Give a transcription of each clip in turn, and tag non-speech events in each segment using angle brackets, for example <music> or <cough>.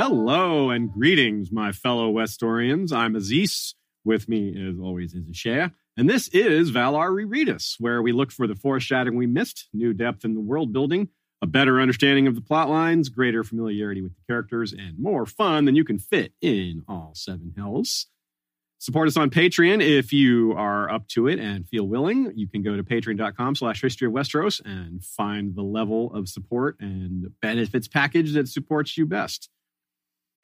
Hello and greetings, my fellow Westorians. I'm Aziz. With me, as always, is Ashea. And this is Valar Rereadus, where we look for the foreshadowing we missed, new depth in the world building, a better understanding of the plot lines, greater familiarity with the characters, and more fun than you can fit in all seven hells. Support us on Patreon if you are up to it and feel willing. You can go to patreon.com slash history of Westeros and find the level of support and benefits package that supports you best.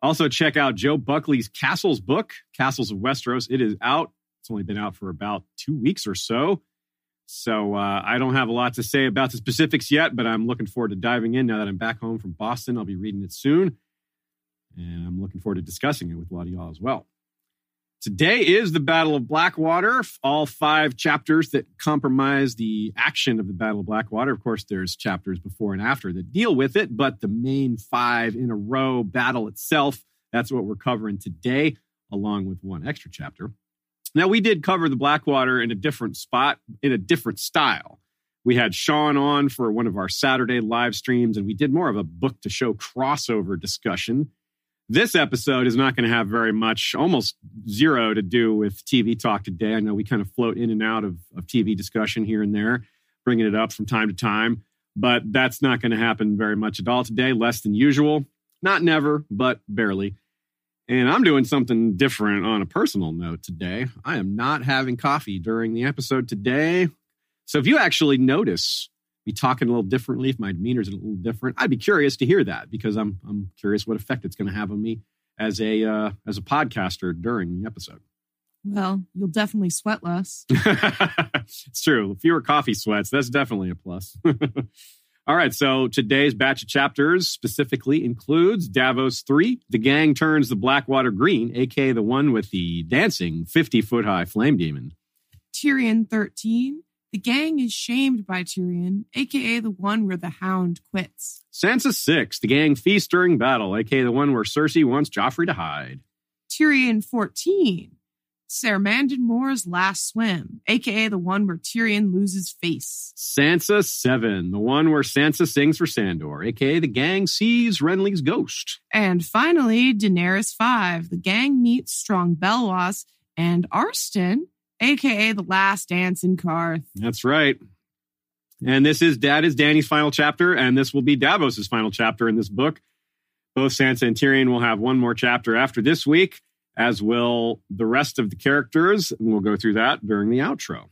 Also, check out Joe Buckley's Castles book, Castles of Westeros. It is out. It's only been out for about two weeks or so. So uh, I don't have a lot to say about the specifics yet, but I'm looking forward to diving in now that I'm back home from Boston. I'll be reading it soon. And I'm looking forward to discussing it with a lot of y'all as well. Today is the Battle of Blackwater, all five chapters that compromise the action of the Battle of Blackwater. Of course, there's chapters before and after that deal with it, but the main five in a row battle itself, that's what we're covering today, along with one extra chapter. Now, we did cover the Blackwater in a different spot, in a different style. We had Sean on for one of our Saturday live streams, and we did more of a book to show crossover discussion. This episode is not going to have very much, almost zero to do with TV talk today. I know we kind of float in and out of, of TV discussion here and there, bringing it up from time to time, but that's not going to happen very much at all today, less than usual. Not never, but barely. And I'm doing something different on a personal note today. I am not having coffee during the episode today. So if you actually notice me talking a little differently, if my demeanor is a little different, I'd be curious to hear that because I'm I'm curious what effect it's going to have on me as a uh, as a podcaster during the episode. Well, you'll definitely sweat less. <laughs> it's true. Fewer coffee sweats. That's definitely a plus. <laughs> All right. So today's batch of chapters specifically includes Davos 3. The gang turns the Blackwater Green, aka the one with the dancing 50 foot high flame demon. Tyrion 13. The gang is shamed by Tyrion, aka the one where the hound quits. Sansa 6. The gang feast during battle, aka the one where Cersei wants Joffrey to hide. Tyrion 14. Ser Mandon Moore's last swim, aka the one where Tyrion loses face. Sansa 7. The one where Sansa sings for Sandor, aka the gang sees Renly's ghost. And finally, Daenerys 5. The gang meets Strong Belwas and Arstan, aka the last dance in Qarth. That's right. And this is Dad is Dany's final chapter, and this will be Davos's final chapter in this book. Both Sansa and Tyrion will have one more chapter after this week, as will the rest of the characters. And we'll go through that during the outro.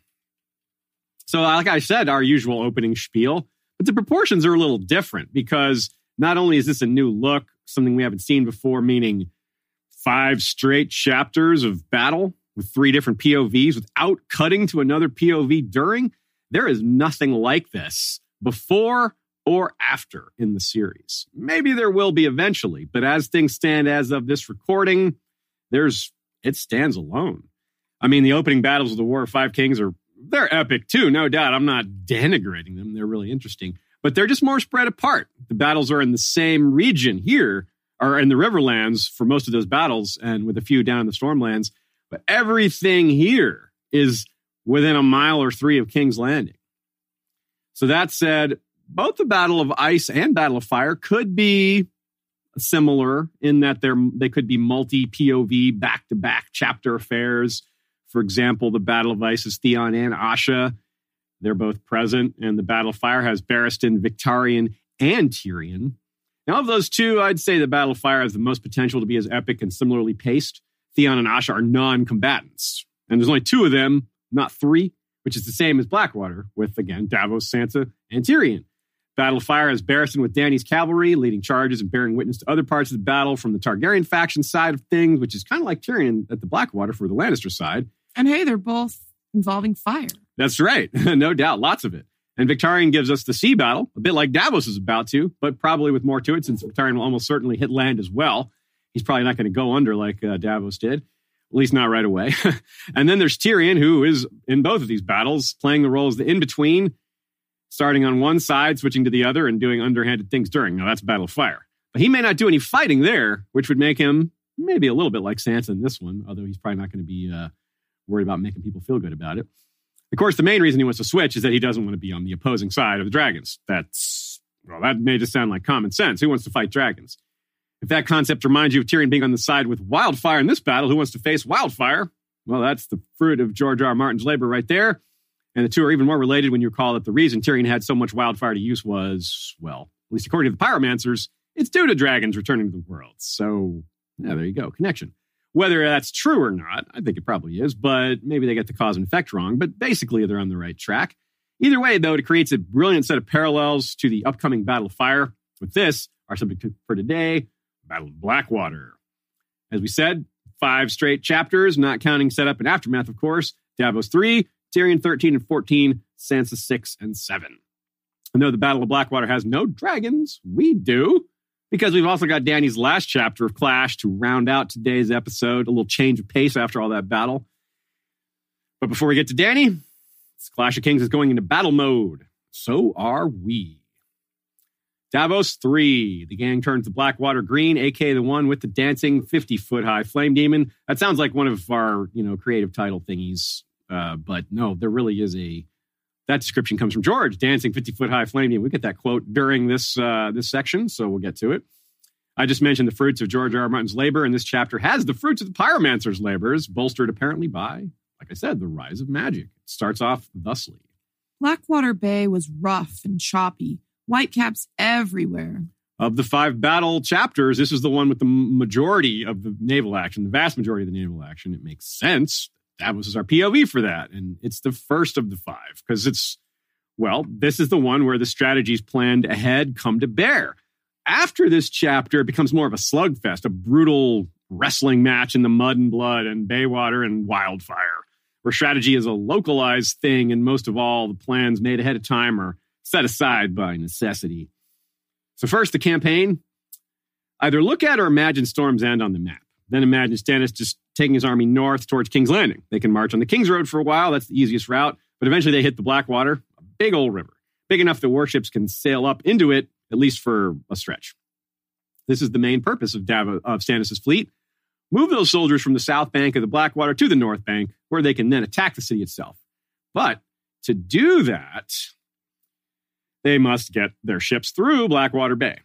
So, like I said, our usual opening spiel, but the proportions are a little different because not only is this a new look, something we haven't seen before, meaning five straight chapters of battle with three different POVs without cutting to another POV during, there is nothing like this before or after in the series. Maybe there will be eventually, but as things stand as of this recording, there's it stands alone. I mean, the opening battles of the War of Five Kings are they're epic too, no doubt. I'm not denigrating them; they're really interesting, but they're just more spread apart. The battles are in the same region here, or in the Riverlands for most of those battles, and with a few down in the Stormlands. But everything here is within a mile or three of King's Landing. So that said, both the Battle of Ice and Battle of Fire could be similar in that they're they could be multi POV back to back chapter affairs. For example, the Battle of Ice is Theon and Asha. They're both present, and the Battle of Fire has Barristan, Victarion, and Tyrion. Now, of those two, I'd say the Battle of Fire has the most potential to be as epic and similarly paced. Theon and Asha are non-combatants, and there's only two of them, not three, which is the same as Blackwater, with again Davos, Sansa, and Tyrion. Battle of Fire has Barristan with Dany's cavalry, leading charges and bearing witness to other parts of the battle from the Targaryen faction side of things, which is kind of like Tyrion at the Blackwater for the Lannister side. And hey, they're both involving fire. That's right, <laughs> no doubt, lots of it. And Victarion gives us the sea battle, a bit like Davos is about to, but probably with more to it since Victarion will almost certainly hit land as well. He's probably not going to go under like uh, Davos did, at least not right away. <laughs> and then there's Tyrion, who is in both of these battles playing the role as the in between, starting on one side, switching to the other, and doing underhanded things during. Now that's Battle of Fire. But he may not do any fighting there, which would make him maybe a little bit like Sansa in this one, although he's probably not going to be uh, worried about making people feel good about it. Of course, the main reason he wants to switch is that he doesn't want to be on the opposing side of the dragons. That's, well, that may just sound like common sense. Who wants to fight dragons? If that concept reminds you of Tyrion being on the side with Wildfire in this battle, who wants to face Wildfire? Well, that's the fruit of George R. R. Martin's labor right there. And the two are even more related when you recall that the reason Tyrion had so much wildfire to use was, well, at least according to the pyromancers, it's due to dragons returning to the world. So, yeah, there you go. Connection. Whether that's true or not, I think it probably is, but maybe they get the cause and effect wrong. But basically, they're on the right track. Either way, though, it creates a brilliant set of parallels to the upcoming Battle of Fire. With this, our subject for today Battle of Blackwater. As we said, five straight chapters, not counting setup and aftermath, of course. Davos 3, Tyrion 13 and 14, Sansa 6 and 7. And though the Battle of Blackwater has no dragons, we do because we've also got Dany's last chapter of Clash to round out today's episode, a little change of pace after all that battle. But before we get to Dany, Clash of Kings is going into battle mode. So are we. Davos 3. The gang turns to Blackwater Green, aka the one with the dancing 50 foot high flame demon. That sounds like one of our, you know, creative title thingies. Uh, but no, there really is a that description comes from George, dancing 50 foot high flame demon. We get that quote during this uh, this section, so we'll get to it. I just mentioned the fruits of George R. R. Martin's labor, and this chapter has the fruits of the pyromancer's labors, bolstered apparently by, like I said, the rise of magic. It starts off thusly. Blackwater Bay was rough and choppy, whitecaps everywhere. Of the five battle chapters, this is the one with the majority of the naval action, the vast majority of the naval action. It makes sense. That was our POV for that. And it's the first of the five because it's, well, this is the one where the strategies planned ahead come to bear. After this chapter, it becomes more of a slugfest, a brutal wrestling match in the mud and blood and Baywater and wildfire, where strategy is a localized thing, and most of all, the plans made ahead of time are set aside by necessity. So, first, the campaign. Either look at or imagine Storm's End on the map. Then imagine Stannis just taking his army north towards King's Landing. They can march on the King's Road for a while. That's the easiest route. But eventually they hit the Blackwater, a big old river, big enough that warships can sail up into it, at least for a stretch. This is the main purpose of, Dav- of Stannis' fleet. Move those soldiers from the south bank of the Blackwater to the north bank, where they can then attack the city itself. But to do that, they must get their ships through Blackwater Bay.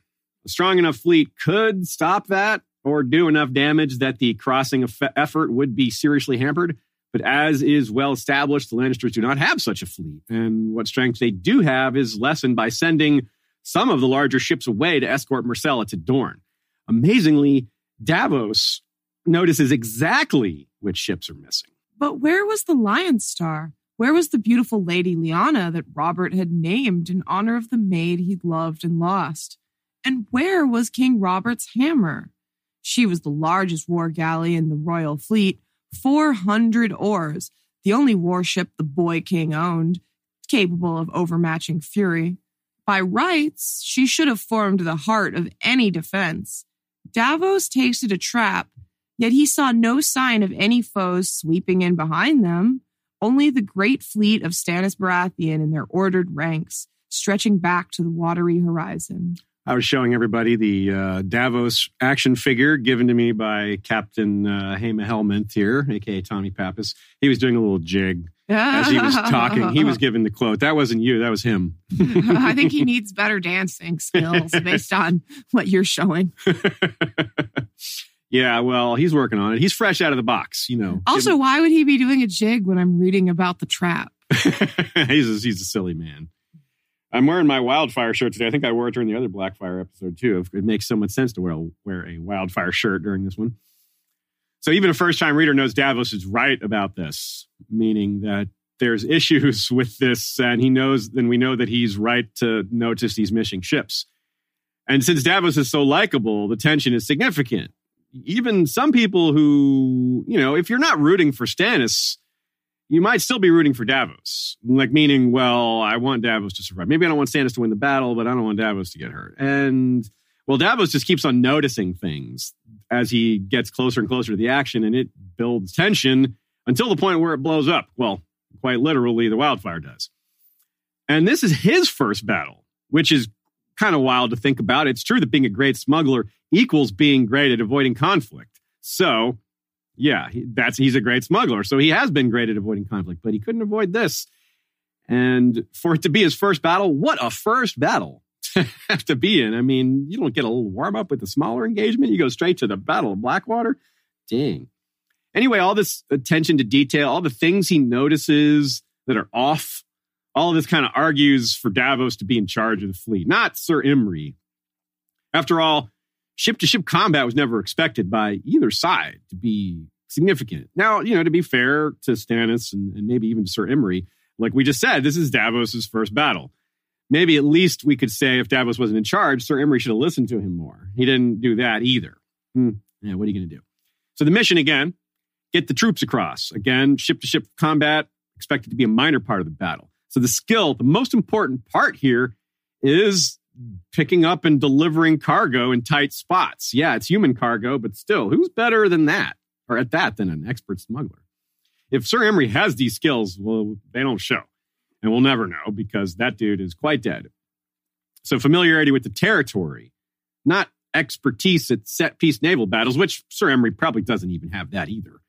A strong enough fleet could stop that or do enough damage that the crossing effort would be seriously hampered. But as is well established, the Lannisters do not have such a fleet. And what strength they do have is lessened by sending some of the larger ships away to escort Myrcella to Dorne. Amazingly, Davos notices exactly which ships are missing. But where was the Lion Star? Where was the beautiful Lady Lyanna that Robert had named in honor of the maid he'd loved and lost? And where was King Robert's hammer? She was the largest war galley in the royal fleet, 400 oars, the only warship the boy king owned, capable of overmatching Fury. By rights, she should have formed the heart of any defense. Davos tasted a trap, yet he saw no sign of any foes sweeping in behind them, only the great fleet of Stannis Baratheon in their ordered ranks, stretching back to the watery horizon. I was showing everybody the uh, Davos action figure given to me by Captain uh, Hema Helmont here, aka Tommy Pappas. He was doing a little jig as he was <laughs> talking. He was giving the quote. That wasn't you, that was him. <laughs> I think he needs better dancing skills <laughs> based on what you're showing. Yeah, well, he's working on it. He's fresh out of the box, you know. Also, why would he be doing a jig when I'm reading about the trap? <laughs> he's, a, he's a silly man. I'm wearing my wildfire shirt today. I think I wore it during the other Blackfire episode too. It makes so much sense to wear, wear a wildfire shirt during this one. So even a first time reader knows Davos is right about this, meaning that there's <laughs> issues with this, and he knows, and we know that he's right to notice these missing ships. And since Davos is so likable, the tension is significant. Even some people who, you know, if you're not rooting for Stannis, you might still be rooting for Davos. Like, meaning, well, I want Davos to survive. Maybe I don't want Stannis to win the battle, but I don't want Davos to get hurt. And, well, Davos just keeps on noticing things as he gets closer and closer to the action, and it builds tension until the point where it blows up. Well, quite literally, the wildfire does. And this is his first battle, which is kind of wild to think about. It's true that being a great smuggler equals being great at avoiding conflict. So, yeah, that's he's a great smuggler. So he has been great at avoiding conflict, but he couldn't avoid this. And for it to be his first battle, what a first battle <laughs> to have to be in. I mean, you don't get a little warm up with a smaller engagement. You go straight to the Battle of Blackwater. Dang. Anyway, all this attention to detail, all the things he notices that are off, all of this kind of argues for Davos to be in charge of the fleet, not Sir Imry. After all, ship to ship combat was never expected by either side to be significant. Now, you know, to be fair to Stannis and, and maybe even to Sir Imry, like we just said, this is Davos's first battle. Maybe at least we could say if Davos wasn't in charge, Sir Imry should have listened to him more. He didn't do that either. Hmm. Yeah, what are you going to do? So the mission again get the troops across. Again, ship to ship combat expected to be a minor part of the battle. So the skill, the most important part here is picking up and delivering cargo in tight spots. Yeah, it's human cargo, but still, who's better than that or at that than an expert smuggler? If Sir Imry has these skills, well, they don't show. And we'll never know because that dude is quite dead. So familiarity with the territory, not expertise at set piece naval battles, which Sir Imry probably doesn't even have that either.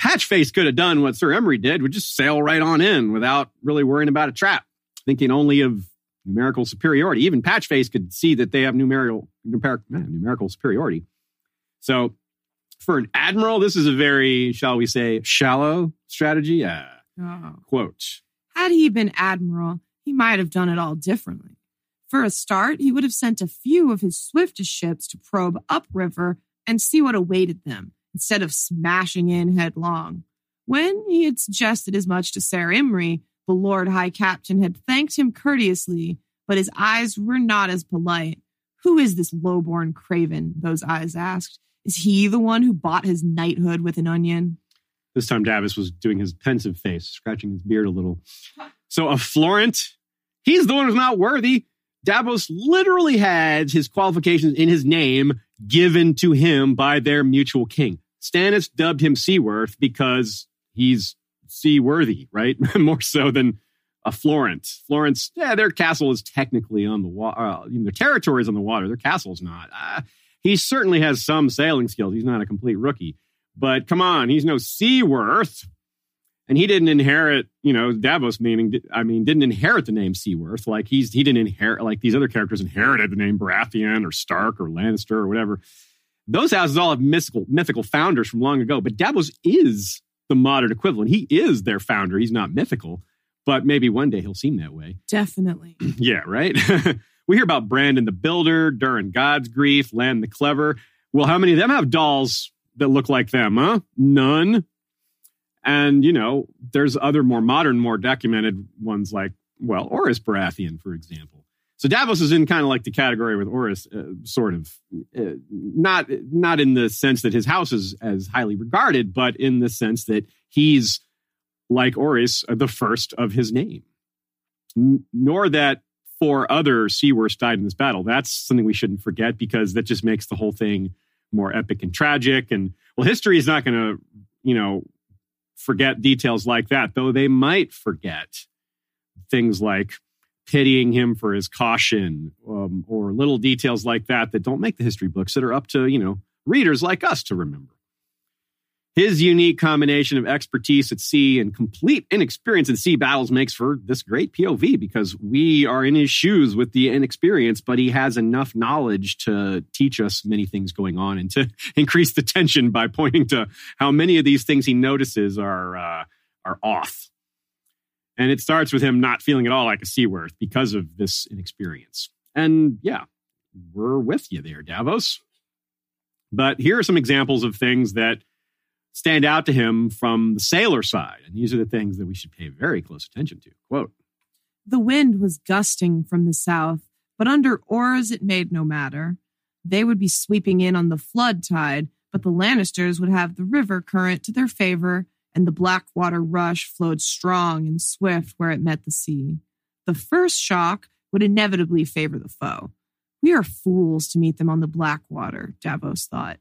Patchface could have done what Sir Imry did, would just sail right on in without really worrying about a trap, thinking only of numerical superiority. Even Patchface could see that they have numerical numer- numerical superiority. So, for an admiral, this is a very, shall we say, shallow strategy. Uh, oh. Quote: Had he been admiral, he might have done it all differently. For a start, he would have sent a few of his swiftest ships to probe upriver and see what awaited them instead of smashing in headlong. When he had suggested as much to Sir Imry, the Lord High Captain had thanked him courteously, but his eyes were not as polite. Who is this low-born craven? Those eyes asked. Is he the one who bought his knighthood with an onion? This time Davos was doing his pensive face, scratching his beard a little. So a Florent, he's the one who's not worthy. Davos literally had his qualifications in his name given to him by their mutual king. Stannis dubbed him Seaworth because he's seaworthy, right? <laughs> More so than a Florent. Florents, yeah, their castle is technically on the water. Uh, their territory is on the water. Their castle's not. Uh, he certainly has some sailing skills. He's not a complete rookie. But come on, he's no Seaworth. And he didn't inherit, you know, Davos meaning, I mean, didn't inherit the name Seaworth. Like he's, he didn't inherit, like these other characters inherited the name Baratheon or Stark or Lannister or whatever. Those houses all have mythical, mythical founders from long ago, but Davos is the modern equivalent. He is their founder. He's not mythical, but maybe one day he'll seem that way. <clears throat> Definitely. yeah, right? <laughs> we hear about Brandon the Builder, Durran Godsgrief, Lann the Clever. Well, how many of them have dolls that look like them, huh? None. And, you know, there's other more modern, more documented ones like, well, Orys Baratheon, for example. So Davos is in kind of like the category with Orys, uh, sort of uh, not not in the sense that his house is as highly regarded, but in the sense that he's like Orys, uh, the first of his name. N- nor that four other Seaworths died in this battle. That's something we shouldn't forget because that just makes the whole thing more epic and tragic. And well, history is not going to, you know, forget details like that, though they might forget things like pitying him for his caution um, or little details like that that don't make the history books that are up to you know readers like us to remember his unique combination of expertise at sea and complete inexperience in sea battles makes for this great POV because we are in his shoes with the inexperience, but he has enough knowledge to teach us many things going on and to <laughs> increase the tension by pointing to how many of these things he notices are uh, are off. And it starts with him not feeling at all like a Seaworth because of this inexperience. And yeah, we're with you there, Davos. But here are some examples of things that stand out to him from the sailor side. And these are the things that we should pay very close attention to. Quote The wind was gusting from the south, but under oars it made no matter. They would be sweeping in on the flood tide, but the Lannisters would have the river current to their favor and the Blackwater rush flowed strong and swift where it met the sea. The first shock would inevitably favor the foe. We are fools to meet them on the Blackwater, Davos thought.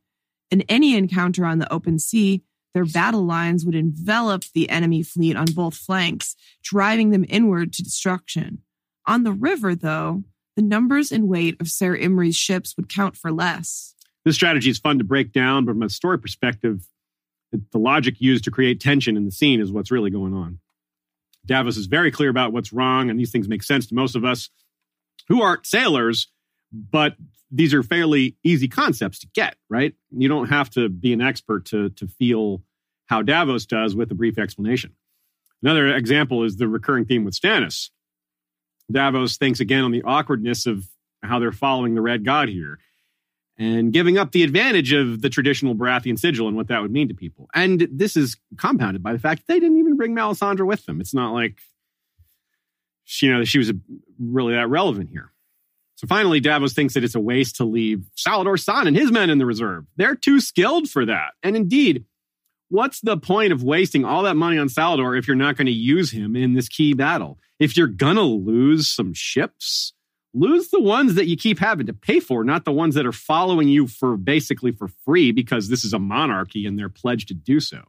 In any encounter on the open sea, their battle lines would envelop the enemy fleet on both flanks, driving them inward to destruction. On the river, though, the numbers and weight of Sir Imry's ships would count for less. This strategy is fun to break down, but from a story perspective, the logic used to create tension in the scene is what's really going on. Davos is very clear about what's wrong, and these things make sense to most of us who aren't sailors, but these are fairly easy concepts to get, right? You don't have to be an expert to, to feel how Davos does with a brief explanation. Another example is the recurring theme with Stannis. Davos thinks again on the awkwardness of how they're following the Red God here and giving up the advantage of the traditional Baratheon sigil and what that would mean to people. And this is compounded by the fact that they didn't even bring Melisandre with them. It's not like she, you know, she was really that relevant here. So finally, Davos thinks that it's a waste to leave Salladhor Saan and his men in the reserve. They're too skilled for that. And indeed, what's the point of wasting all that money on Salladhor if you're not going to use him in this key battle? If you're going to lose some ships, lose the ones that you keep having to pay for, not the ones that are following you for basically for free because this is a monarchy and they're pledged to do so.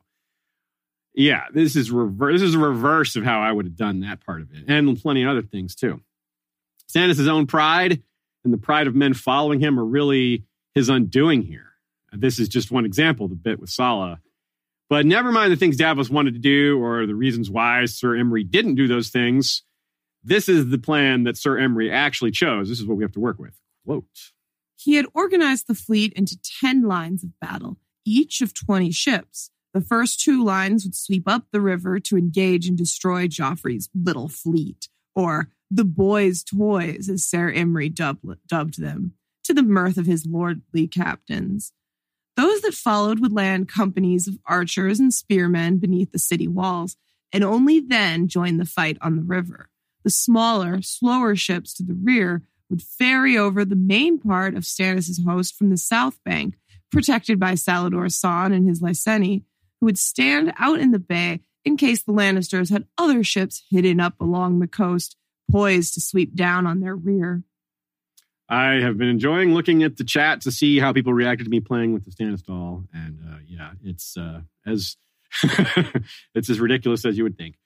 Yeah, this is reverse. This is reverse of how I would have done that part of it, and plenty of other things too. Stannis' own pride and the pride of men following him are really his undoing here. This is just one example, the bit with Sallah. But never mind the things Davos wanted to do or the reasons why Sir Imry didn't do those things. This is the plan that Sir Imry actually chose. This is what we have to work with. Quote. He had organized the fleet into 10 lines of battle, each of 20 ships. The first two lines would sweep up the river to engage and destroy Joffrey's little fleet, or the boys' toys, as Ser Imry dubbed them, to the mirth of his lordly captains. Those that followed would land companies of archers and spearmen beneath the city walls, and only then join the fight on the river. The smaller, slower ships to the rear would ferry over the main part of Stannis' host from the south bank, protected by Salladhor Saan and his Lyseni, who would stand out in the bay in case the Lannisters had other ships hidden up along the coast, poised to sweep down on their rear. I have been enjoying looking at the chat to see how people reacted to me playing with the Stannis doll, and uh, yeah, it's uh, as <laughs> it's as ridiculous as you would think.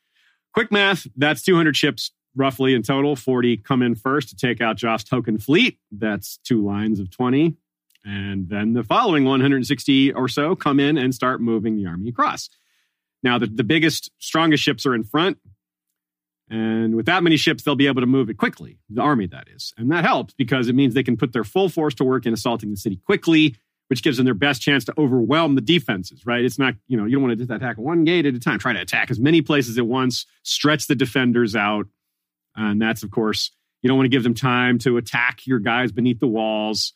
Quick math: that's 200 ships roughly in total. 40 come in first to take out Joff's token fleet. That's two lines of 20, and then the following 160 or so come in and start moving the army across. Now, the, the biggest, strongest ships are in front. And with that many ships, they'll be able to move it quickly, the army, that is. And that helps because it means they can put their full force to work in assaulting the city quickly, which gives them their best chance to overwhelm the defenses, right? It's not, you know, you don't want to just attack one gate at a time. Try to attack as many places at once, stretch the defenders out. And that's, of course, you don't want to give them time to attack your guys beneath the walls.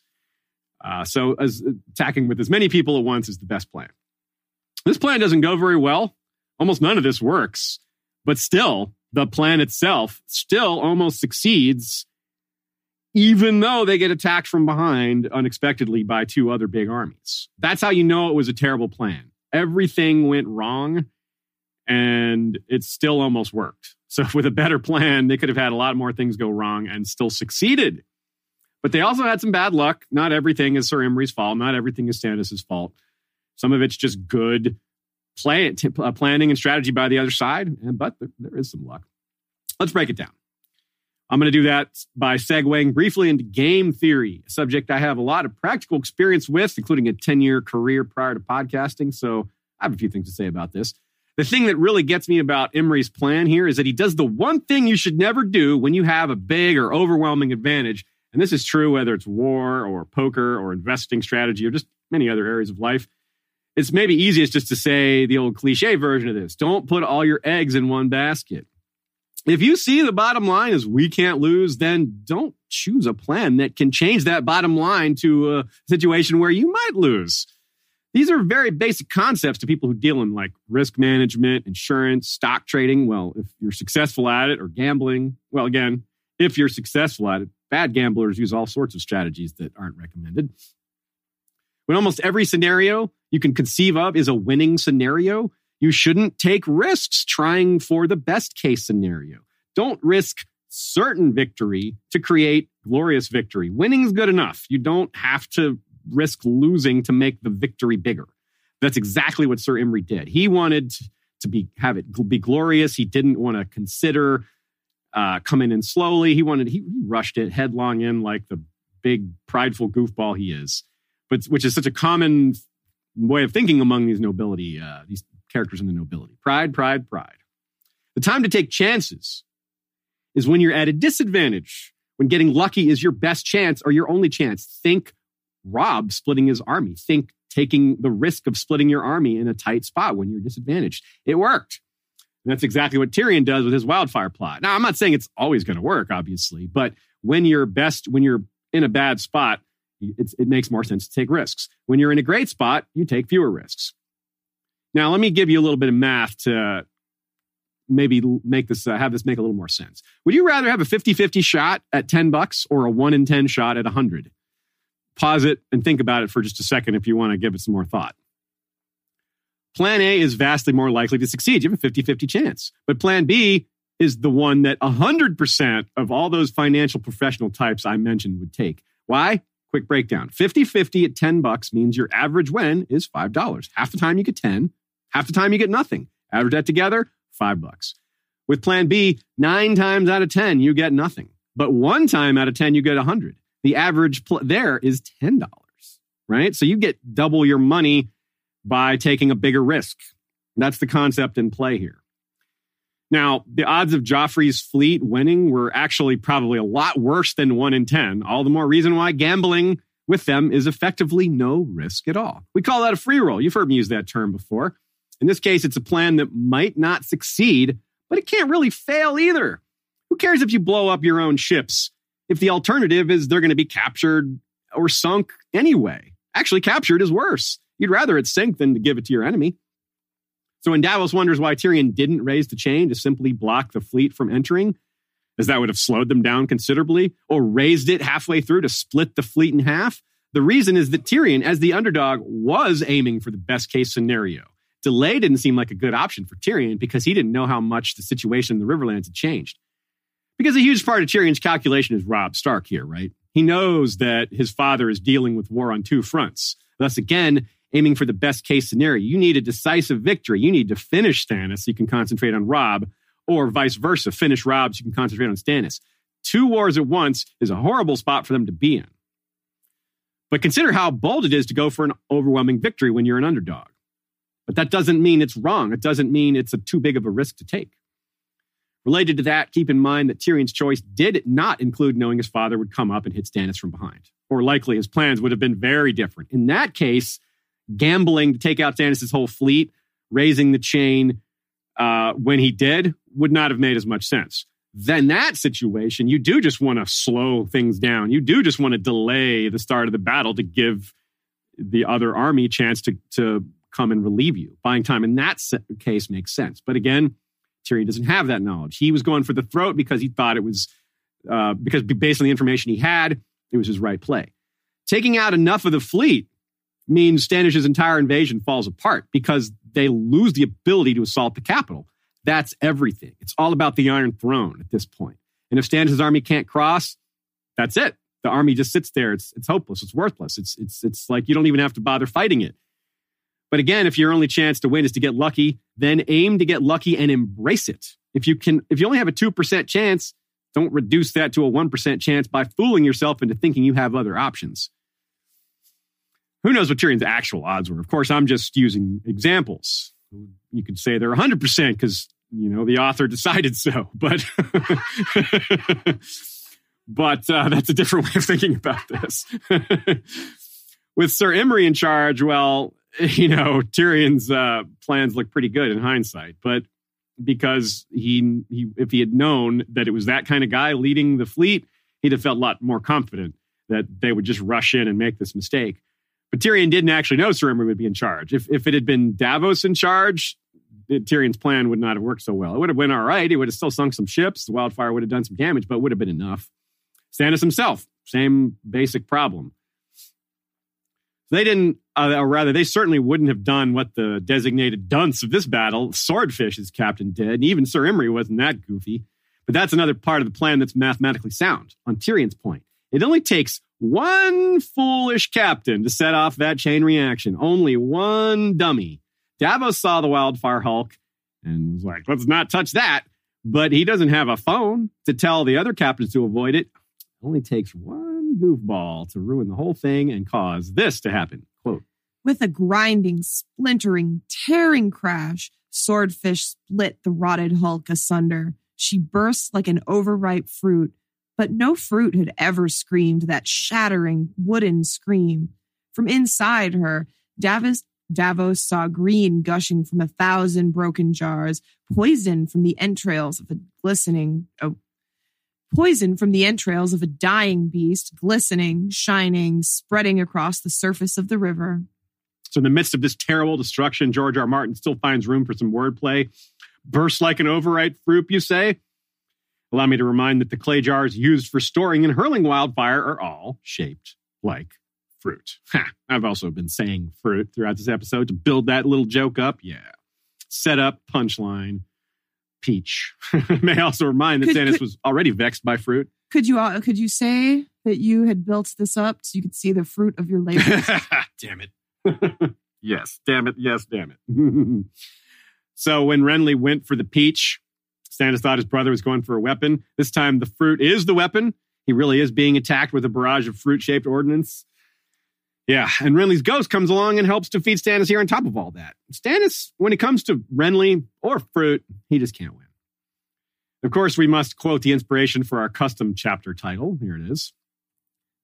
Uh, so, as, attacking with as many people at once is the best plan. This plan doesn't go very well. Almost none of this works, but still, the plan itself still almost succeeds, even though they get attacked from behind unexpectedly by two other big armies. That's how you know it was a terrible plan. Everything went wrong and it still almost worked. So, <laughs> with a better plan, they could have had a lot more things go wrong and still succeeded. But they also had some bad luck. Not everything is Sir Imry's fault. Not everything is Stannis' fault. Some of it's just good plan, uh, planning and strategy by the other side, but there is some luck. Let's break it down. I'm going to do that by segueing briefly into game theory, a subject I have a lot of practical experience with, including a 10 year career prior to podcasting. So I have a few things to say about this. The thing that really gets me about Imry's plan here is that he does the one thing you should never do when you have a big or overwhelming advantage. And this is true whether it's war or poker or investing strategy or just many other areas of life it's maybe easiest just to say the old cliche version of this don't put all your eggs in one basket. If you see the bottom line is we can't lose, then don't choose a plan that can change that bottom line to a situation where you might lose. These are very basic concepts to people who deal in like risk management, insurance, stock trading. Well, if you're successful at it or gambling, well, again, if you're successful at it, bad gamblers use all sorts of strategies that aren't recommended. When almost every scenario you can conceive of is a winning scenario, You shouldn't take risks trying for the best case scenario. Don't risk certain victory to create glorious victory. Winning is good enough. You don't have to risk losing to make the victory bigger. That's exactly what Sir Imry did. He wanted to be have it be glorious. He didn't want to consider uh, coming in slowly. He wanted he, he rushed it headlong in like the big prideful goofball he is, but which is such a common way of thinking among these nobility uh, these characters in the nobility. Pride, pride, pride. The time to take chances is when you're at a disadvantage, when getting lucky is your best chance or your only chance. Think Robb splitting his army. Think taking the risk of splitting your army in a tight spot when you're disadvantaged. It worked. And that's exactly what Tyrion does with his wildfire plot. Now, I'm not saying it's always going to work, obviously, but when you're best, when you're in a bad spot, it makes more sense to take risks. When you're in a great spot, you take fewer risks. Now, let me give you a little bit of math to maybe make this uh, have this make a little more sense. Would you rather have a 50-50 shot at 10 bucks or a 1 in 10 shot at 100? Pause it and think about it for just a second if you want to give it some more thought. Plan A is vastly more likely to succeed. You have a 50-50 chance. But plan B is the one that 100% of all those financial professional types I mentioned would take. Why? Quick breakdown. 50-50 at 10 bucks means your average win is $5. Half the time you get 10, half the time you get nothing. Average that together, five bucks. With plan B, nine times out of 10, you get nothing. But one time out of 10, you get 100. The average pl- there is $10, right? So you get double your money by taking a bigger risk. That's the concept in play here. Now, the odds of Joffrey's fleet winning were actually probably a lot worse than 1 in 10. All the more reason why gambling with them is effectively no risk at all. We call that a free roll. You've heard me use that term before. In this case, it's a plan that might not succeed, but it can't really fail either. Who cares if you blow up your own ships if the alternative is they're going to be captured or sunk anyway? Actually, captured is worse. You'd rather it sink than to give it to your enemy. So when Davos wonders why Tyrion didn't raise the chain to simply block the fleet from entering, as that would have slowed them down considerably, or raised it halfway through to split the fleet in half, the reason is that Tyrion, as the underdog, was aiming for the best case scenario. Delay didn't seem like a good option for Tyrion because he didn't know how much the situation in the Riverlands had changed. Because a huge part of Tyrion's calculation is Robb Stark here, right? He knows that his father is dealing with war on two fronts. Thus, again, aiming for the best case scenario. You need a decisive victory. You need to finish Stannis so you can concentrate on Robb, or vice versa, finish Robb so you can concentrate on Stannis. Two wars at once is a horrible spot for them to be in. But consider how bold it is to go for an overwhelming victory when you're an underdog. But that doesn't mean it's wrong. It doesn't mean it's a too big of a risk to take. Related to that, keep in mind that Tyrion's choice did not include knowing his father would come up and hit Stannis from behind. Or likely his plans would have been very different. In that case, gambling to take out Stannis' whole fleet, raising the chain uh, when he did, would not have made as much sense. Then that situation, you do just want to slow things down. You do just want to delay the start of the battle to give the other army a chance to, to come and relieve you. Buying time in that case makes sense. But again, Tyrion doesn't have that knowledge. He was going for the throat because he thought it was, uh, because based on the information he had, it was his right play. Taking out enough of the fleet means Stannis' entire invasion falls apart because they lose the ability to assault the capital. That's everything. It's all about the Iron Throne at this point. And if Stannis' army can't cross, that's it. The army just sits there. It's, it's hopeless. It's worthless. It's, it's, it's like you don't even have to bother fighting it. But again, if your only chance to win is to get lucky, then aim to get lucky and embrace it. If you can, if you only have a 2% chance, don't reduce that to a 1% chance by fooling yourself into thinking you have other options. Who knows what Tyrion's actual odds were? Of course, I'm just using examples. You could say they're 100% because, you know, the author decided so, <laughs> but, but uh, that's a different way of thinking about this. <laughs> With Sir Imry in charge, well, <laughs> you know, Tyrion's uh, plans look pretty good in hindsight, but because he, he, if he had known that it was that kind of guy leading the fleet, he'd have felt a lot more confident that they would just rush in and make this mistake. But Tyrion didn't actually know Imry would be in charge. If, if it had been Davos in charge, Tyrion's plan would not have worked so well. It would have went all right. He would have still sunk some ships. The wildfire would have done some damage, but would have been enough. Stannis himself, same basic problem. They didn't, uh, or rather, they certainly wouldn't have done what the designated dunce of this battle, Swordfish, Swordfish's captain, did. And even Sir Imry wasn't that goofy. But that's another part of the plan that's mathematically sound. On Tyrion's point, it only takes one foolish captain to set off that chain reaction. Only one dummy. Davos saw the wildfire hulk and was like, let's not touch that. But he doesn't have a phone to tell the other captains to avoid. It only takes one goofball to ruin the whole thing and cause this to happen. Quote. With a grinding, splintering, tearing crash, Swordfish split the rotted hulk asunder. She burst like an overripe fruit, but no fruit had ever screamed that shattering wooden scream. From inside her, Davos, Davos saw green gushing from a thousand broken jars, poison from the entrails of a glistening, oh, poison from the entrails of a dying beast, glistening, shining, spreading across the surface of the river. So, in the midst of this terrible destruction, George R. Martin still finds room for some wordplay. Burst like an overripe fruit, you say? Allow me to remind that the clay jars used for storing and hurling wildfire are all shaped like fruit. Ha, I've also been saying fruit throughout this episode to build that little joke up. Yeah. Set up, punchline, peach. <laughs> May also remind that Could- Stannis could- was already vexed by fruit. Could you uh, could you say that you had built this up so you could see the fruit of your labor? <laughs> damn it. <laughs> yes, damn it. Yes, damn it. so when Renly went for the peach, Stannis thought his brother was going for a weapon. This time the fruit is the weapon. He really is being attacked with a barrage of fruit shaped ordnance. Yeah, and Renly's ghost comes along and helps defeat Stannis here on top of all that. Stannis, when it comes to Renly or fruit, he just can't win. Of course, we must quote the inspiration for our custom chapter title. Here it is.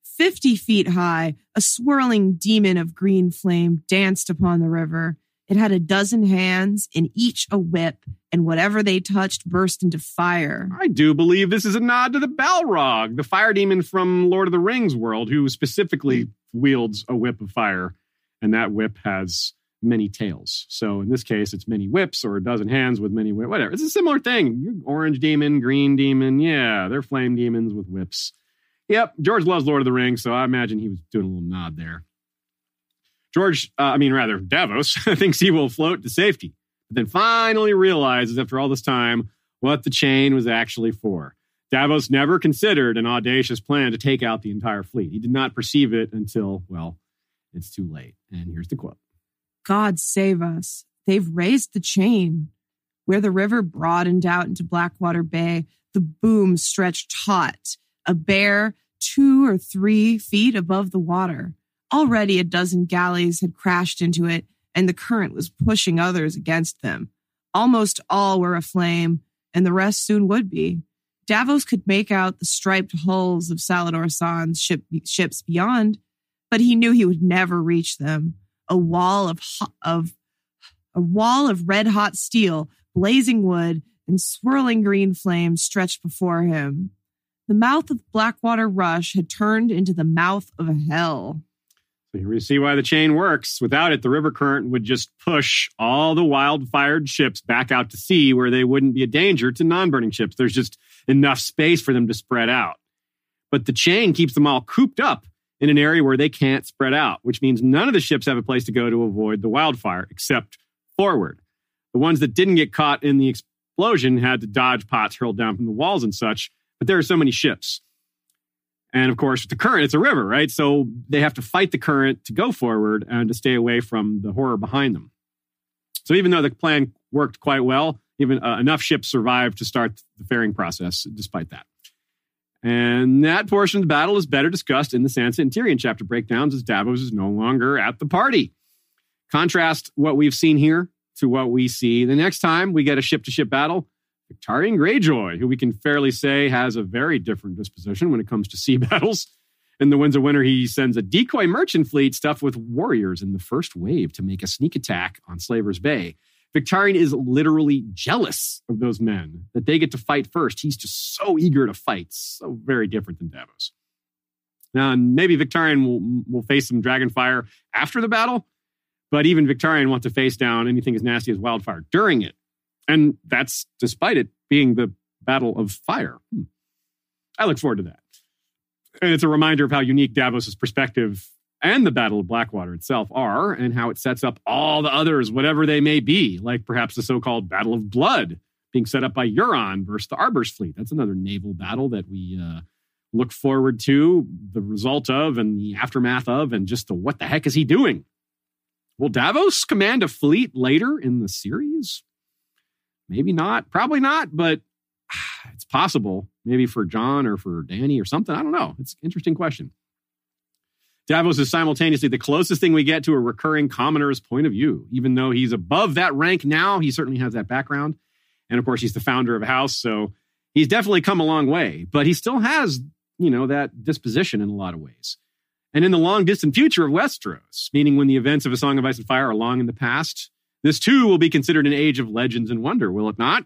50 feet high, a swirling demon of green flame danced upon the river. It had a dozen hands, and each a whip, and whatever they touched burst into fire. I do believe this is a nod to the Balrog, the fire demon from Lord of the Rings world, who specifically mm. Wields a whip of fire, and that whip has many tails. So in this case, it's many whips or a dozen hands with many whip. Whatever. It's a similar thing. Orange demon, green demon. Yeah, they're flame demons with whips. Yep, George loves Lord of the Rings, so I imagine he was doing a little nod there. George, uh, I mean, rather, Davos <laughs> thinks he will float to safety, but then finally realizes after all this time what the chain was actually for. Davos never considered an audacious plan to take out the entire fleet. He did not perceive it until, well, it's too late. And here's the quote God save us. They've raised the chain. Where the river broadened out into Blackwater Bay, the boom stretched taut, a bare two or three feet above the water. Already a dozen galleys had crashed into it, and the current was pushing others against them. Almost all were aflame, and the rest soon would be. Davos could make out the striped hulls of Salladhor Saan's ship, ships beyond, but he knew he would never reach them. A wall of of a wall of red hot steel, blazing wood, and swirling green flames stretched before him. The mouth of Blackwater Rush had turned into the mouth of hell. So here we see why the chain works. Without it, the river current would just push all the wildfired ships back out to sea where they wouldn't be a danger to non burning ships. There's just enough space for them to spread out. But the chain keeps them all cooped up in an area where they can't spread out, which means none of the ships have a place to go to avoid the wildfire except forward. The ones that didn't get caught in the explosion had to dodge pots hurled down from the walls and such, but there are so many ships. And of course, the current, it's a river, right? So they have to fight the current to go forward and to stay away from the horror behind them. So even though the plan worked quite well, even uh, enough ships survived to start the ferrying process despite that. And that portion of the battle is better discussed in the Sansa and Tyrion chapter breakdowns as Davos is no longer at the party. Contrast what we've seen here to what we see the next time we get a ship to ship battle. Victarion Greyjoy, who we can fairly say has a very different disposition when it comes to <laughs> sea battles. In the Winds of Winter, he sends a decoy merchant fleet stuffed with warriors in the first wave to make a sneak attack on Slaver's Bay. Victarion is literally jealous of those men that they get to fight first. He's just so eager to fight, so very different than Davos. Now, maybe Victarion will, will face some dragon fire after the battle, but even Victarion wants to face down anything as nasty as wildfire during it. And that's despite it being the battle of fire. Hmm. I look forward to that. And it's a reminder of how unique Davos's perspective and the Battle of Blackwater itself are, and how it sets up all the others, whatever they may be, like perhaps the so called Battle of Blood being set up by Euron versus the Arbor's fleet. That's another naval battle that we uh, look forward to the result of and the aftermath of, and just the what the heck is he doing? Will Davos command a fleet later in the series? Maybe not. Probably not, but <sighs> it's possible. Maybe for Jon or for Dany or something. I don't know. It's an interesting question. Davos is simultaneously the closest thing we get to a recurring commoner's point of view. Even though he's above that rank now, he certainly has that background. And of course, he's the founder of a house, so he's definitely come a long way, but he still has, you know, that disposition in a lot of ways. And in the long distant future of Westeros, meaning when the events of A Song of Ice and Fire are long in the past, this too will be considered an age of legends and wonder, will it not?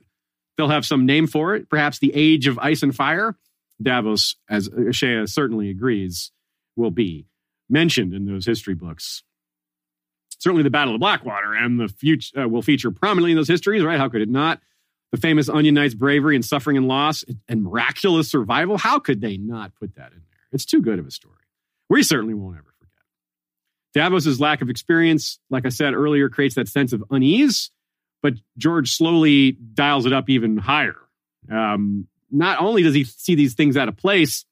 They'll have some name for it, perhaps the Age of Ice and Fire. Davos, as Shea certainly agrees, will be mentioned in those history books. Certainly, the Battle of Blackwater and the future uh, will feature prominently in those histories, right? How could it not? The famous Onion Knight's bravery and suffering and loss and miraculous survival. How could they not put that in there? It's too good of a story. We certainly won't ever forget. Davos's lack of experience, like I said earlier, creates that sense of unease, but George slowly dials it up even higher. Um, not only does he see these things out of place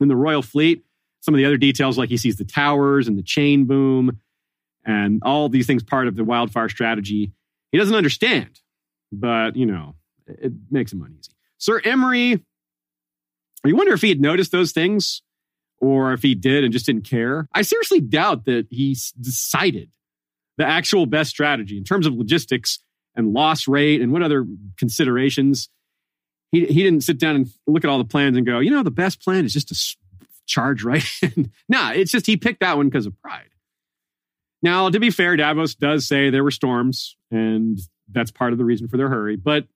in the royal fleet, some of the other details, like he sees the towers and the chain boom and all these things part of the wildfire strategy, he doesn't understand. But, you know, it makes him uneasy. Sir Imry, you wonder if he had noticed those things or if he did and just didn't care. I seriously doubt that he decided the actual best strategy in terms of logistics and loss rate and what other considerations. He, he didn't sit down and look at all the plans and go, you know, the best plan is just to charge right <laughs> in. nah, it's just he picked that one because of pride. Now, to be fair, Davos does say there were storms, and that's part of the reason for their hurry. But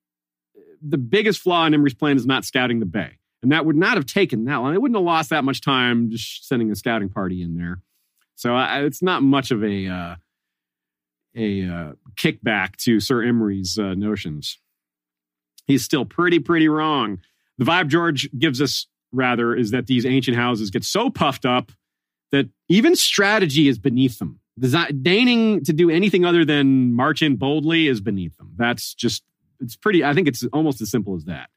the biggest flaw in Imry's plan is not scouting the bay. And that would not have taken that long. They wouldn't have lost that much time just sending a scouting party in there. So uh, it's not much of a uh, a uh, kickback to Sir Imry's uh, notions. He's still pretty, pretty wrong. The vibe George gives us rather, is that these ancient houses get so puffed up that even strategy is beneath them. Design, deigning to do anything other than march in boldly is beneath them. That's just, it's pretty, I think it's almost as simple as that.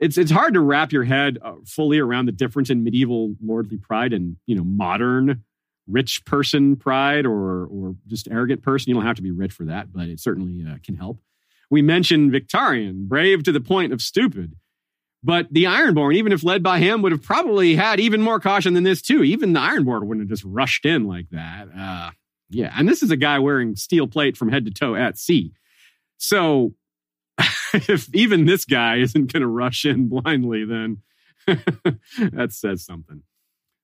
It's, it's hard to wrap your head uh, fully around the difference in medieval lordly pride and, you know, modern rich person pride or, or just arrogant person. You don't have to be rich for that, but it certainly uh, can help. We mentioned Victarion, brave to the point of stupid. But the Ironborn, even if led by him, would have probably had even more caution than this too. Even the Ironborn wouldn't have just rushed in like that. Uh, yeah, and this is a guy wearing steel plate from head to toe at sea. So <laughs> if even this guy isn't going to rush in blindly, then <laughs> that says something.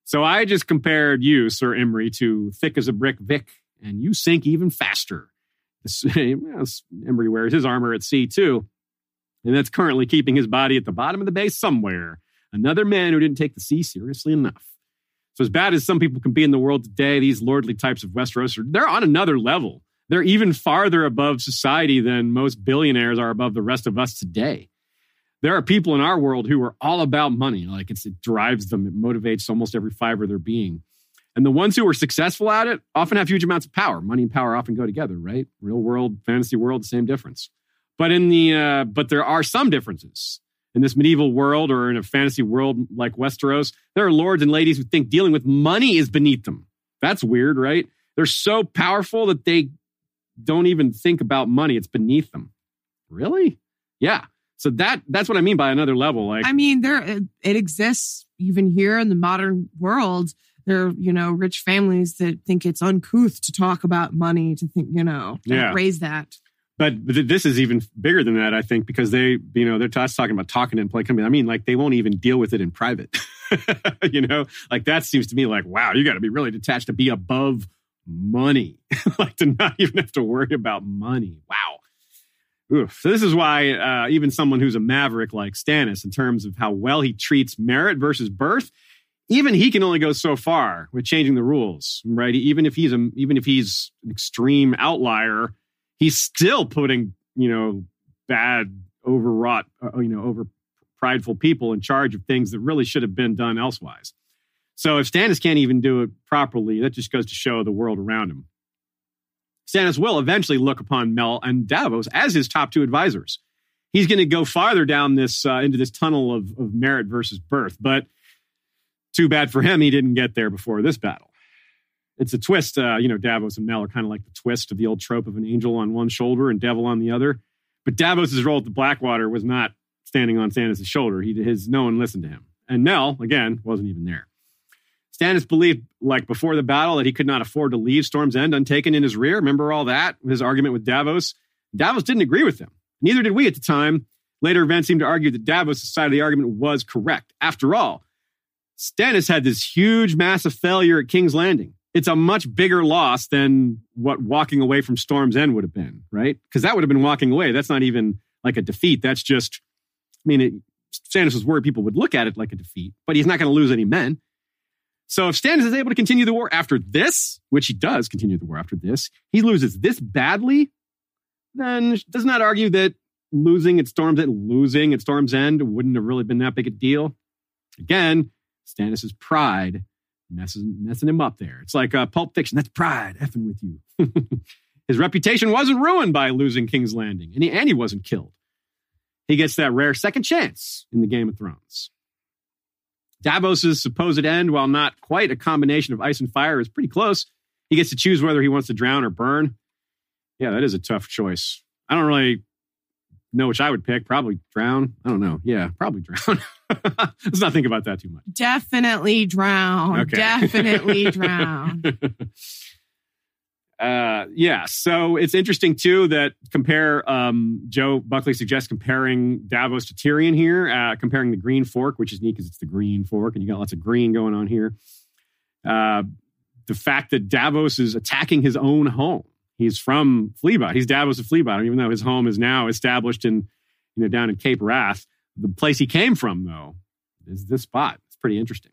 So I just compared you, Sir Imry, to thick as a brick Vic, and you sink even faster. <laughs> Imry wears his armor at sea too and that's currently keeping his body at the bottom of the bay somewhere. Another man who didn't take the sea seriously enough. So, as bad as some people can be in the world today, these lordly types of Westeros, they're on another level. They're even farther above society than most billionaires are above the rest of us today. There are people in our world who are all about money. Like it drives them, it motivates almost every fiber of their being. And the ones who are successful at it often have huge amounts of power. Money and power often go together, right? Real world, fantasy world, same difference. But in the uh, but there are some differences in this medieval world or in a fantasy world like Westeros. There are lords and ladies who think dealing with money is beneath them. That's weird, right? They're so powerful that they don't even think about money. It's beneath them. Really? Yeah. So that that's what I mean by another level. Like I mean, there it, exists even here in the modern world. There are, you know, rich families that think it's uncouth to talk about money, to think, you know, Yeah. raise that. But th- this is even bigger than that, I think, because they, you know, they're t- talking about talking and play company. I mean, like they won't even deal with it in private. <laughs> you know, like that seems to me like, wow, you got to be really detached to be above money, <laughs> like to not even have to worry about money. Wow. Oof. So this is why uh, even someone who's a maverick like Stannis, in terms of how well he treats merit versus birth, even he can only go so far with changing the rules, right? Even if he's a, even if he's an extreme outlier, he's still putting you know bad overwrought uh, you know over prideful people in charge of things that really should have been done elsewise So if Stannis can't even do it properly, that just goes to show the world around him. Stannis will eventually look upon Mel and Davos as his top two advisors. He's going to go farther down this uh, into this tunnel of, of merit versus birth, but too bad for him, he didn't get there before this battle. It's a twist. Uh, you know, Davos and Mel are kind of like the twist of the old trope of an angel on one shoulder and devil on the other. But Davos's role at the Blackwater was not standing on Stannis' shoulder. He his no one listened to him, and Mel again wasn't even there. Stannis believed, like before the battle, that he could not afford to leave Storm's End untaken in his rear. Remember all that? His argument with Davos. Davos didn't agree with him. Neither did we at the time. Later events seemed to argue that Davos' side of the argument was correct. After all, Stannis had this huge, massive failure at King's Landing. It's a much bigger loss than what walking away from Storm's End would have been, right? Because that would have been walking away. That's not even like a defeat. That's just, I mean, it, Stannis was worried people would look at it like a defeat, but he's not going to lose any men. So if Stannis is able to continue the war after this, which he does continue the war after this, he loses this badly, then does not argue that losing at Storm's End, losing at Storm's End wouldn't have really been that big a deal. Again, Stannis's pride messing, messing him up there. It's like uh, Pulp Fiction. That's pride effing with you. <laughs> His reputation wasn't ruined by losing King's Landing, and he, and he wasn't killed. He gets that rare second chance in the Game of Thrones. Davos's supposed end, while not quite a combination of ice and fire, is pretty close. He gets to choose whether he wants to drown or burn. Yeah, that is a tough choice. I don't really know which I would pick. Probably drown. I don't know. Yeah, probably drown. <laughs> Let's not think about that too much. Definitely drown. Okay. Definitely <laughs> drown. uh, yeah, so it's interesting too that compare um, Joe Buckley suggests comparing Davos to Tyrion here, uh, comparing the Green Fork, which is neat because it's the Green Fork, and you got lots of green going on here. Uh, the fact that Davos is attacking his own home. He's from Flea Bottom. He's Davos of Flea Bottom, even though his home is now established in, you know, down in Cape Wrath. The place he came from, though, is this spot. It's pretty interesting.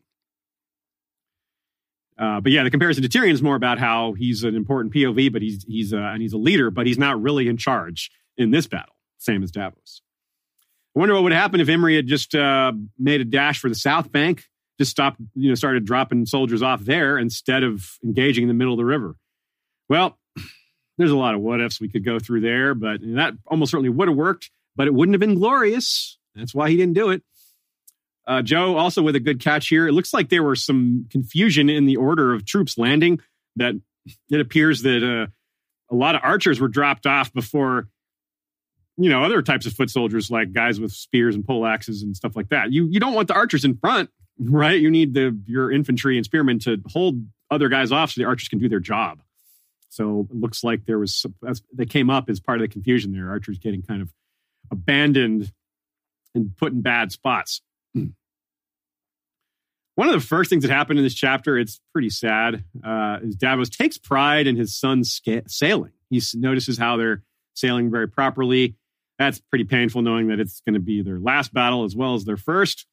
Uh, but yeah, the comparison to Tyrion is more about how he's an important POV, but he's he's uh, and he's a leader, but he's not really in charge in this battle. Same as Davos. I wonder what would happen if Imry had just uh, made a dash for the South Bank, just stopped, you know, started dropping soldiers off there instead of engaging in the middle of the river. Well, there's a lot of what ifs we could go through there, but that almost certainly would have worked, but it wouldn't have been glorious. That's why he didn't do it. Uh, Joe also with a good catch here. It looks like there was some confusion in the order of troops landing. That it appears that uh, a lot of archers were dropped off before, you know, other types of foot soldiers like guys with spears and pole axes and stuff like that. You you don't want the archers in front, right? You need the your infantry and spearmen to hold other guys off so the archers can do their job. So it looks like there was they came up as part of the confusion there. Archers getting kind of abandoned and put in bad spots. <clears throat> One of the first things that happened in this chapter, it's pretty sad, uh, is Davos takes pride in his son's sca- sailing. He notices how they're sailing very properly. That's pretty painful knowing that it's going to be their last battle as well as their first.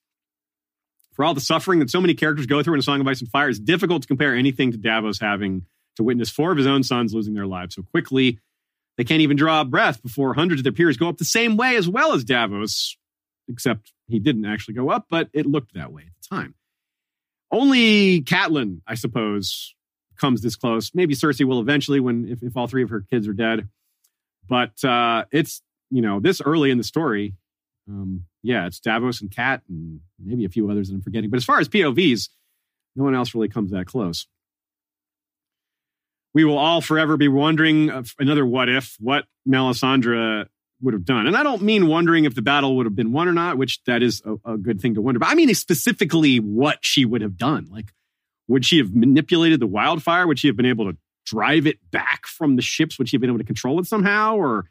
For all the suffering that so many characters go through in A Song of Ice and Fire, it's difficult to compare anything to Davos having to witness four of his own sons losing their lives so quickly. They can't even draw a breath before hundreds of their peers go up the same way as well as Davos, except he didn't actually go up, but it looked that way at the time. Only Catelyn, I suppose, comes this close. Maybe Cersei will eventually when if, if all three of her kids are dead. But uh, it's you know this early in the story. Um, yeah, it's Davos and Cat and maybe a few others that I'm forgetting. But as far as POVs, no one else really comes that close. We will all forever be wondering another what if, what Melisandre would have done. And I don't mean wondering if the battle would have been won or not, which that is a, a, good thing to wonder. But I mean specifically what she would have done. Like, would she have manipulated the wildfire? Would she have been able to drive it back from the ships? Would she have been able to control it somehow or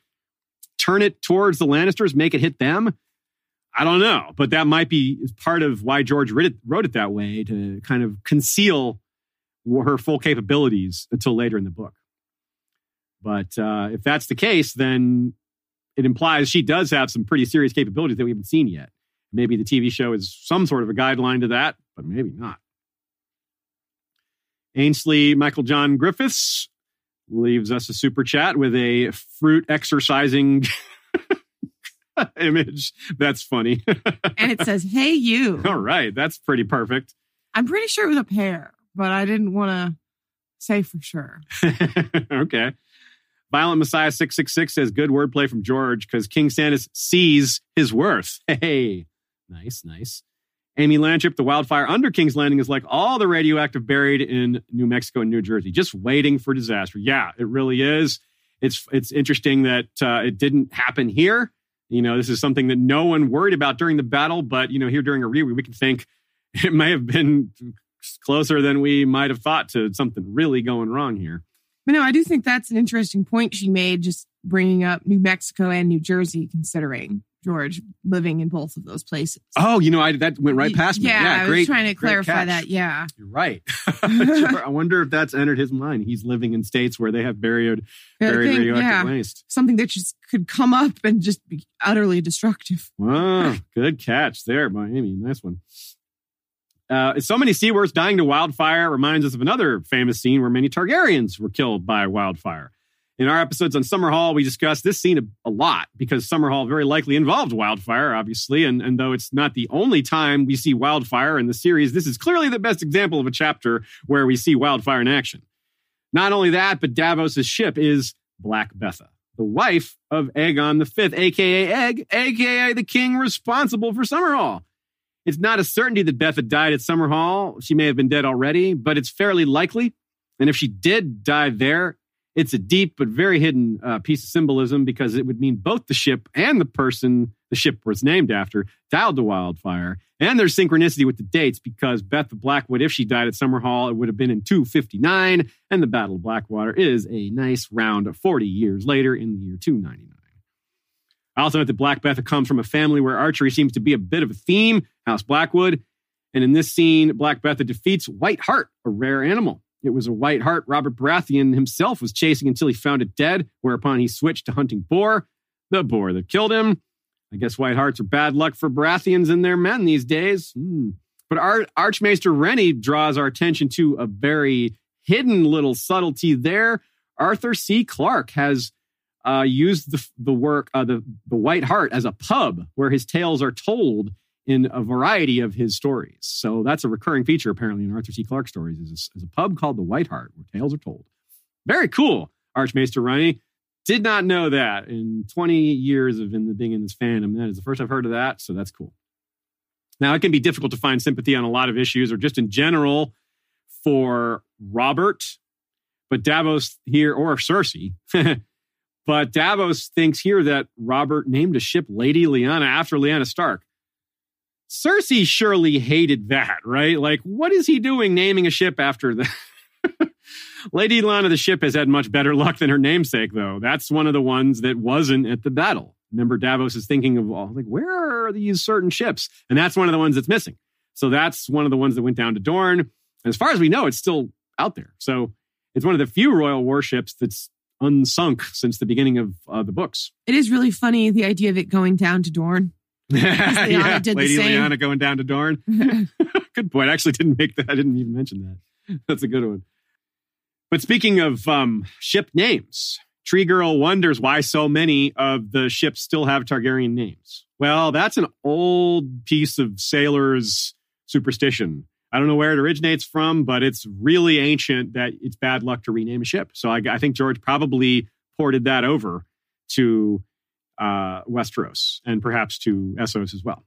turn it towards the Lannisters, make it hit them? I don't know, but that might be part of why George wrote it, wrote it that way to kind of conceal her full capabilities until later in the book. But uh, if that's the case, then it implies she does have some pretty serious capabilities that we haven't seen yet. Maybe the TV show is some sort of a guideline to that, but maybe not. Ainsley Michael John Griffiths leaves us a super chat with a fruit exercising <laughs> image. That's funny. <laughs> and it says, Hey, you. All right. That's pretty perfect. I'm pretty sure it was a pair, but I didn't want to say for sure. <laughs> okay. Violent Messiah 666 says good wordplay from George because King Stannis sees his worth. <laughs> Hey, nice, nice. Amy Lantrip, the wildfire under King's Landing is like all the radioactive buried in New Mexico and New Jersey, just waiting for disaster. Yeah, it really is. It's it's interesting that uh, it didn't happen here. You know, this is something that no one worried about during the battle, but you know, here during a reread, we can think <laughs> it may have been closer than we might have thought to something really going wrong here. But no, I do think that's an interesting point she made, just bringing up New Mexico and New Jersey, considering George living in both of those places. Oh, you know, I that went right past me. Yeah, Yeah, I great. was trying to clarify that. Yeah. You're right. <laughs> <laughs> I wonder if that's entered his mind. He's living in states where they have buried, buried radioactive yeah, waste. something that just could come up and just be utterly destructive. Wow, <laughs> good catch there Miami. Nice one. Uh, so many Seaworths dying to wildfire reminds us of another famous scene where many Targaryens were killed by wildfire. In our episodes on Summer Summerhall, we discussed this scene a, a lot because Summer Summerhall very likely involved wildfire, obviously. And, and though it's not the only time we see wildfire in the series, this is clearly the best example of a chapter where we see wildfire in action. Not only that, but Davos' ship is Black Betha, the wife of Aegon V, aka Egg, aka the king responsible for Summerhall. It's not a certainty that Betha died at Summerhall. She may have been dead already, but it's fairly likely. And if she did die there, it's a deep but very hidden uh, piece of symbolism because it would mean both the ship and the person the ship was named after dialed the wildfire. And there's synchronicity with the dates because Betha Blackwood, if she died at Summerhall, it would have been in 259, and the Battle of Blackwater is a nice round 40 years later in the year 299. I also note that Black Betha comes from a family where archery seems to be a bit of a theme, House Blackwood. And in this scene, Black Betha defeats White Hart, a rare animal. It was a white hart Robert Baratheon himself was chasing until he found it dead, whereupon he switched to hunting boar, the boar that killed him. I guess white harts are bad luck for Baratheons and their men these days. Hmm. But Ar- Archmaester Rennie draws our attention to a very hidden little subtlety there. Arthur C. Clarke has uh, used the, the work, uh, the, the White Hart, as a pub where his tales are told in a variety of his stories. So that's a recurring feature apparently in Arthur C. Clarke stories is a, is a pub called the White Hart where tales are told. Very cool, Archmaester Rennie. Did not know that in 20 years of in the, being in this fandom. That is the first I've heard of that, so that's cool. Now, it can be difficult to find sympathy on a lot of issues or just in general for Robert, but Davos here, or Cersei. <laughs> but Davos thinks here that Robert named a ship Lady Lyanna after Lyanna Stark. Cersei surely hated that, right? Like, what is he doing naming a ship after the <laughs> Lady Lyanna the ship has had much better luck than her namesake, though. That's one of the ones that wasn't at the battle. Remember, Davos is thinking of all like, where are these certain ships? And that's one of the ones that's missing. So that's one of the ones that went down to Dorne. As far as we know, it's still out there. So it's one of the few royal warships that's unsunk since the beginning of uh, the books. It is really funny the idea of it going down to Dorne. <laughs> yeah, Lady. Lyanna going down to Dorne. <laughs> <laughs> good point. I actually didn't make that. I didn't even mention that. That's a good one. But speaking of um, ship names, Tree Girl wonders why so many of the ships still have Targaryen names. Well, that's an old piece of sailors' superstition. I don't know where it originates from, but it's really ancient that it's bad luck to rename a ship. So I, I think George probably ported that over to uh, Westeros and perhaps to Essos as well.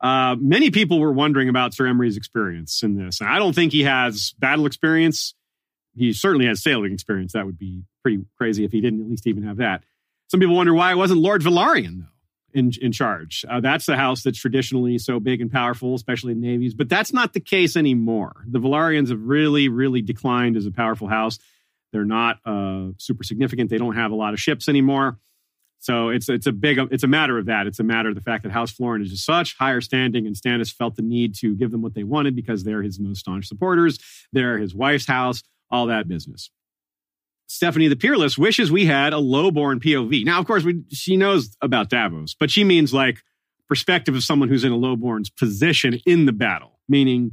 Uh, many people were wondering about Sir Imry's experience in this. And I don't think he has battle experience. He certainly has sailing experience. That would be pretty crazy if he didn't at least even have that. Some people wonder why it wasn't Lord Velaryon, though, in, in charge. Uh, that's the house that's traditionally so big and powerful, especially in navies. But that's not the case anymore. The Velaryons have really, really declined as a powerful house. They're not uh, super significant. They don't have a lot of ships anymore. So it's it's a big it's a matter of that. It's a matter of the fact that House Florent is just such higher standing, and Stannis felt the need to give them what they wanted because they're his most staunch supporters. They're his wife's house, all that business. Stephanie the Peerless wishes we had a lowborn POV. Now, of course, we, she knows about Davos, but she means like perspective of someone who's in a lowborn's position in the battle, meaning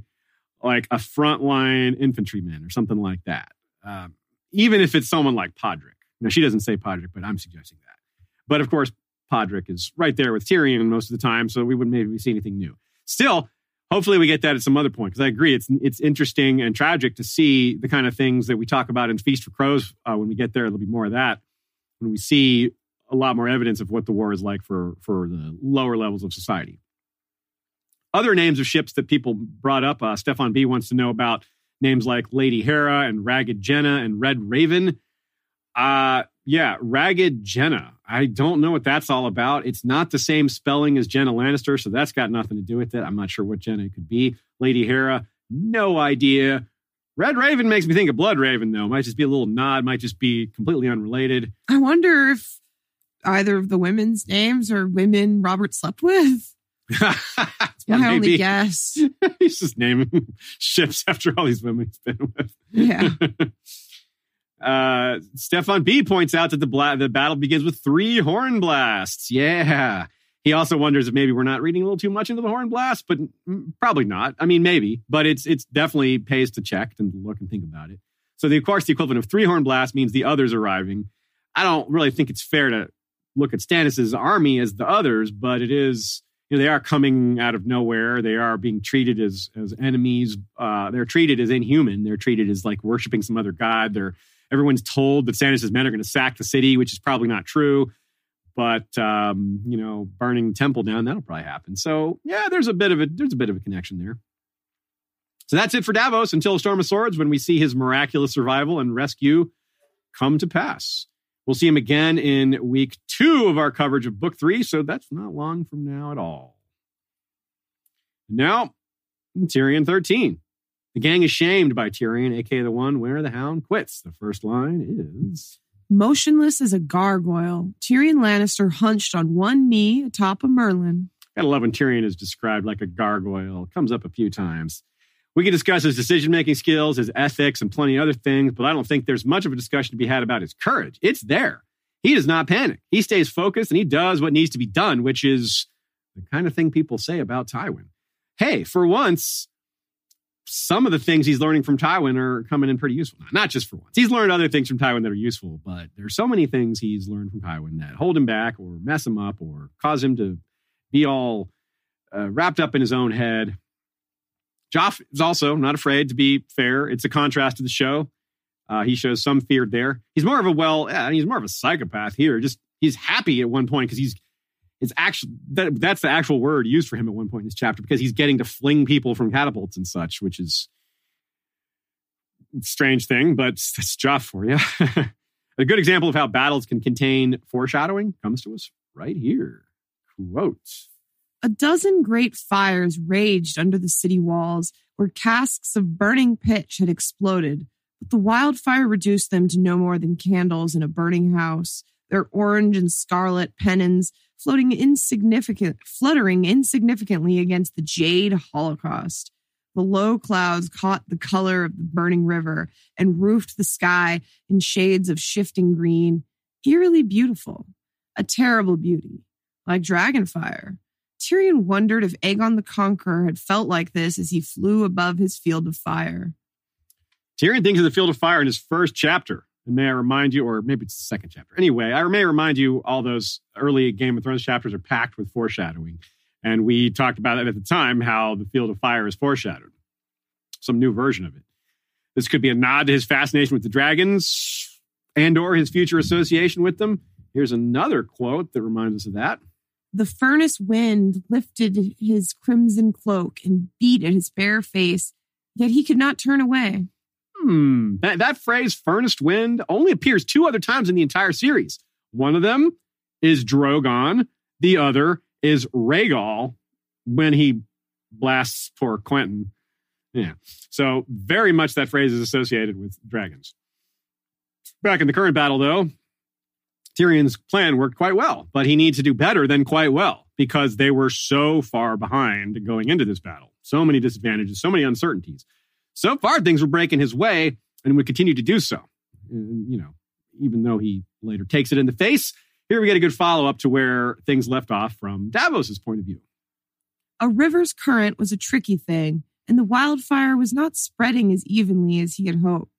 like a frontline infantryman or something like that. Um, even if it's someone like Podrick. Now, she doesn't say Podrick, but I'm suggesting that. But of course, Podrick is right there with Tyrion most of the time, so we wouldn't maybe see anything new. Still, hopefully we get that at some other point because I agree it's it's interesting and tragic to see the kind of things that we talk about in Feast for Crows. Uh, when we get there, there'll be more of that. When we see a lot more evidence of what the war is like for for the lower levels of society. Other names of ships that people brought up, uh, Stefan B wants to know about names like Lady Hera and Ragged Jenna and Red Raven. Uh, yeah, Ragged Jenna. I don't know what that's all about. It's not the same spelling as Genna Lannister, so that's got nothing to do with it. I'm not sure what Jenna could be. Lady Hera, no idea. Red Raven makes me think of Blood Raven, though. Might just be a little nod, might just be completely unrelated. I wonder if either of the women's names are women Robert slept with. <laughs> My only guess. <laughs> he's just naming <laughs> ships after all these women he's been with. Yeah. Uh, Stefan B points out that the, bla- the battle begins with three horn blasts. Yeah. He also wonders if maybe we're not reading a little too much into the horn blast, but probably not. I mean, maybe, but it's it's definitely pays to check and look and think about it. So, the, of course, the equivalent of three horn blasts means the others arriving. I don't really think it's fair to look at Stannis's army as the others, but it is you know they are coming out of nowhere. They are being treated as as enemies. Uh, they're treated as inhuman. They're treated as like worshiping some other god. They're everyone's told that Stannis' men are going to sack the city, which is probably not true. But um, you know, burning the temple down, that'll probably happen. So yeah, there's a bit of a there's a bit of a connection there. So that's it for Davos until a Storm of Swords when we see his miraculous survival and rescue come to pass. We'll see him again in week two of our coverage of book three, so that's not long from now at all. Now, Tyrion 13. The gang is shamed by Tyrion, aka the one where the hound quits. The first line is Motionless as a gargoyle, Tyrion Lannister hunched on one knee atop a merlon. Gotta love when Tyrion is described like a gargoyle. Comes up a few times. We can discuss his decision making skills, his ethics, and plenty of other things, but I don't think there's much of a discussion to be had about his courage. It's there. He does not panic. He stays focused and he does what needs to be done, which is the kind of thing people say about Tywin. Hey, for once, some of the things he's learning from Tywin are coming in pretty useful. Not just for once. He's learned other things from Tywin that are useful, but there's so many things he's learned from Tywin that hold him back or mess him up or cause him to be all uh, wrapped up in his own head. Joff is also not afraid to be fair. It's a contrast to the show. Uh, he shows some fear there. He's more of a well, yeah, he's more of a psychopath here. Just he's happy at one point because he's it's actually that that's the actual word used for him at one point in this chapter because he's getting to fling people from catapults and such, which is strange thing, but <laughs> that's Joff for you. <laughs> a good example of how battles can contain foreshadowing comes to us right here. Quote a dozen great fires raged under the city walls where casks of burning pitch had exploded, but the wildfire reduced them to no more than candles in a burning house, their orange and scarlet pennons floating insignificant, fluttering insignificantly against the jade holocaust. The low clouds caught the color of the burning river and roofed the sky in shades of shifting green, eerily beautiful, a terrible beauty, like dragonfire Tyrion wondered if Aegon the Conqueror had felt like this as he flew above his field of fire. Tyrion thinks of the field of fire in his first chapter. And may I remind you, or maybe it's the second chapter. Anyway, I may remind you all those early Game of Thrones chapters are packed with foreshadowing. And we talked about it at the time how the field of fire is foreshadowed, some new version of it. This could be a nod to his fascination with the dragons and or his future association with them. Here's another quote that reminds us of that. The furnace wind lifted his crimson cloak and beat at his bare face, yet he could not turn away. Hmm, that, that phrase, furnace wind, only appears two other times in the entire series. One of them is Drogon, the other is Rhaegal when he blasts poor Quentyn. Yeah. So, very much that phrase is associated with dragons. Back in the current battle, though, Tyrion's plan worked quite well, but he needs to do better than quite well because they were so far behind going into this battle. So many disadvantages, so many uncertainties. So far, things were breaking his way and would continue to do so. And, you know, even though he later takes it in the face, here we get a good follow up to where things left off from Davos's point of view. A river's current was a tricky thing, and the wildfire was not spreading as evenly as he had hoped.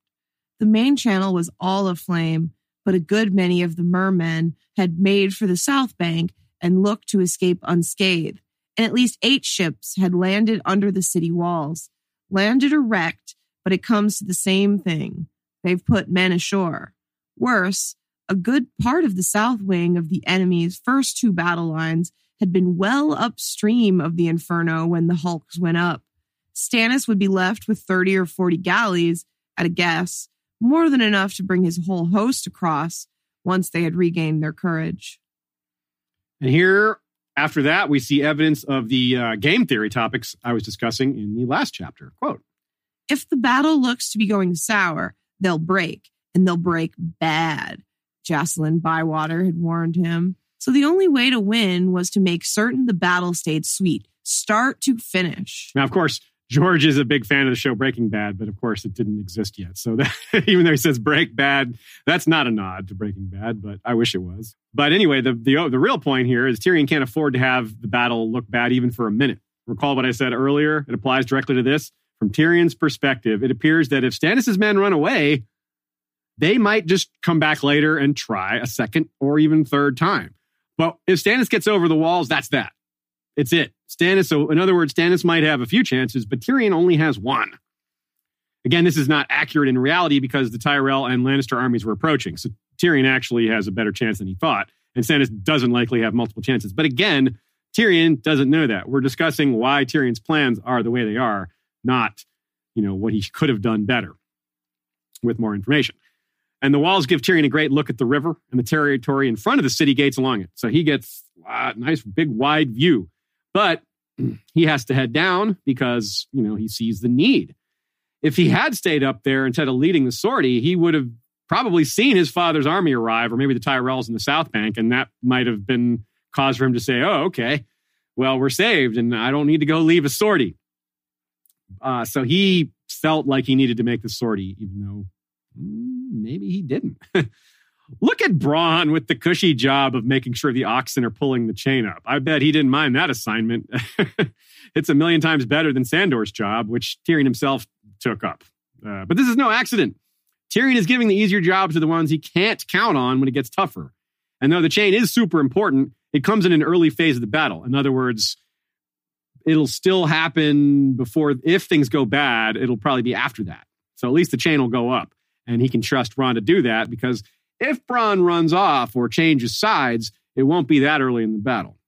The main channel was all aflame, but a good many of the mermen had made for the south bank and looked to escape unscathed. and at least eight ships had landed under the city walls. Landed erect, but it comes to the same thing. They've put men ashore. Worse, a good part of the south wing of the enemy's first two battle lines had been well upstream of the Inferno when the hulks went up. Stannis would be left with 30 or 40 galleys, at a guess, more than enough to bring his whole host across once they had regained their courage. And here, after that, we see evidence of the uh, game theory topics I was discussing in the last chapter. Quote If the battle looks to be going sour, they'll break, and they'll break bad. Jacelyn Bywater had warned him. So the only way to win was to make certain the battle stayed sweet, start to finish. Now, of course, George is a big fan of the show Breaking Bad, but of course it didn't exist yet. So that, <laughs> even though he says break bad, that's not a nod to Breaking Bad, but I wish it was. But anyway, the, the, the real point here is Tyrion can't afford to have the battle look bad even for a minute. Recall what I said earlier? It applies directly to this. From Tyrion's perspective, it appears that if Stannis' men run away, they might just come back later and try a second or even third time. But if Stannis gets over the walls, that's that. It's it. Stannis, so in other words, Stannis might have a few chances, but Tyrion only has one. Again, this is not accurate in reality because the Tyrell and Lannister armies were approaching. So Tyrion actually has a better chance than he thought. And Stannis doesn't likely have multiple chances. But again, Tyrion doesn't know that. We're discussing why Tyrion's plans are the way they are, not, you know, what he could have done better with more information. And the walls give Tyrion a great look at the river and the territory in front of the city gates along it. So he gets a nice, big, wide view but he has to head down because, you know, he sees the need. If he had stayed up there instead of leading the sortie, he would have probably seen his father's army arrive, or maybe the Tyrells in the South Bank, and that might have been cause for him to say, "Oh, okay, well, we're saved, and I don't need to go leave a sortie." Uh, so he felt like he needed to make the sortie, even though mm, maybe he didn't. <laughs> Look at Bronn with the cushy job of making sure the oxen are pulling the chain up. I bet he didn't mind that assignment. <laughs> it's a million times better than Sandor's job, which Tyrion himself took up. Uh, but this is no accident. Tyrion is giving the easier jobs to the ones he can't count on when it gets tougher. And though the chain is super important, it comes in an early phase of the battle. In other words, it'll still happen before, if things go bad, it'll probably be after that. So at least the chain will go up. And he can trust Bronn to do that because if Bronn runs off or changes sides, it won't be that early in the battle.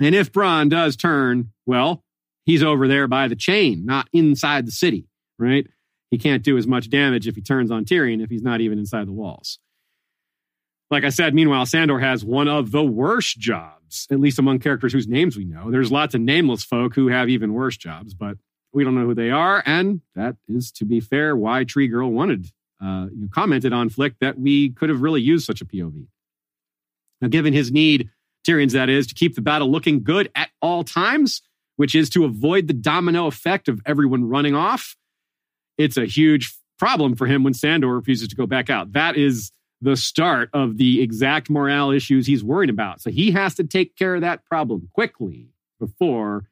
And if Bronn does turn, well, he's over there by the chain, not inside the city, right? He can't do as much damage if he turns on Tyrion if he's not even inside the walls. Like I said, meanwhile, Sandor has one of the worst jobs, at least among characters whose names we know. There's lots of nameless folk who have even worse jobs, but we don't know who they are. And that is, to be fair, why Tree Girl wanted uh, you commented on Flick that we could have really used such a POV. Now, given his need, Tyrion's that is, to keep the battle looking good at all times, which is to avoid the domino effect of everyone running off, it's a huge problem for him when Sandor refuses to go back out. That is the start of the exact morale issues he's worried about. So he has to take care of that problem quickly before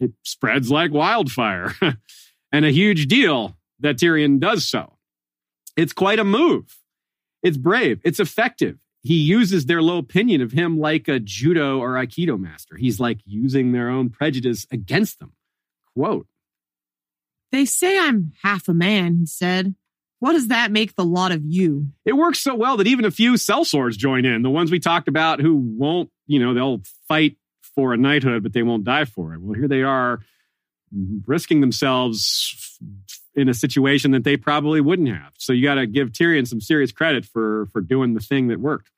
it spreads like wildfire. <laughs> and a huge deal that Tyrion does so. It's quite a move. It's brave. It's effective. He uses their low opinion of him like a judo or aikido master. He's like using their own prejudice against them. Quote They say I'm half a man, he said. What does that make the lot of you? It works so well that even a few sellswords join in. The ones we talked about who won't, you know, they'll fight for a knighthood, but they won't die for it. Well, here they are risking themselves in a situation that they probably wouldn't have. So you got to give Tyrion some serious credit for for doing the thing that worked.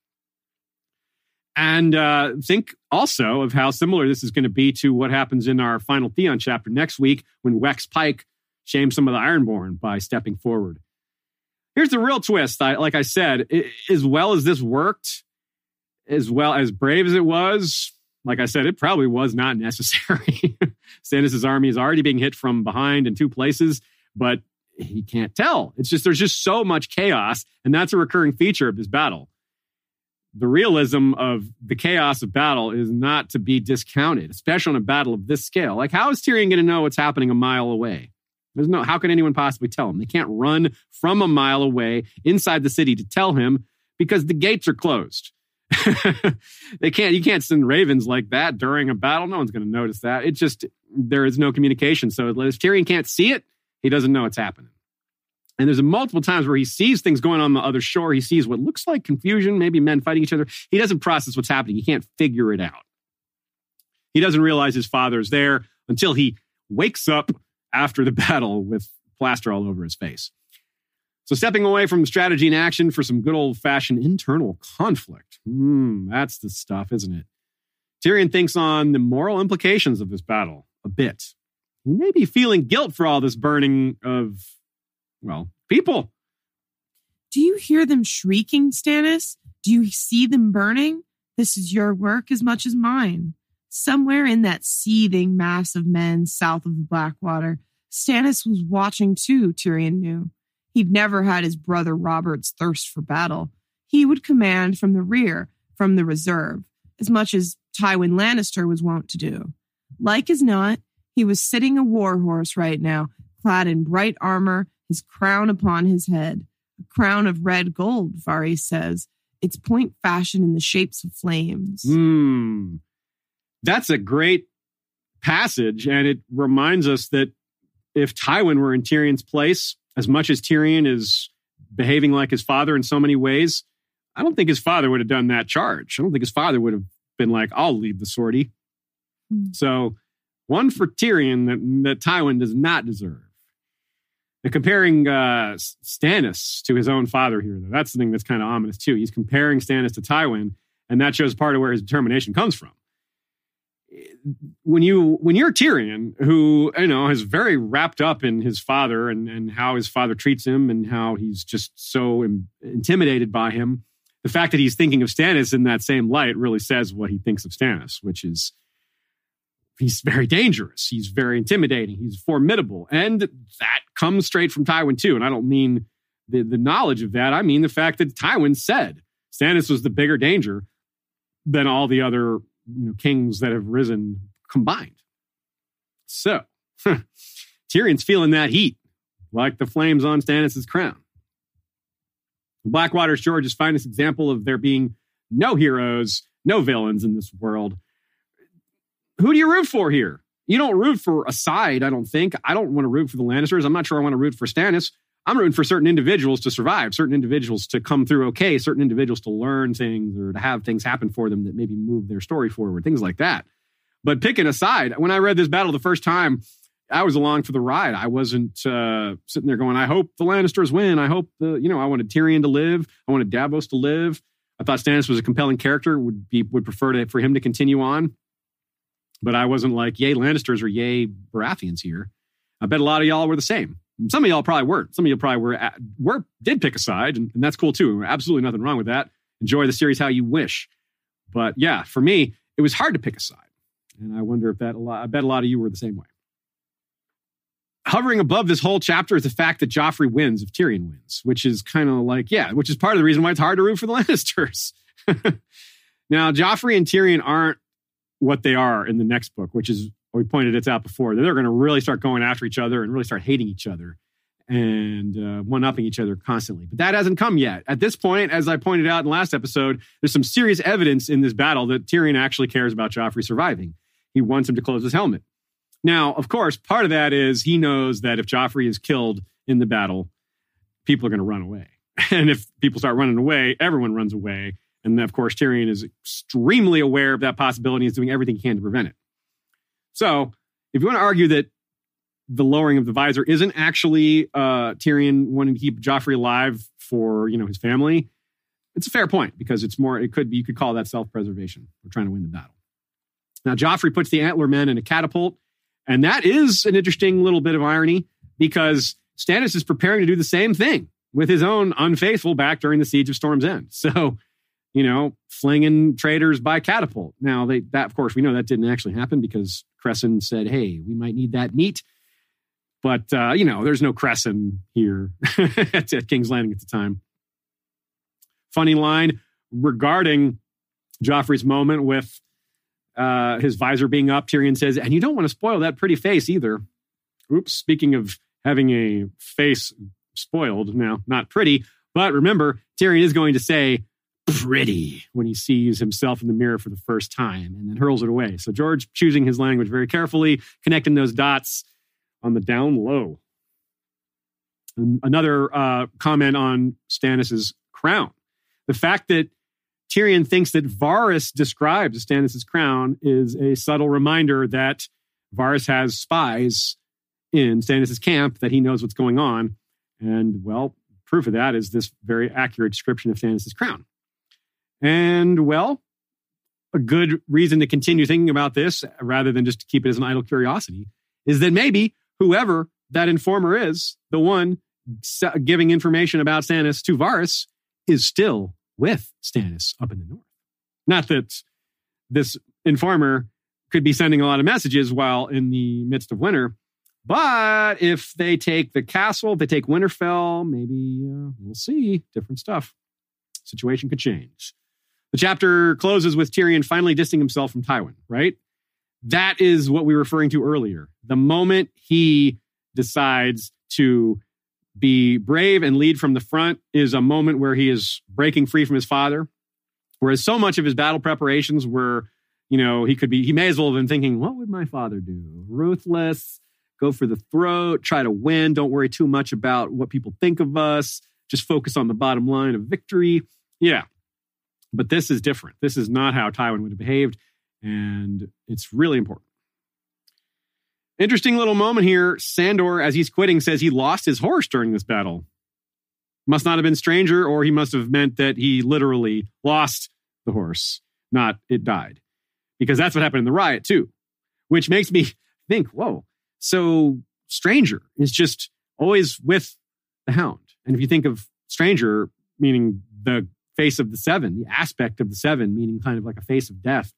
And uh, think also of how similar this is going to be to what happens in our final Theon chapter next week when Wex Pyke shames some of the Ironborn by stepping forward. Here's the real twist. I, like I said, it, as well as this worked, as well as brave as it was, like I said, it probably was not necessary. <laughs> Stannis' army is already being hit from behind in two places but he can't tell. It's just there's just so much chaos, and that's a recurring feature of this battle. The realism of the chaos of battle is not to be discounted, especially on a battle of this scale. Like, how is Tyrion going to know what's happening a mile away? There's no, how can anyone possibly tell him? They can't run from a mile away inside the city to tell him because the gates are closed. <laughs> they can't. You can't send ravens like that during a battle. No one's going to notice that. It just there is no communication. So if Tyrion can't see it, he doesn't know it's happening. And there's multiple times where he sees things going on the other shore. He sees what looks like confusion, maybe men fighting each other. He doesn't process what's happening. He can't figure it out. He doesn't realize his father's there until he wakes up after the <laughs> battle with plaster all over his face. So, stepping away from strategy and action for some good old fashioned internal conflict. Hmm, that's the stuff, isn't it? Tyrion thinks on the moral implications of this battle a bit. He may be feeling guilt for all this burning of, well, people. Do you hear them shrieking, Stannis? Do you see them burning? This is your work as much as mine. Somewhere in that seething mass of men south of the Blackwater, Stannis was watching too, Tyrion knew. He'd never had his brother Robert's thirst for battle. He would command from the rear, from the reserve, as much as Tywin Lannister was wont to do. Like as not, he was sitting a war horse right now, clad in bright armor, his crown upon his head. A crown of red gold, Varys says, its point fashioned in the shapes of flames. Hmm. That's a great passage, and it reminds us that if Tywin were in Tyrion's place, as much as Tyrion is behaving like his father in so many ways, I don't think his father would have done that charge. I don't think his father would have been like, I'll lead the sortie. Mm. So, one for Tyrion that, that Tywin does not deserve. And comparing uh, Stannis to his own father here, though, that's the thing that's kind of ominous too. He's comparing Stannis to Tywin, and that shows part of where his determination comes from when you when you're Tyrion, who you know is very wrapped up in his father and and how his father treats him and how he's just so Im- intimidated by him, the fact that he's thinking of Stannis in that same light really says what he thinks of Stannis, which is he's very dangerous, he's very intimidating, he's formidable, and that comes straight from Tywin too. And I don't mean the the knowledge of that; I mean the fact that Tywin said Stannis was the bigger danger than all the other you know, kings that have risen combined. So <laughs> Tyrion's feeling that heat, like the flames on Stannis' crown. Blackwater's George's finest example of there being no heroes, no villains in this world. Who do you root for here? You don't root for a side, I don't think. I don't want to root for the Lannisters. I'm not sure I want to root for Stannis. I'm rooting for certain individuals to survive, certain individuals to come through okay, certain individuals to learn things or to have things happen for them that maybe move their story forward, things like that. But picking a side, when I read this battle the first time, I was along for the ride. I wasn't uh, sitting there going, I hope the Lannisters win. I hope the, you know, I wanted Tyrion to live. I wanted Davos to live. I thought Stannis was a compelling character, would be would prefer to, for him to continue on. But I wasn't like, yay, Lannisters or yay, Baratheons here. I bet a lot of y'all were the same. Some of y'all probably weren't. Some of you probably were, at, were did pick a side, and, and that's cool too. Absolutely nothing wrong with that. Enjoy the series how you wish. But yeah, for me, it was hard to pick a side, and I wonder if that a lot. I bet a lot of you were the same way. Hovering above this whole chapter is the fact that Joffrey wins if Tyrion wins, which is kind of like yeah, which is part of the reason why it's hard to root for the <laughs> Lannisters. <laughs> now, Joffrey and Tyrion aren't what they are in the next book, which is we pointed it out before, that they're going to really start going after each other and really start hating each other and uh, one upping each other constantly. But that hasn't come yet. At this point, as I pointed out in the last episode, there's some serious evidence in this battle that Tyrion actually cares about Joffrey surviving. He wants him to close his helmet. Now, of course, part of that is he knows that if Joffrey is killed in the battle, people are going to run away. <laughs> And if people start running away, everyone runs away. And of course, Tyrion is extremely aware of that possibility and is doing everything he can to prevent it. So, if you want to argue that the lowering of the visor isn't actually uh, Tyrion wanting to keep Joffrey alive for you know his family, it's a fair point because it's more. It could be you could call that self preservation. We're trying to win the battle. Now Joffrey puts the antler men in a catapult, and that is an interesting little bit of irony because Stannis is preparing to do the same thing with his own unfaithful back during the siege of Storm's End. <laughs> So you know, flinging traders by catapult. Now, they that of course we know that didn't actually happen because Cressen said, "Hey, we might need that meat." But uh, you know, there's no Cressen here <laughs> at, at King's Landing at the time. Funny line regarding Joffrey's moment with uh, his visor being up. Tyrion says, "And you don't want to spoil that pretty face either." Oops. Speaking of having a face spoiled, now not pretty, but remember, Tyrion is going to say pretty when he sees himself in the mirror for the first time and then hurls it away. So George choosing his language very carefully, connecting those dots on the down low. And another uh, comment on Stannis's crown. The fact that Tyrion thinks that Varys describes Stannis' crown is a subtle reminder that Varys has spies in Stannis' camp, that he knows what's going on. And, well, proof of that is this very accurate description of Stannis' crown. And, well, a good reason to continue thinking about this rather than just to keep it as an idle curiosity is that maybe whoever that informer is, the one giving information about Stannis to Varys, is still with Stannis up in the north. Not that this informer could be sending a lot of messages while in the midst of winter, but if they take the castle, if they take Winterfell, maybe uh, we'll see different stuff. Situation could change. The chapter closes with Tyrion finally distancing himself from Tywin, right? That is what we were referring to earlier. The moment he decides to be brave and lead from the front is a moment where he is breaking free from his father. Whereas so much of his battle preparations were, you know, he could be, he may as well have been thinking, what would my father do? Ruthless, go for the throat, try to win, don't worry too much about what people think of us, just focus on the bottom line of victory. Yeah. But this is different. This is not how Tywin would have behaved. And it's really important. Interesting little moment here. Sandor, as he's quitting, says he lost his horse during this battle. Must not have been stranger, or he must have meant that he literally lost the horse, not it died. Because that's what happened in the riot, too. Which makes me think, whoa. So stranger is just always with the hound. And if you think of stranger, meaning the face of the seven, the aspect of the seven, meaning kind of like a face of death,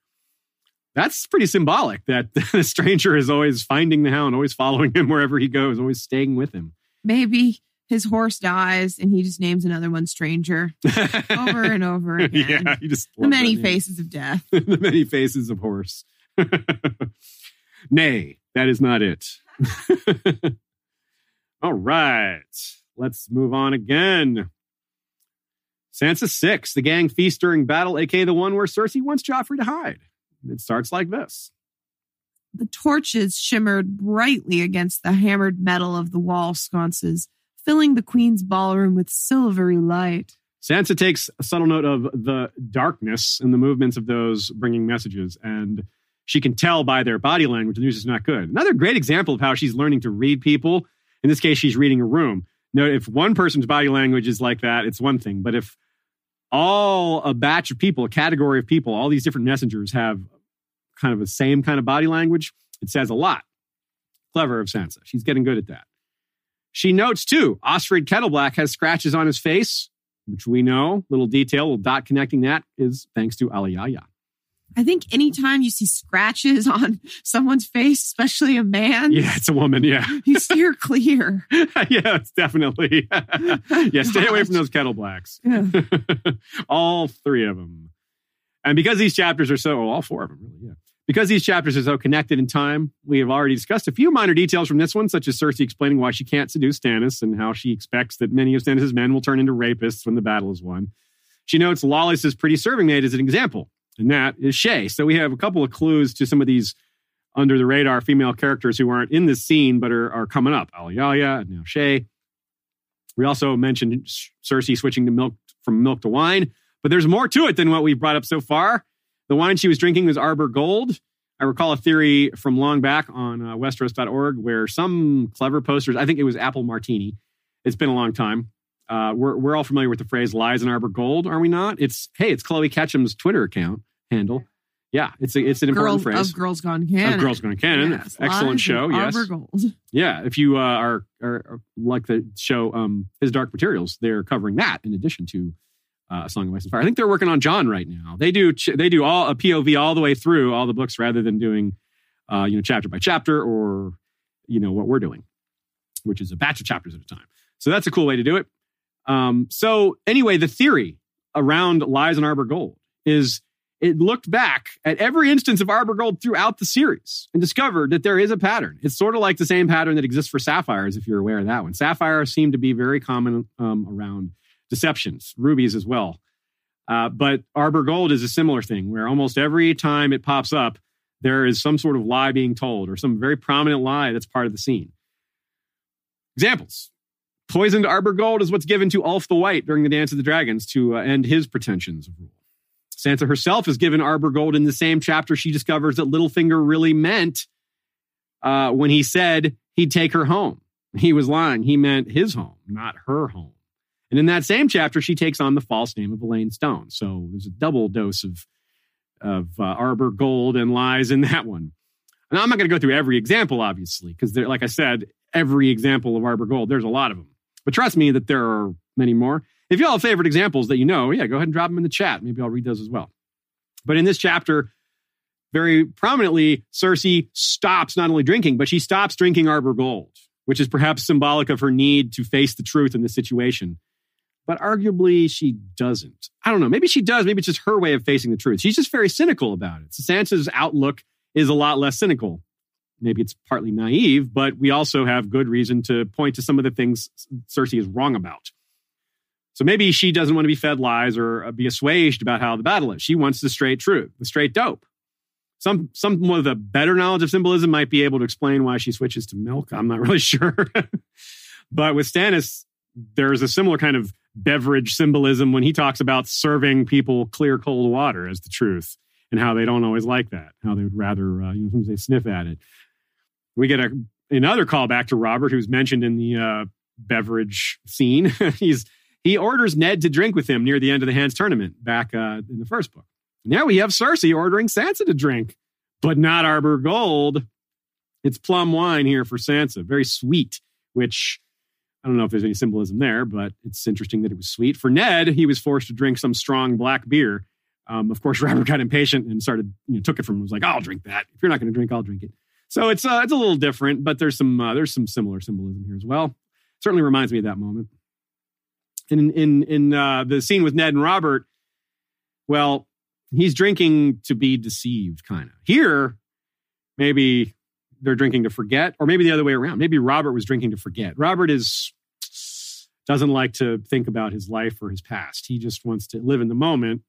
that's pretty symbolic that <laughs> the stranger is always finding the hound, always following him wherever he goes, always staying with him. Maybe his horse dies and he just names another one stranger over <laughs> and over again. Yeah, just the many faces of death. <laughs> the many faces of horse. Nay, that is not it. All right, let's move on again. Sansa 6, the gang feast during battle, aka the one where Cersei wants Joffrey to hide. It starts like this. The torches shimmered brightly against the hammered metal of the wall sconces, filling the queen's ballroom with silvery light. Sansa takes a subtle note of the darkness and the movements of those bringing messages, and she can tell by their body language the news is not good. Another great example of how she's learning to read people. In this case, she's reading a room. Now, if one person's body language is like that, it's one thing. But if all a batch of people, a category of people, all these different messengers have kind of the same kind of body language, it says a lot. Clever of Sansa. She's getting good at that. She notes too, Osfryd Kettleblack has scratches on his face, which we know, little detail, little dot connecting that is thanks to Alayaya. I think anytime you see scratches <laughs> on someone's face, especially a man, Yeah, it's a woman. Yeah. <laughs> you steer clear. <laughs> yeah, it's definitely. yeah, stay away from those Kettleblacks. Yeah. all three of them. And because these chapters are so, oh, all four of them, really, yeah. Because these chapters are so connected in time, we have already discussed a few minor details from this one, such as Cersei explaining why she can't seduce Stannis and how she expects that many of Stannis' men will turn into rapists when the battle is won. She notes Lollys's pretty serving maid as an example, and that is Shay. So we have a couple of clues to some of these under the radar female characters who aren't in this scene but are, are coming up. Alayaya and now Shay. We also mentioned Cersei switching to milk from milk to wine, but there's more to it than what we've brought up so far. The wine she was drinking was Arbor Gold. I recall a theory from long back on uh, Westeros.org where some clever posters, I think it was Apple Martini. It's been a long time. Uh, we're, we're all familiar with the phrase lies in Arbor Gold, are we not? It's, hey, it's Chloe Ketchum's Twitter account handle. Yeah, it's a, it's an important Girl phrase. of Girls Gone Canon. Of Girls Gone Canon. Yes, Excellent show. Yes. Arbor Gold. <laughs> Yeah, if you uh, are, are are like the show um, His Dark Materials, they're covering that in addition to uh, A Song of Ice and Fire. I think they're working on Jon right now. They do ch- they do all a POV all the way through all the books rather than doing uh, you know chapter by chapter or you know what we're doing, which is a batch of chapters at a time. So that's a cool way to do it. Um, so anyway, the theory around Lies in Arbor Gold is it looked back at every instance of Arbor Gold throughout the series and discovered that there is a pattern. It's sort of like the same pattern that exists for sapphires, if you're aware of that one. Sapphires seem to be very common um, around deceptions, rubies as well. Uh, but Arbor Gold is a similar thing where almost every time it pops up, there is some sort of lie being told or some very prominent lie that's part of the scene. Examples Poisoned Arbor Gold is what's given to Ulf the White during the Dance of the Dragons to uh, end his pretensions of rule. Sansa herself is given Arbor Gold in the same chapter she discovers that Littlefinger really meant uh, when he said he'd take her home. He was lying. He meant his home, not her home. And in that same chapter, she takes on the false name of Alayne Stone. So there's a double dose of, of uh, Arbor Gold and lies in that one. Now, I'm not going to go through every example, obviously, because like I said, every example of Arbor Gold, there's a lot of them. But trust me that there are many more. If you all have favorite examples that you know, yeah, go ahead and drop them in the chat. Maybe I'll read those as well. But in this chapter, very prominently, Cersei stops not only drinking, but she stops drinking Arbor Gold, which is perhaps symbolic of her need to face the truth in this situation. But arguably, she doesn't. I don't know. Maybe she does. Maybe it's just her way of facing the truth. She's just very cynical about it. Sansa's outlook is a lot less cynical maybe it's partly naive, but we also have good reason to point to some of the things Cersei is wrong about. So maybe she doesn't want to be fed lies or uh, be assuaged about how the battle is. She wants the straight truth, the straight dope. Some some with a better knowledge of symbolism might be able to explain why she switches to milk. I'm not <laughs> really sure. but with Stannis, there's a similar kind of beverage symbolism when he talks about serving people clear cold water as the truth and how they don't always like that, how they would rather, uh, you know, sometimes they sniff at it we get a, another callback to Robert, who's mentioned in the uh, beverage scene. <laughs> He's he orders Ned to drink with him near the end of the hands tournament back uh, in the first book. Now we have Cersei ordering Sansa to drink, but not Arbor Gold. It's plum wine here for Sansa, very sweet, which I don't know if there's any symbolism there, but it's interesting that it was sweet. For Ned, he was forced to drink some strong black beer. Um, of course, <laughs> Robert got impatient and started, you know, took it from him. Was like, "I'll drink that. If you're not going to drink, I'll drink it." So it's uh, it's a little different, but there's some uh, there's some similar symbolism here as well. Certainly reminds me of that moment. In in in uh, the scene with Ned and Robert, well, he's drinking to be deceived, kind of. Here, maybe they're drinking to forget, or maybe the other way around. Maybe Robert was drinking to forget. Robert is doesn't like to think about his life or his past. He just wants to live in the moment,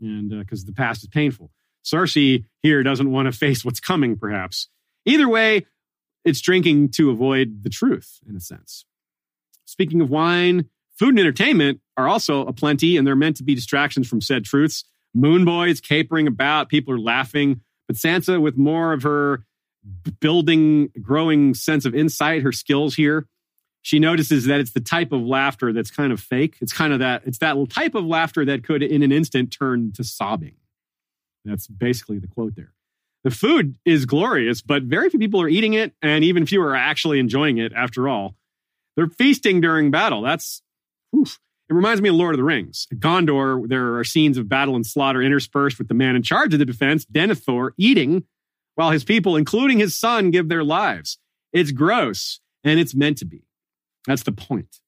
and because uh, the past is painful. Cersei here doesn't want to face what's coming, perhaps. Either way, it's drinking to avoid the truth, in a sense. Speaking of wine, food and entertainment are also aplenty, and they're meant to be distractions from said truths. Moon boys capering about, people are laughing, but Sansa, with more of her building, growing sense of insight, her skills here, she notices that it's the type of laughter that's kind of fake. It's kind of that, it's that type of laughter that could, in an instant, turn to sobbing. That's basically the quote there the food is glorious, but very few people are eating it, and even fewer are actually enjoying it after all. They're feasting during battle. That's, oof. it reminds me of Lord of the Rings. At Gondor, there are scenes of battle and slaughter interspersed with the man in charge of the defense, Denethor, eating while his people, including his son, give their lives. It's gross, and it's meant to be. That's the point.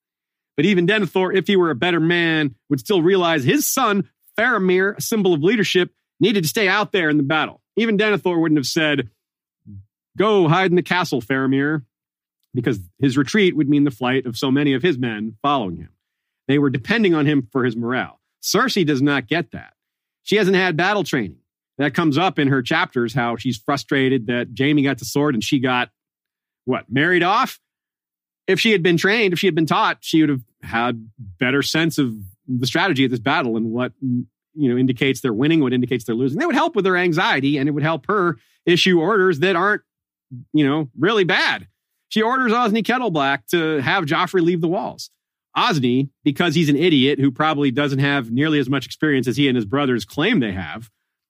But even Denethor, if he were a better man, would still realize his son, Faramir, a symbol of leadership, needed to stay out there in the battle. Even Denethor wouldn't have said, Go hide in the castle, Faramir, because his retreat would mean the flight of so many of his men following him. They were depending on him for his morale. Cersei does not get that. She hasn't had battle training. That comes up in her chapters how she's frustrated that Jaime got the sword and she got what, married off? If she had been trained, if she had been taught, she would have had better sense of the strategy of this battle and what you know indicates they're winning, what indicates they're losing. That would help with their anxiety, and it would help her issue orders that aren't you know really bad. She orders Osney Kettleblack to have Joffrey leave the walls. Osney, because he's an idiot who probably doesn't have nearly as much experience as he and his brothers claim they have,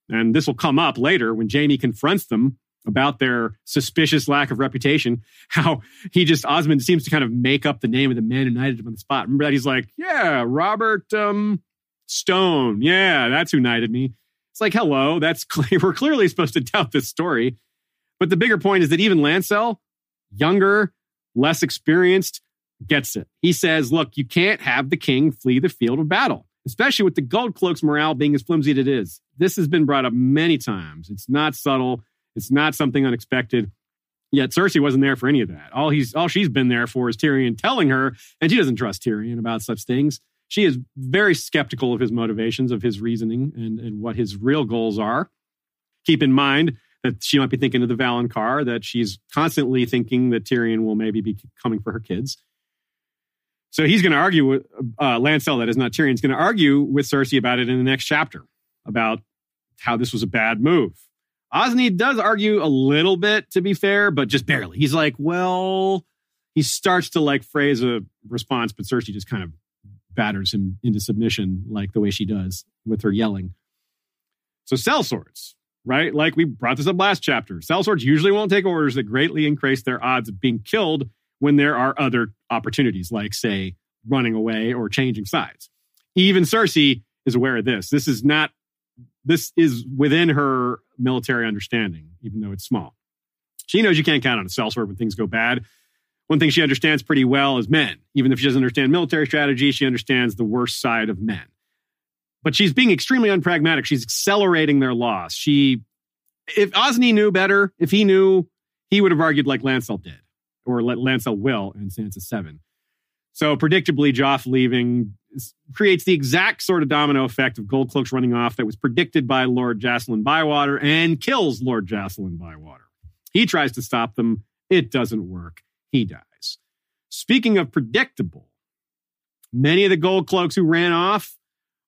and this will come up later when Jaime confronts them about their suspicious lack of reputation. <laughs> How he just Osmond seems to kind of make up the name of the man who knighted him on the spot. Remember that he's like, yeah, Robert um, Stone. Yeah, that's who knighted me. It's like, hello, that's. <laughs> We're clearly supposed to doubt this story. But the bigger point is that even Lancel, younger, less experienced, gets it. He says, look, you can't have the king flee the field of battle, especially with the gold cloak's morale being as flimsy as it is. This has been brought up many times. It's not subtle. It's not something unexpected. Yet Cersei wasn't there for any of that. All he's all she's been there for is Tyrion telling her, and she doesn't trust Tyrion about such things. She is very skeptical of his motivations, of his reasoning, and, and what his real goals are. Keep in mind that she might be thinking of the Valonqar, that she's constantly thinking that Tyrion will maybe be coming for her kids. So he's going to argue with uh, Lancel, that is not Tyrion, Tyrion's going to argue with Cersei about it in the next chapter about how this was a bad move. Osney does argue a little bit, to be fair, but just barely. He's like, well, he starts to like phrase a response, but Cersei just kind of batters him into submission, like the way she does with her yelling. So sellswords, right? Like we brought this up last chapter. Sellswords usually won't take orders that greatly increase their odds of being killed when there are other opportunities, like, say, running away or changing sides. Even Cersei is aware of this. This is not, this is within her military understanding, even though it's small. She knows you can't count on a cell sellsword when things go bad. One thing she understands pretty well is men. Even if she doesn't understand military strategy, she understands the worst side of men. But she's being extremely unpragmatic. She's accelerating their loss. She, if Osney knew better, if he knew, he would have argued like Lancel did or Lancel will in Sansa 7. So predictably, Joff leaving creates the exact sort of domino effect of gold cloaks running off that was predicted by Lord Jacelyn Bywater and kills Lord Jacelyn Bywater. He tries to stop them. It doesn't work. He dies. Speaking of predictable, many of the gold cloaks who ran off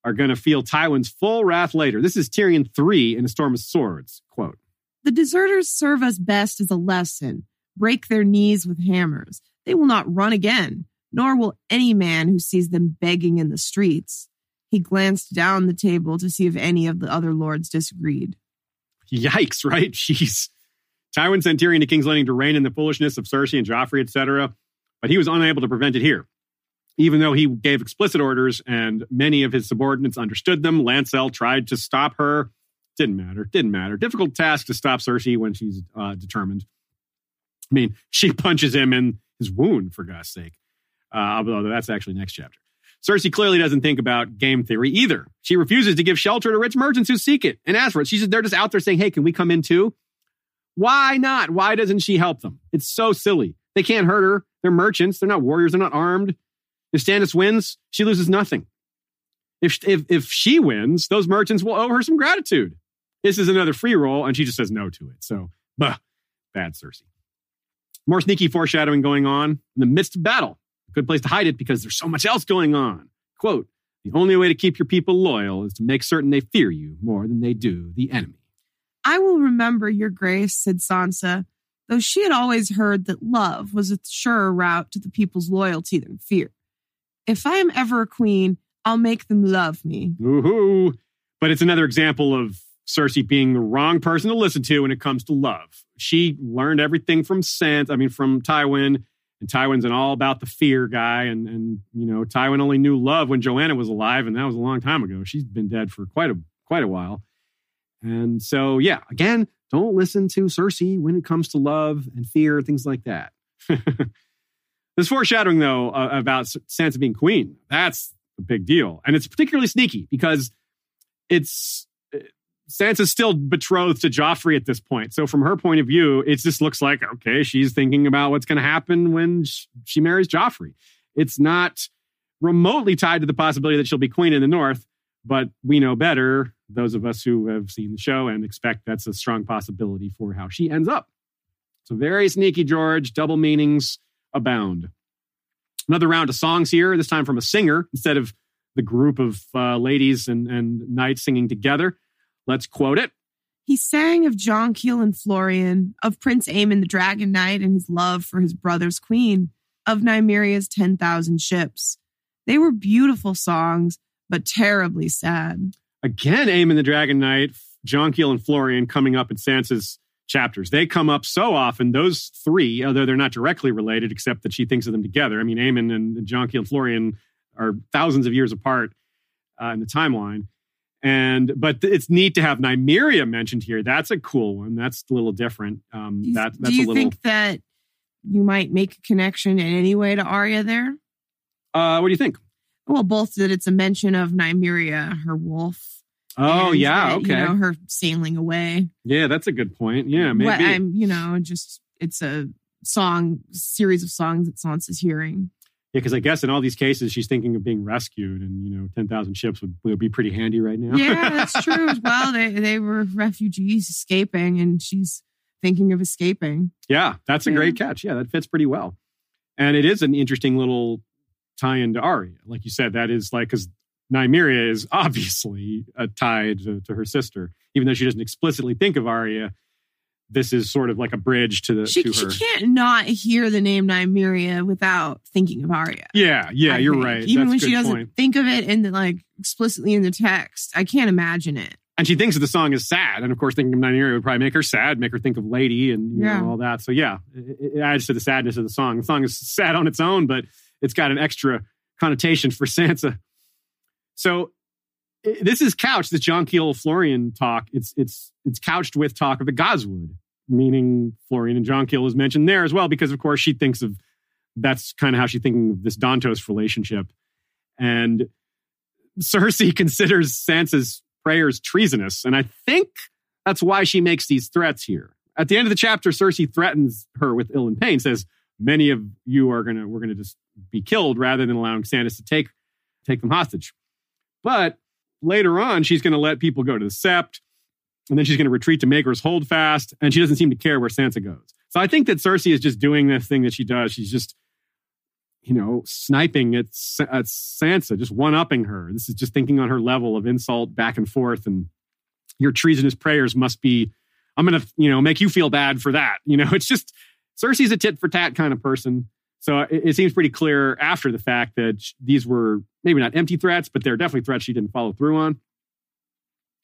are going to feel Tywin's full wrath later. This is Tyrion 3 in A Storm of Swords. Quote The deserters serve us best as a lesson break their knees with hammers. They will not run again, nor will any man who sees them begging in the streets. He glanced down the table to see if any of the other lords disagreed. Yikes, right? <laughs> Jeez. Tywin sent Tyrion to King's Landing to rein in the foolishness of Cersei and Joffrey, etc., but he was unable to prevent it here. Even though he gave explicit orders and many of his subordinates understood them, Lancel tried to stop her. Didn't matter. Didn't matter. Difficult task to stop Cersei when she's uh, determined. I mean, she <laughs> punches him in his wound, for God's sake. Uh, although that's actually next chapter. Cersei clearly doesn't think about game theory either. She refuses to give shelter to rich merchants who seek it and ask for it. She's they're just out there saying, "Hey, can we come in too?" Why not? Why doesn't she help them? It's so silly. They can't hurt her. They're merchants. They're not warriors. They're not armed. If Stannis wins, she loses nothing. If if if she wins, those merchants will owe her some gratitude. This is another free roll, and she just says no to it. So, bah, bad Cersei. More sneaky foreshadowing going on in the midst of battle. Good place to hide it because there's so much else going on. Quote, the only way to keep your people loyal is to make certain they fear you more than they do the enemy. I will remember your grace, said Sansa, though she had always heard that love was a surer route to the people's loyalty than fear. If I am ever a queen, I'll make them love me. Woohoo! But it's another example of Cersei being the wrong person to listen to when it comes to love. She learned everything from Sant, I mean, from Tywin, and Tywin's an all about the fear guy. And, and, you know, Tywin only knew love when Joanna was alive, and that was a long time ago. She's been dead for quite a, quite a while. And so, yeah, again, don't listen to Cersei when it comes to love and fear, things like that. <laughs> this foreshadowing, though, uh, about Sansa being queen, that's a big deal. And it's particularly sneaky because it's Sansa's still betrothed to Joffrey at this point. So from her point of view, it just looks like, okay, she's thinking about what's going to happen when she marries Joffrey. It's not remotely tied to the possibility that she'll be queen in the north, but we know better, those of us who have seen the show and expect that's a strong possibility for how she ends up. So very sneaky, George. Double meanings abound. Another round of songs here, this time from a singer instead of the group of uh, ladies and, and knights singing together. Let's quote it. He sang of Jonquil and Florian, of Prince Aemon the Dragon Knight and his love for his brother's queen, of Nymeria's 10,000 ships. They were beautiful songs, but terribly sad. Again, Aemon the Dragon Knight, Jonquil and Florian coming up in Sansa's chapters. They come up so often, those three, although they're not directly related, except that she thinks of them together. I mean, Aemon and Jonquil and Florian are thousands of years apart uh, in the timeline. And but it's neat to have Nymeria mentioned here. That's a cool one. That's a little different. Um, do you, that, that's do you a little. think that you might make a connection in any way to Arya there? Uh, what do you think? Well, both that it's a mention of Nymeria, her wolf. Oh yeah, that, okay. You know, her sailing away. Yeah, that's a good point. Yeah, maybe. What I'm, you know, just it's a song series of songs that Sansa's hearing. Yeah, because I guess in all these cases, she's thinking of being rescued, and you know, ten thousand ships would, would be pretty handy right now. Yeah, that's <laughs> true as well. They they were refugees escaping, and she's thinking of escaping. yeah, that's a Yeah. great catch. Yeah, that fits pretty well, and it is an interesting little tie-in to Arya. Like you said, that is like because Nymeria is <laughs> obviously a tie to, to her sister, even though she doesn't explicitly think of Arya. This is sort of like a bridge to the She, to she can't not hear the name Nymeria without thinking of Arya. Yeah, yeah, I you're think. right. Even That's when she doesn't point. think of it in the like explicitly in the text, I can't imagine it. and she thinks that the song is sad, and of course, thinking of Nymeria would probably make her sad, make her think of Lady, and you Yeah. know all that. So yeah, it, it adds to the sadness of the song. The song is sad on its own, but it's got an extra connotation for Sansa. So this is couched. This Jonquil Florian talk. It's it's it's couched with talk of the Godswood, meaning Florian and Jonquil is mentioned there as well, because of course she thinks of that's kind of how she's thinking of this Dantos relationship, and Cersei <laughs> considers Sansa's prayers treasonous, and I think that's why she makes these threats here. At the end of the chapter, Cersei threatens her with Ilyn Payne, says, Many of you are gonna we're gonna just be killed rather than allowing Stannis to take take them hostage. But later on, she's gonna let people go to the Sept, and then she's gonna retreat to Maegor's Holdfast, and she doesn't seem to care where Sansa goes. So I think that Cersei is just doing this thing that she does. She's just you know, sniping at, at Sansa, just one upping her. This is just thinking on her level of insult back and forth. And your treasonous prayers must be, I'm going to, you know, make you feel bad for that. You know, <laughs> it's just Cersei's a tit for tat kind of person. So it, it seems pretty clear after the fact that these were maybe not empty threats, but they're definitely threats she didn't follow through on.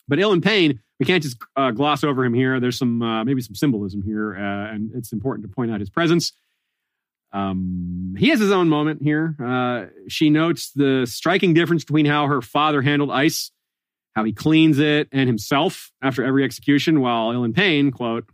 But Ilyn Payne, we can't just uh, gloss over him here. There's some, uh, maybe some symbolism here, uh, and it's important to point out his presence. Um, he has his own moment here. Uh, she notes the striking difference between how her father handled ice, how he cleans it, and himself after every execution, while Ilyn Payne, quote,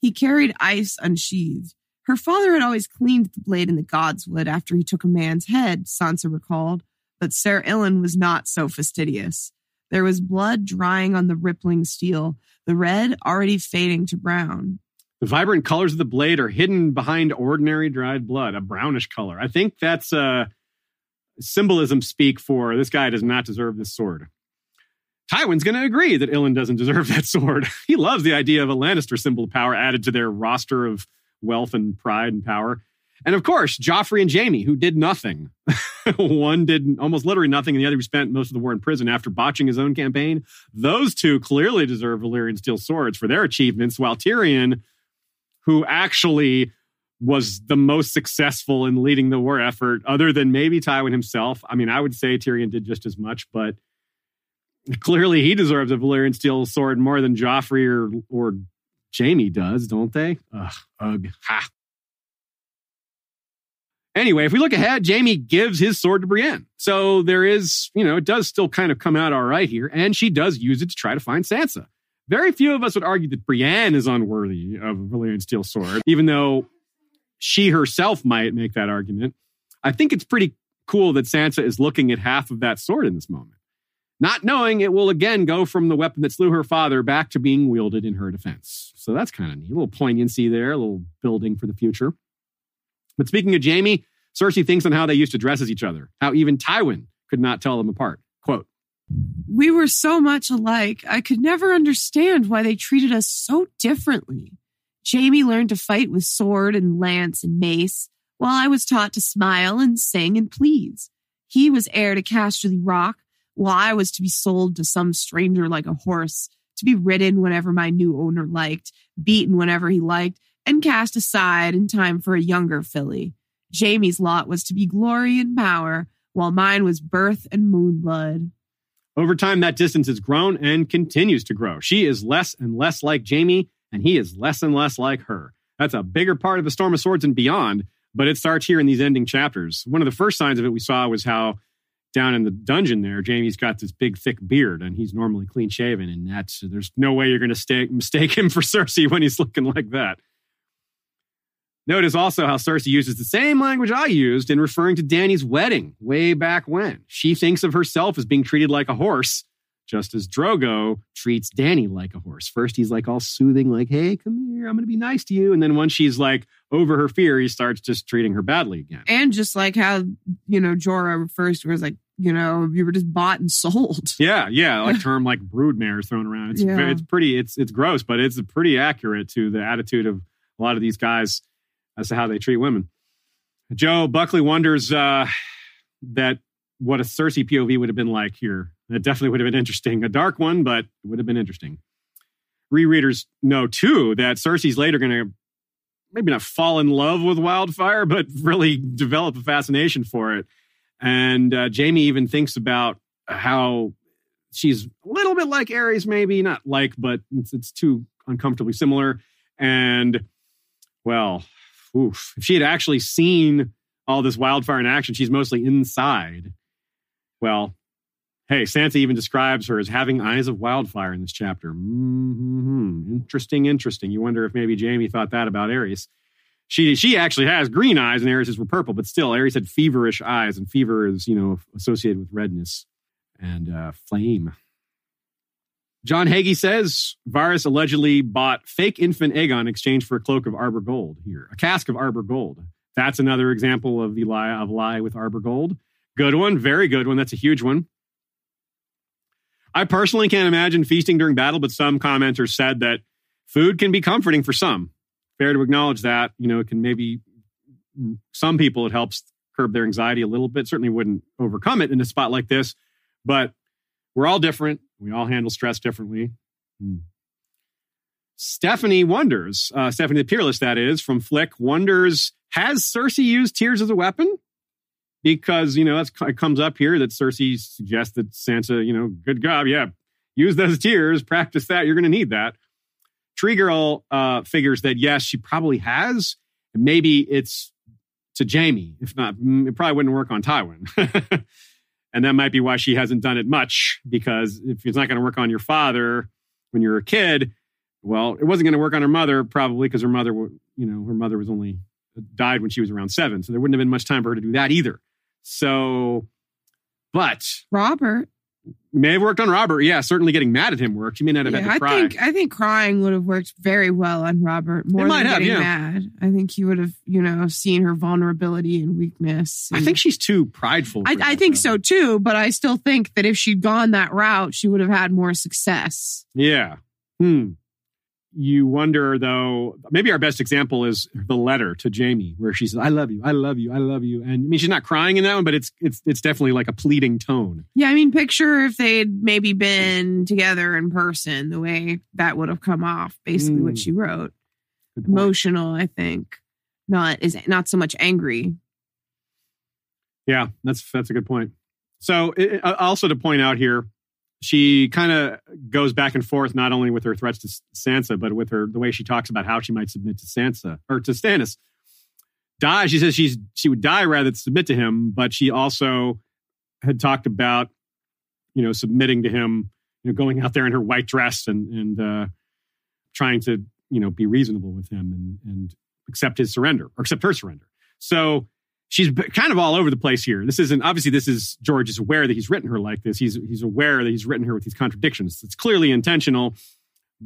He carried ice unsheathed. Her father had always cleaned the blade in the godswood after he took a man's head, Sansa recalled, but Ser Ilyn was not so fastidious. There was blood drying on the rippling steel, the red already fading to brown. the vibrant colors of the blade are hidden behind ordinary dried blood, a brownish color. I think that's uh, symbolism speak for this guy does not deserve this sword. Tywin's going to agree that Ilyn doesn't deserve <laughs> that sword. he loves the idea of a Lannister symbol of power added to their roster of wealth and pride and power. And of course, Joffrey and Jaime, who did nothing. <laughs> One did almost literally nothing, and the other spent most of the war in prison after botching his own campaign. Those two clearly deserve Valyrian steel swords for their achievements, while Tyrion, who actually was the most successful in leading the war effort, other than maybe Tywin himself. I mean, I would say Tyrion did just as much, but clearly he deserves a Valyrian steel sword more than Joffrey or or Jaime does, don't they? Ugh, ugh, ha. Anyway, if we look ahead, Jaime gives his sword to Brienne. So there is, you know, it does still kind of come out all right here, and she does use it to try to find Sansa. Very few of us would argue that Brienne is unworthy of a Valyrian steel sword, even though she herself might make that argument. I think it's pretty cool that Sansa is looking at half of that sword in this moment, not knowing it will again go from the weapon that slew her father back to being wielded in her defense. So that's kind of neat. A little poignancy there, a little building for the future. But speaking of Jaime, Cersei thinks on how they used to dress as each other, how even Tywin could not tell them apart. Quote, We were so much alike, I could never understand why they treated us so differently. Jaime learned to fight with sword and lance and mace, while I was taught to smile and sing and please. He was heir to Casterly Rock, while I was to be sold to some stranger like a horse, to be ridden whenever my new owner liked, beaten whenever he liked, and cast aside in time for a younger filly. Jaime's lot was to be glory and power, while mine was birth and moonblood. Over time, that distance has grown and continues to grow. She is less and less like Jaime, and he is less and less like her. That's a bigger part of the Storm of Swords and beyond, but it starts here in these ending chapters. One of the first signs of it we saw was how down in the dungeon there, Jaime's got this big, thick beard, and he's normally clean shaven, and that's there's no way you're going to mistake him <laughs> for Cersei when he's looking like that. Notice also how Cersei uses the same language I used in referring to Dany's wedding way back when. She thinks of herself as being treated like a horse, just as Drogo treats Dany like a horse. First, he's like all soothing, like, hey, come here, I'm going to be nice to you. And then once she's like over her fear, he starts just treating her badly again. And just like how, you know, Jorah refers to her as like, you know, you were just bought and sold. <laughs> Yeah, yeah, like term like broodmare is thrown around. It's Yeah. it's pretty it's it's gross, but it's pretty accurate to the attitude of a lot of these guys as to how they treat women. Joe Buckley wonders uh, that what a Cersei POV would have been like here. That definitely would have been interesting. A dark one, but it would have been interesting. Rereaders know too that Cersei's later going to maybe not fall in love with wildfire, but really develop a fascination for it. And uh, Jaime even thinks about how she's a little bit like Aerys, maybe not like, but it's, it's too uncomfortably similar. And well, oof, if she had actually seen all this wildfire in action, she's mostly inside. Well, hey, Sansa even describes her as having eyes of wildfire in this chapter. hmm Interesting, interesting. You wonder if maybe Jaime thought that about Aerys. She she actually has green eyes, and Aerys were purple, but still, Aerys had feverish eyes, and fever is you know associated with redness and uh, flame. John Hagee says Varys allegedly bought fake infant Aegon in exchange for a cloak of Arbor Gold here, a cask of Arbor Gold. That's another example of the lie of lie with Arbor Gold. Good one, very good one. That's a huge one. I personally can't imagine feasting during battle, but some commenters said that food can be comforting for some. Fair to acknowledge that. You know, it can maybe some people it helps curb their anxiety a little bit. Certainly wouldn't overcome it in a spot like this, but we're all different. We all handle stress differently. Hmm. Stephanie wonders, uh, Stephanie the Peerless, that is, from Flick, wonders, has Cersei used tears as a weapon? Because, you know, it comes up here that Cersei suggests that Sansa, you know, good job, yeah, use those tears, practice that, you're going to need that. Tree Girl uh, figures that, yes, she probably has. Maybe it's to Jaime. If not, mm, it probably wouldn't work on Tywin. <laughs> and that might be why she hasn't done it much, because if it's not going to work on your father when you're a kid, well, it wasn't going to work on her mother probably because her mother, you know, her mother was only died when she was around seven, so there wouldn't have been much time for her to do that either. So, but Robert. May have worked on Robert. Yeah, certainly getting mad at him worked. She may not have Yeah, had to I think I think crying would have worked very well on Robert more than have, getting yeah. mad. I think he would have, you know, seen her vulnerability and weakness. I think she's too prideful. I, I think though. so too, but I still think that if she'd gone that route, she would have had more success. Yeah. Hmm. You wonder though, maybe our best example is the letter to Jaime where she says, I love you, I love you, I love you. And I mean she's not crying in that one, but it's it's it's definitely like a pleading tone. Yeah, I mean, picture if they'd maybe been together in person, the way that would have come off. Basically, what Mm. she wrote, emotional. I think not is not so much angry. Yeah, that's that's a good point. So it- also to point out here, she kind of goes back and forth not only with her threats to Sansa, but with her the way she talks about how she might submit to Sansa or to Stannis. Die. She says she's she would die rather than submit to him, but she also had talked about you know submitting to him, you know, going out there in her white dress and and uh, trying to you know be reasonable with him and and accept his surrender or accept her surrender. So she's kind of all over the place here. This isn't obviously this is George is aware that he's written her like this. He's he's aware that he's written her with these contradictions. It's clearly intentional.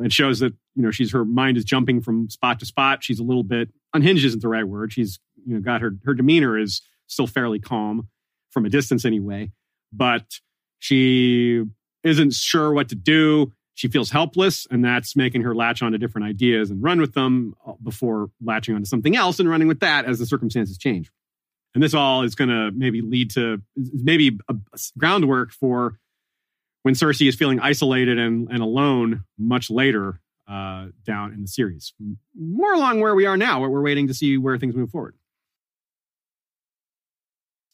It shows that you know she's her mind is jumping from spot to spot. She's a little bit unhinged isn't the right word. She's you know got her her demeanor is still fairly calm from a distance anyway, but she isn't sure what to do. She feels helpless, and that's making her latch onto different ideas and run with them uh, before latching onto something else and running with that as the circumstances change. And this all is going to maybe lead to maybe a, groundwork for when Cersei is feeling isolated and, and alone much later uh, down in the series. More along where we are now, where we're waiting to see where things move forward.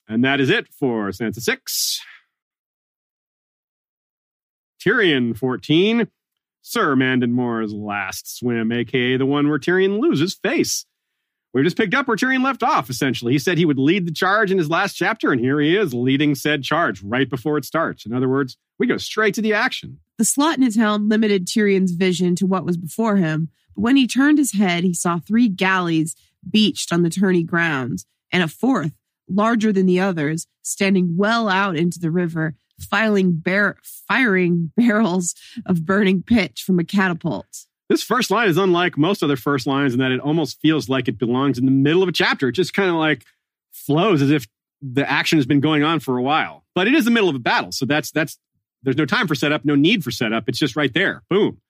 And that is it for Sansa 6. Tyrion 14. Sir Mandon Moore's last swim, aka the one where Tyrion loses face. We just picked up where Tyrion left off, essentially. He said he would lead the charge in his last chapter, and here he is leading said charge right before it starts. In other words, we go straight to the action. The slot in his helm limited Tyrion's vision to what was before him, but when he turned his head, he saw three galleys beached on the tourney grounds, and a fourth, larger than the others, standing well out into the river, filing bar- firing barrels of burning pitch from a catapult. This first line is unlike most other first lines in that it almost feels like it belongs in the middle of a chapter. It just kind of like flows as if the action has been going on for a while. But it is the middle of a battle, so that's that's there's no time for setup, no need for setup. It's just right there. Boom.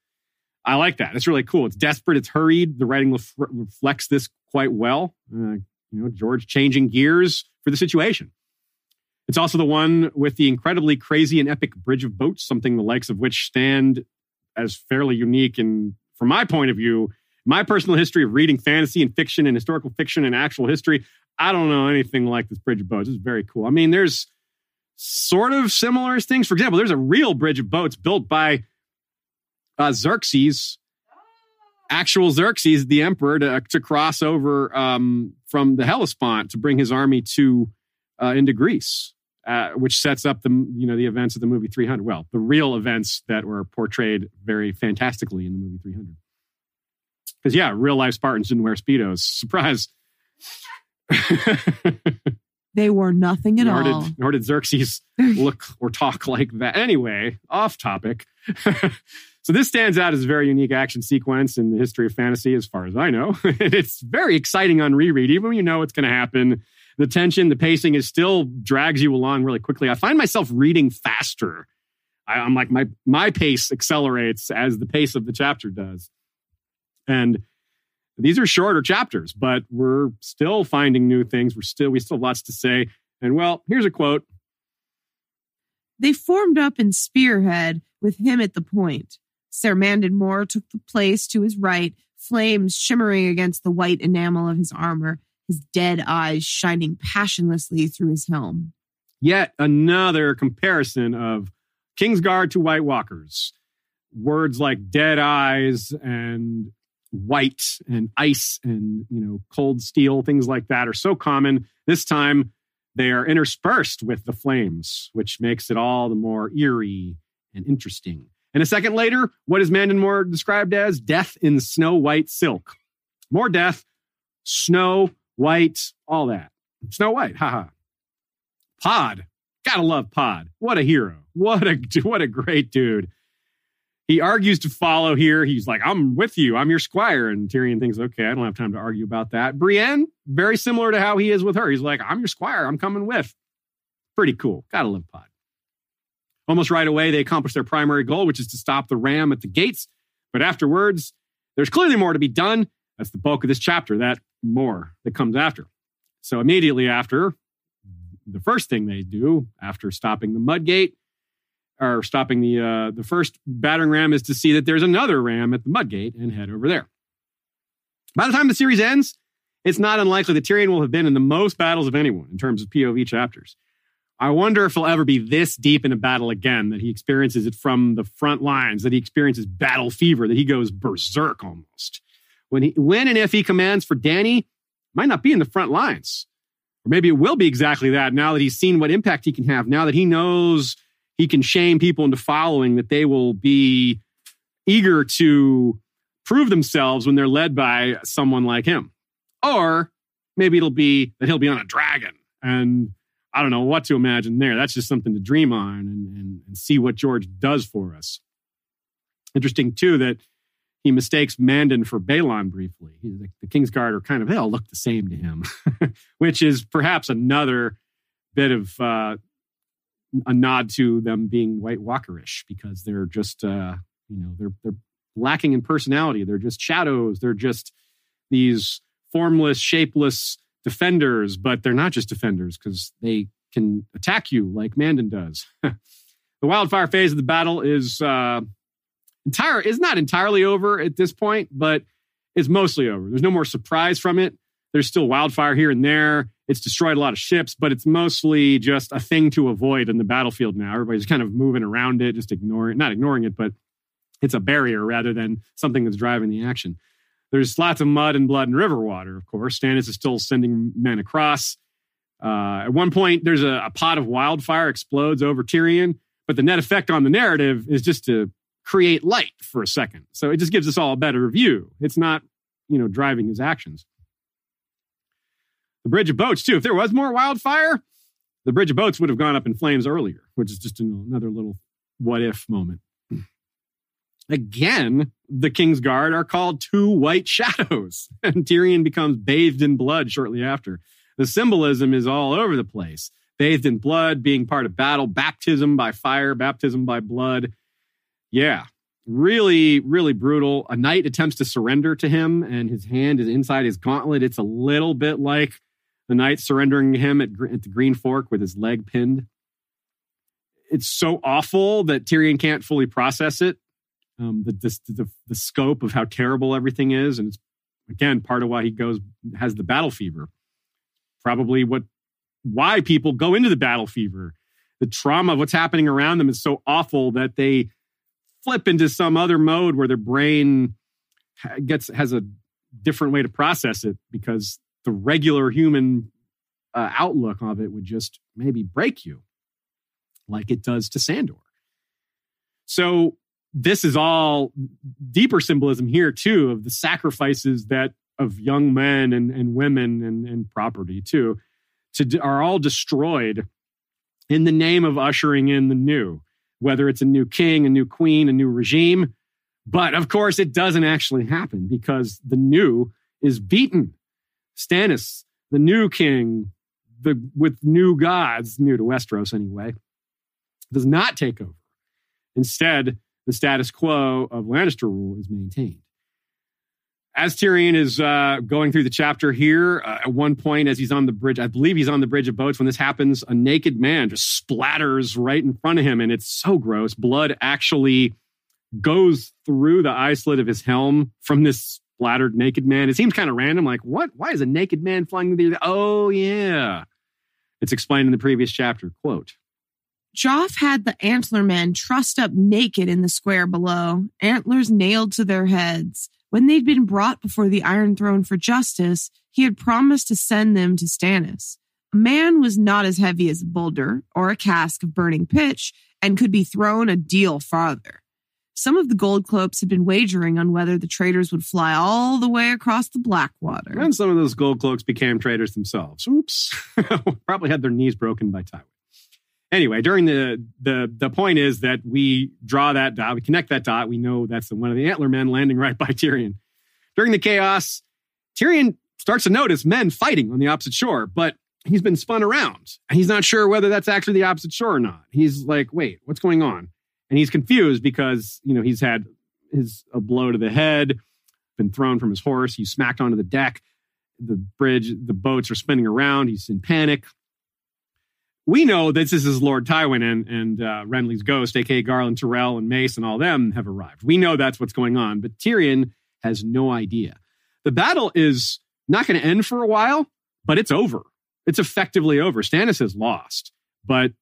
I like that. It's really cool. It's desperate. It's hurried. The writing ref- reflects this quite well. Uh, you know, George changing gears for the situation. It's also the one with the incredibly crazy and epic bridge of boats, something the likes of which stand as fairly unique. And from my point of view, my personal history of reading fantasy and fiction and historical fiction and actual history, I don't know anything like this bridge of boats. It's very cool. I mean, there's sort of similar things. For example, there's a real bridge of boats built by uh, Xerxes, actual Xerxes, the emperor, to, to cross over um, from the Hellespont to bring his army to uh, into Greece, uh, which sets up the you know the events of the movie 300. Well, the real events that were portrayed very fantastically in the movie 300. Because yeah, real life Spartans didn't wear speedos. <laughs> Surprise. They were nothing at nor all. Did, nor did Xerxes <laughs> look or talk like that. Anyway, off topic. <laughs> so this stands out as a very unique action sequence in the history of fantasy, as far as I know. And it's very exciting on reread, even when you know what's going to happen. The tension, the pacing is still drags you along really quickly. I find myself reading faster. I, I'm like my my pace accelerates as the pace of the chapter does, and these are shorter chapters, but we're still finding new things. We're still we still have lots to say. And well, here's a quote. They formed up in spearhead with him at the point. Sir Mandon Moore took the place to his right, flames shimmering against the white enamel of his armor, his dead eyes shining passionlessly through his helm. Yet another comparison of Kingsguard to White Walkers. Words like dead eyes and white and ice and you know cold steel things like that are so common this time they are interspersed with the flames which makes it all the more eerie and interesting and a second later what is Mandon Moore described as death in snow white silk more death snow white all that snow white haha pod gotta love pod what a hero what a <laughs> what a great dude he argues to follow here. He's like, I'm with you. I'm your squire. And Tyrion thinks, okay, I don't have time to argue about that. Brienne, very similar to how he is with her. He's like, I'm your squire. I'm coming with. Pretty cool. Gotta love Pod. Almost right away, they accomplish their primary goal, which is to stop the ram at the gates. But afterwards, there's clearly more to be done. That's the bulk of this chapter, that more that comes after. So immediately after, the first thing they do after stopping the mudgate or stopping the uh, the first battering ram is to see that there's another ram at the Mudgate and head over there. By the time the series ends, it's not unlikely that Tyrion will have been in the most battles of anyone in terms of POV chapters. I wonder if he'll ever be this deep in a battle again, that he experiences it from the front lines, that he experiences battle fever, that he goes berserk almost. When he when and if he commands for Dany might not be in the front lines. Or maybe it will be exactly that now that he's seen what impact he can have, now that he knows he can shame people into following that they will be eager to prove themselves when they're led by someone like him. Or maybe it'll be that he'll be on a dragon. And I don't know what to imagine there. That's just something to dream on and, and, and see what George does for us. Interesting, too, that he mistakes Mandon for Balon briefly. He, the, the Kingsguard are kind of, they all look the same to him, <laughs> which is perhaps another bit of uh, a nod to them being White Walkerish because they're just uh, you know they're they're lacking in personality. They're just shadows. They're just these formless, shapeless defenders, but they're not just defenders because they can attack you like Mandon does. <laughs> the wildfire phase of the battle is uh, entire is not entirely over at this point, but it's mostly over. There's no more surprise from it. There's still wildfire here and there. It's destroyed a lot of ships, but it's mostly just a thing to avoid in the battlefield now. Everybody's kind of moving around it, just ignoring, not ignoring it, but it's a barrier rather than something that's driving the action. There's lots of mud and blood and river water, of course. Stannis is still sending men across. Uh, at one point, there's a, a pot of wildfire explodes over Tyrion, but the net effect on the narrative is just to create light for a second. So it just gives us all a better view. It's not, you know, driving his actions. The bridge of boats, too. If there was more wildfire, the bridge of boats would have gone up in flames earlier, which is just another little what if moment. Again, the King's Guard are called two white shadows, <laughs> and Tyrion becomes bathed in blood shortly after. The symbolism is all over the place. Bathed in blood, being part of battle, baptism by fire, baptism by blood. Yeah, really, really brutal. A knight attempts to surrender to him, and his hand is inside his gauntlet. It's a little bit like the knight surrendering him at, at the Green Fork with his leg pinned. It's so awful that Tyrion can't fully process it. Um, the, the, the the scope of how terrible everything is, and it's again part of why he goes has the battle fever. Probably what why people go into the battle fever. The trauma of what's happening around them is so awful that they flip into some other mode where their brain gets has a different way to process it because the regular human uh, outlook of it would just maybe break you like it does to Sandor. So this is all deeper symbolism here too of the sacrifices that of young men and, and women and, and property too to are all destroyed in the name of ushering in the new whether it's a new king a new queen a new regime. But of course it doesn't actually happen because the new is beaten. Stannis the new king the with new gods new to westeros anyway does not take over. Instead the status quo of Lannister rule is maintained. As Tyrion is uh, going through the chapter here, uh, at one point, as he's on the bridge, I believe he's on the bridge of boats. When this happens, a naked man just splatters right in front of him, and it's so gross. Blood actually goes through the eye slit of his helm from this splattered naked man. It seems kind of random. Like, what? Why is a naked man flying through the? Oh, yeah. It's explained in the previous chapter. Quote Joff had the antler men trussed up naked in the square below, antlers nailed to their heads. When they'd been brought before the Iron Throne for justice, he had promised to send them to Stannis. A man was not as heavy as a boulder or a cask of burning pitch and could be thrown a deal farther. Some of the gold cloaks had been wagering on whether the traders would fly all the way across the Blackwater. And some of those gold cloaks became traders themselves. Oops. <laughs> Probably had their knees broken by Tywin anyway, during the the the point is that we draw that dot, we connect that dot. We know that's one of the antler men landing right by Tyrion. During the chaos, Tyrion starts to notice men fighting on the opposite shore, but he's been spun around and he's not sure whether that's actually the opposite shore or not. He's like, wait, what's going on? And he's confused because, you know, he's had his a blow to the head, been thrown from his horse, he's smacked onto the deck. The bridge, the boats are spinning around. He's in panic we know that this is Lord Tywin and, and uh, Renly's ghost, aka Garland Tyrell and Mace and all them have arrived. We know that's what's going on, but Tyrion has no idea. The battle is not going to end for a while, but it's over. It's effectively over. Stannis has lost, but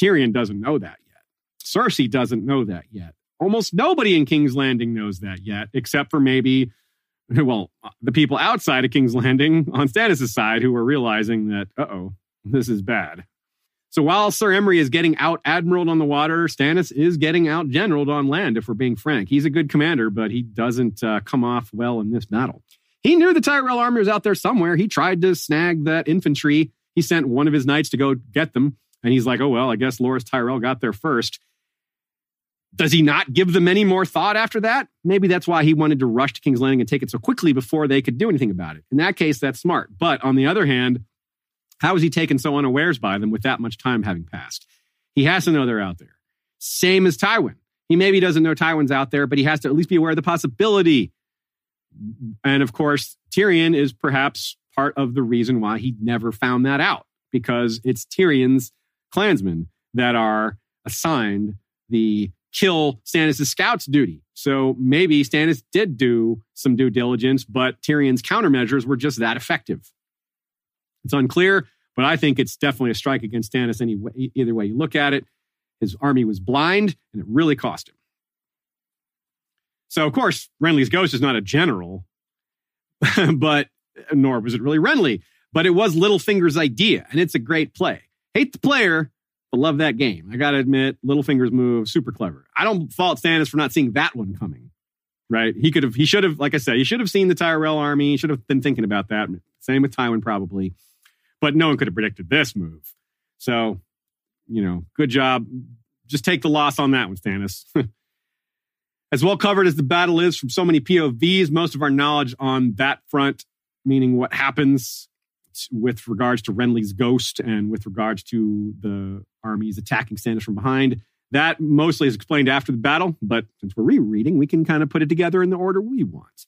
Tyrion doesn't know that yet. Cersei doesn't know that yet. Almost nobody in King's Landing knows that yet, except for maybe, <laughs> well, the people outside of King's Landing on Stannis' side who are realizing that, oh, this is bad. So while Sir Imry is getting out admiraled on the water, Stannis is getting out generaled on land, if we're being frank. He's a good commander, but he doesn't uh, come off well in this battle. He knew the Tyrell army was out there somewhere. He tried to snag that infantry. He sent one of his knights to go get them. And he's like, oh, well, I guess Loras Tyrell got there first. Does he not give them any more thought after that? Maybe that's why he wanted to rush to King's Landing and take it so quickly before they could do anything about it. In that case, that's smart. But on the other hand, how is he taken so unawares by them with that much time having passed? He has to know they're out there. Same as Tywin. He maybe doesn't know Tywin's out there, but he has to at least be aware of the possibility. And of course, Tyrion is perhaps part of the reason why he never found that out because it's Tyrion's clansmen that are assigned the kill Stannis' scouts duty. So maybe Stannis did do some due diligence, but Tyrion's countermeasures were just that effective. It's unclear, but I think it's definitely a strike against Stannis any way, either way you look at it. His army was blind, and it really cost him. So, of course, Renly's ghost is not a general, <laughs> but nor was it really Renly, but it was Littlefinger's idea, and it's a great play. Hate the player, but love that game. I got to admit, Littlefinger's move, super clever. I don't fault Stannis for not seeing that one coming, right? He could have, he should have, like I said, he should have seen the Tyrell army. He should have been thinking about that. Same with Tywin, probably but no one could have predicted this move. So, you know, good job. Just take the loss on that one, Stannis. <laughs> as well covered as the battle is from so many POVs, most of our knowledge on that front, meaning what happens with regards to Renly's ghost and with regards to the armies attacking Stannis from behind, that mostly is explained after the battle. But since we're rereading, we can kind of put it together in the order we want.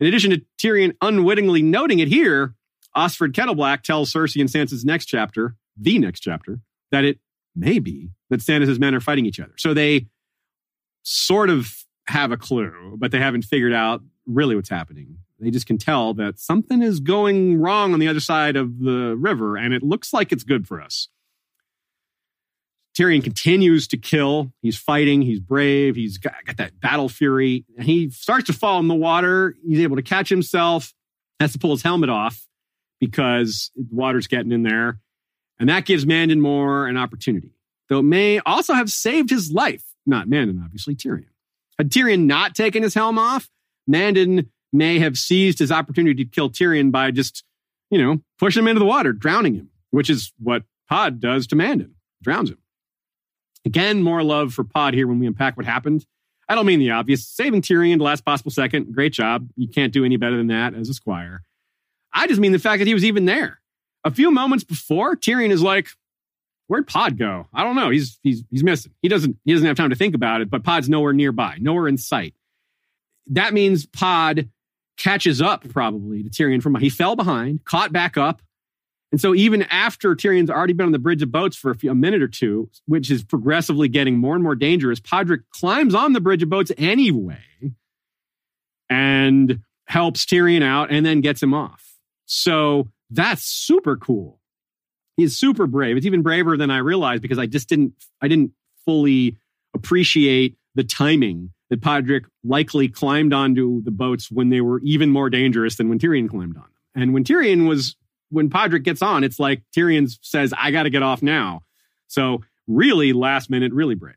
In addition to Tyrion unwittingly noting it here, Osfryd Kettleblack tells Cersei in Sansa's next chapter, the next chapter, that it may be that Stannis' men are fighting each other. So they sort of have a clue, but they haven't figured out really what's happening. They just can tell that something is going wrong on the other side of the river, and it looks like it's good for us. Tyrion continues to kill. He's fighting. He's brave. He's got, got that battle fury. And he starts to fall in the water. He's able to catch himself, has to pull his helmet off because water's getting in there. And that gives Mandon Moore an opportunity, though it may also have saved his life. Not Mandon, obviously, Tyrion. Had Tyrion not taken his helm off, Mandon may have seized his opportunity to kill Tyrion by just, you know, pushing him into the water, drowning him, which is what Pod does to Mandon, drowns him. Again, more love for Pod here when we unpack what happened. I don't mean the obvious. Saving Tyrion the last possible second, great job. You can't do any better than that as a squire. I just mean the fact that he was even there. A few moments before, Tyrion is like, Where'd Pod go? I don't know. He's he's he's missing. He doesn't he doesn't have time to think about it, but Pod's nowhere nearby, nowhere in sight. That means Pod catches up probably to Tyrion from he fell behind, caught back up. And so even after Tyrion's already been on the bridge of boats for a, few, a minute or two, which is progressively getting more and more dangerous, Podrick climbs on the bridge of boats anyway and helps Tyrion out and then gets him off. So that's super cool. He's super brave. It's even braver than I realized because I just didn't I didn't fully appreciate the timing that Podrick likely climbed onto the boats when they were even more dangerous than when Tyrion climbed on them. And when Tyrion was when Podrick gets on, it's like Tyrion says, I got to get off now. So really last minute, really brave.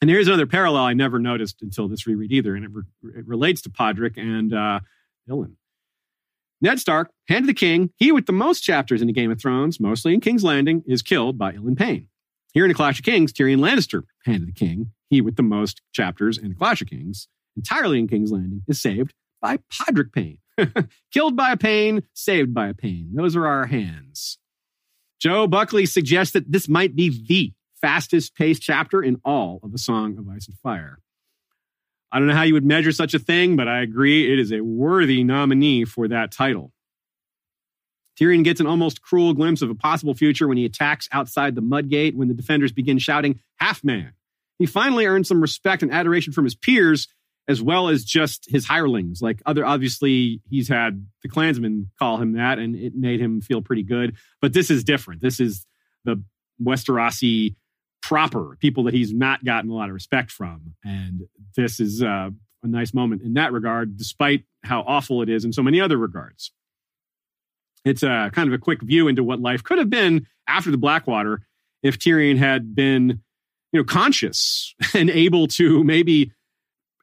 And here's another parallel I never noticed until this reread either. And it, re- it relates to Podrick and uh, Ilyn. Ned Stark, Hand of the King, he with the most chapters in the Game of Thrones, mostly in King's Landing, is killed by Ilyn Payne. Here in the Clash of Kings, Tyrion Lannister, Hand of the King, he with the most chapters in the Clash of Kings, entirely in King's Landing, is saved by Podrick Payne. <laughs> killed by a Payne, saved by a Payne. Those are our hands. Joe Buckley suggests that this might be the fastest paced chapter in all of A Song of Ice and Fire. I don't know how you would measure such a thing, but I agree it is a worthy nominee for that title. Tyrion gets an almost cruel glimpse of a possible future when he attacks outside the Mudgate when the defenders begin shouting, Half man. He finally earns some respect and adoration from his peers, as well as just his hirelings. Like other, obviously, he's had the clansmen call him that, and it made him feel pretty good. But this is different. This is the Westerosi proper people that he's not gotten a lot of respect from. And this is uh, a nice moment in that regard, despite how awful it is in so many other regards. It's a kind of a quick view into what life could have been after the Blackwater if Tyrion had been, you know, conscious <laughs> and able to maybe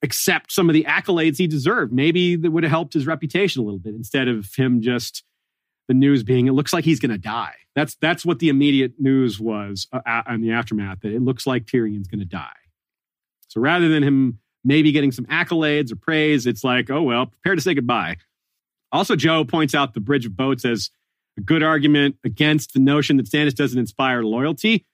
accept some of the accolades he deserved. Maybe that would have helped his reputation a little bit instead of him just the news being it looks like he's going to die. That's that's what the immediate news was uh, on the aftermath that it looks like Tyrion's going to die. So rather than him maybe getting some accolades or praise, it's like, oh well, prepare to say goodbye. Also, Joe points out the bridge of boats as a good argument against the notion that Stannis doesn't inspire loyalty.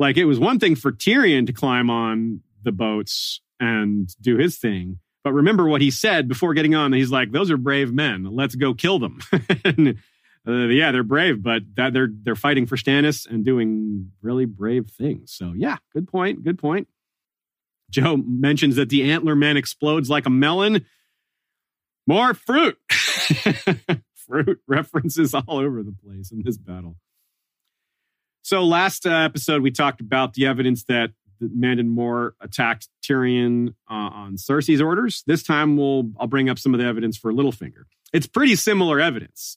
Like it was one thing for Tyrion to climb on the boats and do his thing. But remember what he said before getting on. He's like, "Those are brave men. Let's go kill them." <laughs> uh, yeah, they're brave, but that they're they're fighting for Stannis and doing really brave things. So yeah, good point. Good point. Joe mentions that the antler man explodes like a melon. More fruit. <laughs> fruit references all over the place in this battle. So last uh, episode we talked about the evidence that Mandon Moore attacked Tyrion uh, on Cersei's orders. This time we'll I'll bring up some of the evidence for Littlefinger. It's pretty similar evidence.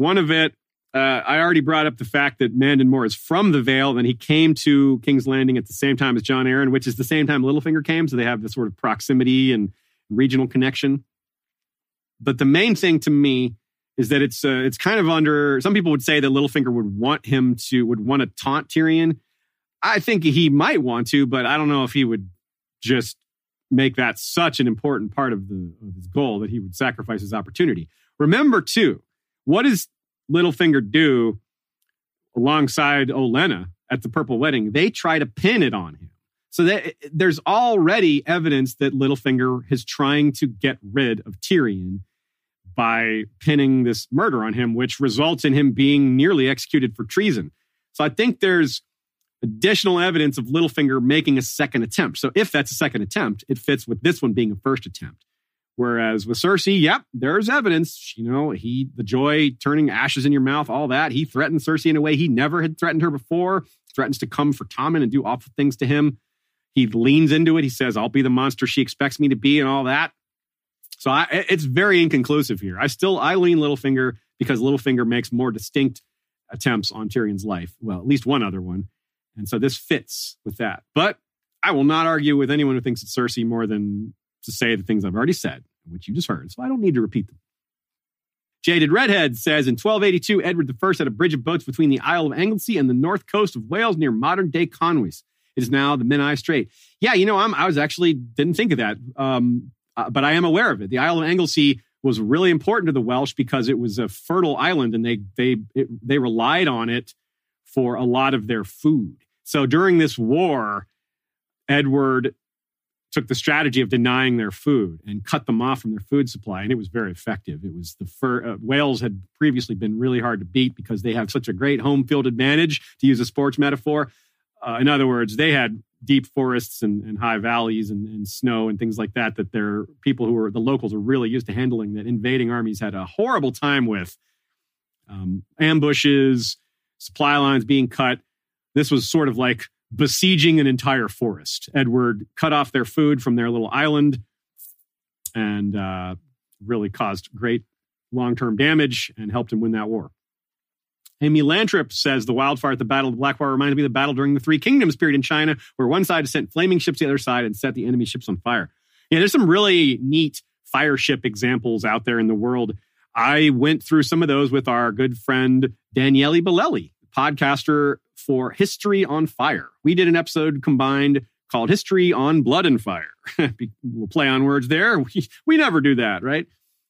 One of it, uh, I already brought up the fact that Mandon Moore is from the Vale, and he came to King's Landing at the same time as Jon Arryn, which is the same time Littlefinger came. So they have this sort of proximity and regional connection. But the main thing to me is that it's uh, it's kind of under. Some people would say that Littlefinger would want him to would want to taunt Tyrion. I think he might want to, but I don't know if he would just make that such an important part of the of his goal that he would sacrifice his opportunity. Remember too, what does Littlefinger do alongside Olenna at the Purple Wedding? They try to pin it on him. So that, there's already evidence that Littlefinger is trying to get rid of Tyrion by pinning this murder on him, which results in him being nearly executed for treason. So I think there's additional evidence of Littlefinger making a second attempt. So if that's a second attempt, it fits with this one being a first attempt. Whereas with Cersei, yep, there's evidence. You know, he, the joy turning ashes in your mouth, all that. He threatened Cersei in a way he never had threatened her before, threatens to come for Tommen and do awful things to him. He leans into it. He says, I'll be the monster she expects me to be and all that. So I, it's very inconclusive here. I still, I lean Littlefinger because Littlefinger makes more distinct attempts on Tyrion's life. Well, at least one other one. And so this fits with that. But I will not argue with anyone who thinks it's Cersei more than to say the things I've already said, which you just heard. So I don't need to repeat them. Jaded Redhead says in 1282, Edward I had a bridge of boats between the Isle of Anglesey and the north coast of Wales near modern day Conwys. It is now the Menai Strait. Yeah, you know, I'm, I was actually didn't think of that, um, uh, but I am aware of it. The Isle of Anglesey was really important to the Welsh because it was a fertile island, and they they it, they relied on it for a lot of their food. So during this war, Edward took the strategy of denying their food and cut them off from their food supply, and it was very effective. It was the fur, uh, Wales had previously been really hard to beat because they have such a great home field advantage, to use a sports metaphor. Uh, in other words, they had deep forests and, and high valleys and, and, snow and things like that that their people who were the locals are really used to handling that invading armies had a horrible time with um, ambushes supply lines being cut this was sort of like besieging an entire forest edward cut off their food from their little island and uh, really caused great long-term damage and helped him win that war Amy Lantrip says the wildfire at the Battle of Blackwater reminds me of the battle during the Three Kingdoms period in China, where one side sent flaming ships to the other side and set the enemy ships on fire. Yeah, there's some really neat fire ship examples out there in the world. I went through some of those with our good friend Daniele Bolelli, podcaster for History on Fire. We did an episode combined called History on Blood and Fire. <laughs> we'll play on words there. <laughs> We, we never do that, right?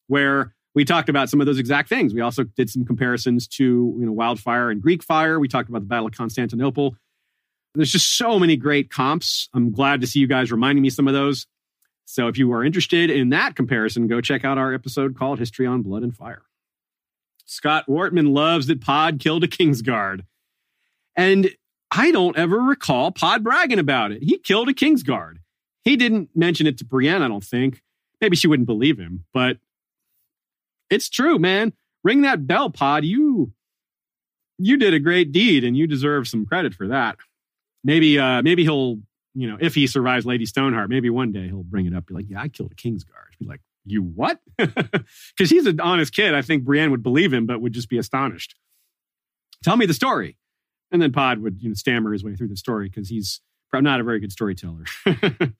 Where we talked about some of those exact things. We also did some comparisons to you know wildfire and Greek fire. We talked about the Battle of Constantinople. There's just so many great comps. I'm glad to see you guys reminding me some of those. So if you are interested in that comparison, go check out our episode called History on Blood and Fire. Scott Wortman loves that Pod killed a Kingsguard. And I don't ever recall Pod bragging about it. He killed a Kingsguard. He didn't mention it to Brienne, I don't think. Maybe she wouldn't believe him, but it's true, man. Ring that bell, Pod. You you did a great deed, and you deserve some credit for that. Maybe uh maybe he'll you know if he survives Lady Stoneheart, maybe one day he'll bring it up. Be like, yeah, I killed a Kingsguard. Be like, you what? <laughs> Because he's an honest kid. I think Brienne would believe him, but would just be astonished. Tell me the story. And then Pod would you know, stammer his way through the story because he's not a very good storyteller. <laughs>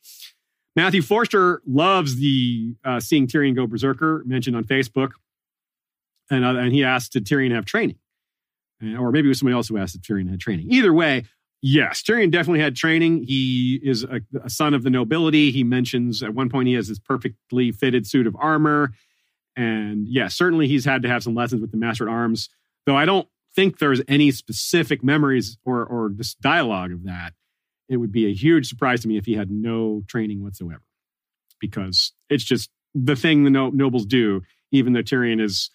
Matthew Forster loves the uh, seeing Tyrion go berserker mentioned on Facebook, and uh, and he asked did Tyrion have training, or maybe it was somebody else who asked if Tyrion had training. Either way, yes, Tyrion definitely had training. He is a, a son of the nobility. He mentions at one point he has this perfectly fitted suit of armor, and yes, yeah, certainly he's had to have some lessons with the Master at Arms. Though I don't think there's any specific memories or or just dialogue of that it would be a huge surprise to me if he had no training whatsoever, because it's just the thing the no- nobles do. Even though Tyrion is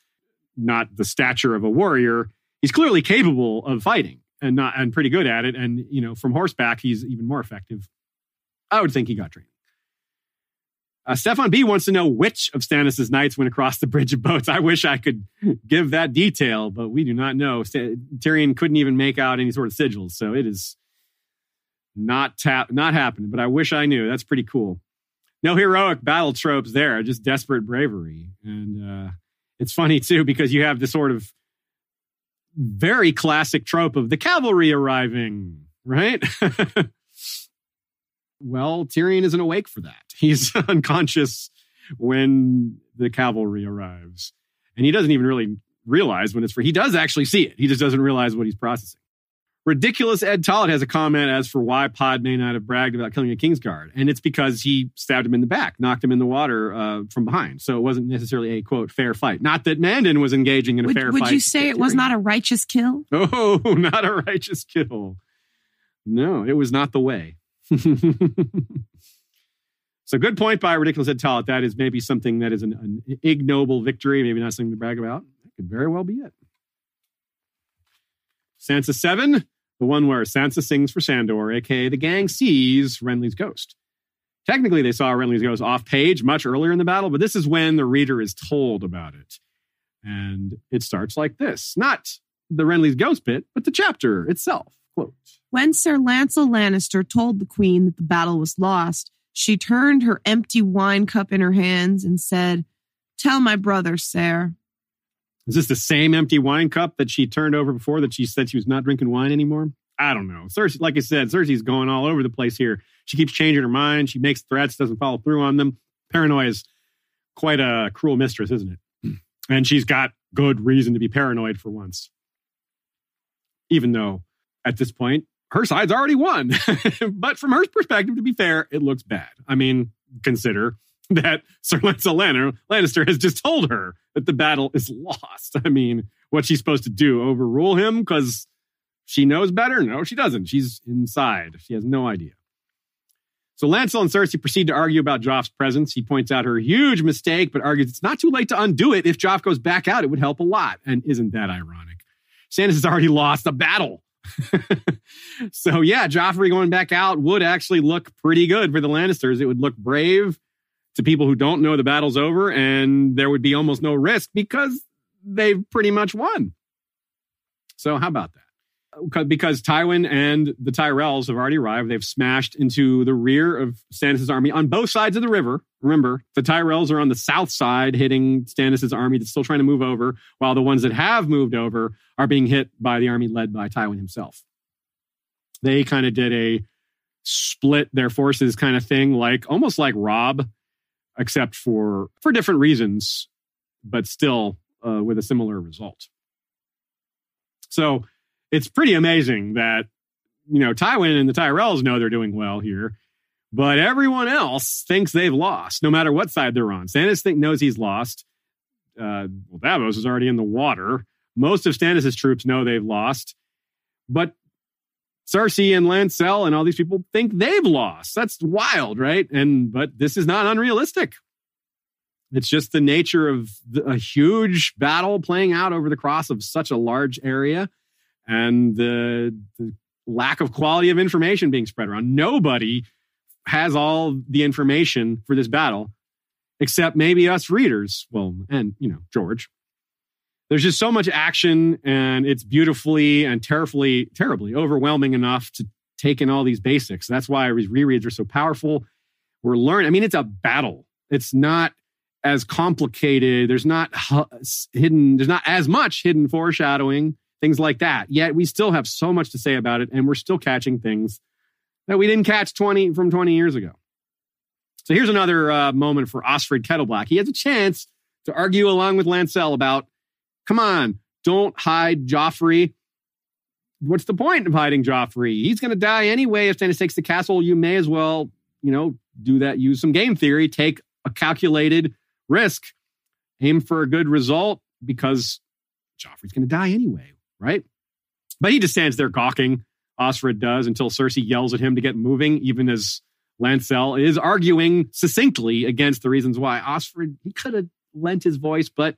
not the stature of a warrior, he's clearly capable of fighting and not and pretty good at it. And you know, from horseback, he's even more effective. I would think he got training. Uh, Stefan B wants to know which of Stannis' knights went across the bridge of boats. I wish I could give that detail, but we do not know. St- Tyrion couldn't even make out any sort of sigils, so it is not tap, not happening. But I wish I knew. That's pretty cool. No heroic battle tropes there, just desperate bravery. And uh, it's funny too because you have the sort of very classic trope of the cavalry arriving, right? <laughs> well, Tyrion isn't awake for that. <laughs> He's <laughs> unconscious when the cavalry arrives. And he doesn't even really realize when it's for, he does actually see it. He just doesn't realize what he's processing. Ridiculous Ed Tollett has a comment as for why Pod may not have bragged about killing a Kingsguard. And it's because he stabbed him in the back, knocked him in the water uh, from behind. So it wasn't necessarily a quote, fair fight. Not that Mandon was engaging in a Would, fair would fight. Would you say it was not a righteous kill? <laughs> Oh, not a righteous kill. No, it was not the way. <laughs> so, good point by Ridiculous Ed Tollett. That is maybe something that is an, an ignoble victory, maybe not something to brag about. That could very well be it. Sansa 7, the one where Sansa sings for Sandor, aka the gang sees Renly's ghost. Technically, they saw Renly's ghost off page much earlier in the battle, but this is when the reader is told about it. And it starts like this not the Renly's ghost bit, but the chapter itself. When Sir Lancel Lannister told the queen that the battle was lost, she turned her empty wine cup in her hands and said, Tell my brother, sir. Is this the same empty wine cup that she turned over before that she said she was not drinking wine anymore? I don't know. Cersei, like I said, Cersei's going all over the place here. She keeps changing her mind. She makes threats, doesn't follow through on them. Paranoia is quite a cruel mistress, isn't it? And she's got good reason to be paranoid for once. Even though at this point, her side's already won. <laughs> but from her perspective, to be fair, it looks bad. I mean, consider that Sir Lancel Lannister has just told her that the battle is lost. I mean, what's she supposed to do? Overrule him because she knows better? No, she doesn't. She's inside. She has no idea. So Lancel and Cersei proceed to argue about Joff's presence. He points out her huge mistake, but argues it's not too late to undo it. If Joff goes back out, it would help a lot. And isn't that ironic? Stannis has already lost a battle. <laughs> so yeah, Joffrey going back out would actually look pretty good for the Lannisters. It would look brave to people who don't know the battle's over, and there would be almost no risk because they've pretty much won. So how about that? Because Tywin and the Tyrells have already arrived, they've smashed into the rear of Stannis' army on both sides of the river. Remember, the Tyrells are on the south side, hitting Stannis' army that's still trying to move over, while the ones that have moved over are being hit by the army led by Tywin himself. They kind of did a split their forces kind of thing, like almost like Robb, except for for different reasons, but still uh, with a similar result. So it's pretty amazing that you know Tywin and the Tyrells know they're doing well here, but everyone else thinks they've lost, no matter what side they're on. Stannis think knows he's lost. Uh, well, Davos is already in the water. Most of Stannis' troops know they've lost, but Cersei and Lancel and all these people think they've lost. That's wild, right? And but this is not unrealistic. It's just the nature of the, a huge battle playing out over the cross of such a large area and the, the lack of quality of information being spread around. Nobody has all the information for this battle except maybe us readers. Well, and, you know, George. There's just so much action and it's beautifully and terribly, terribly overwhelming enough to take in all these basics. That's why these rereads are so powerful. We're learning. I mean, it's a battle. It's not as complicated. There's not hidden, there's not as much hidden foreshadowing, things like that. Yet we still have so much to say about it, and we're still catching things that we didn't catch 20 from 20 years ago. So here's another uh, moment for Osfryd Kettleblack. He has a chance to argue along with Lancel about, come on, don't hide Joffrey. What's the point of hiding Joffrey? He's going to die anyway if Stannis takes the castle. You may as well, you know, do that. Use some game theory. Take a calculated risk. Aim for a good result because Joffrey's going to die anyway, right? But he just stands there gawking. Osfryd does until Cersei yells at him to get moving, even as Lancel is arguing succinctly against the reasons why Osfryd he could have lent his voice, but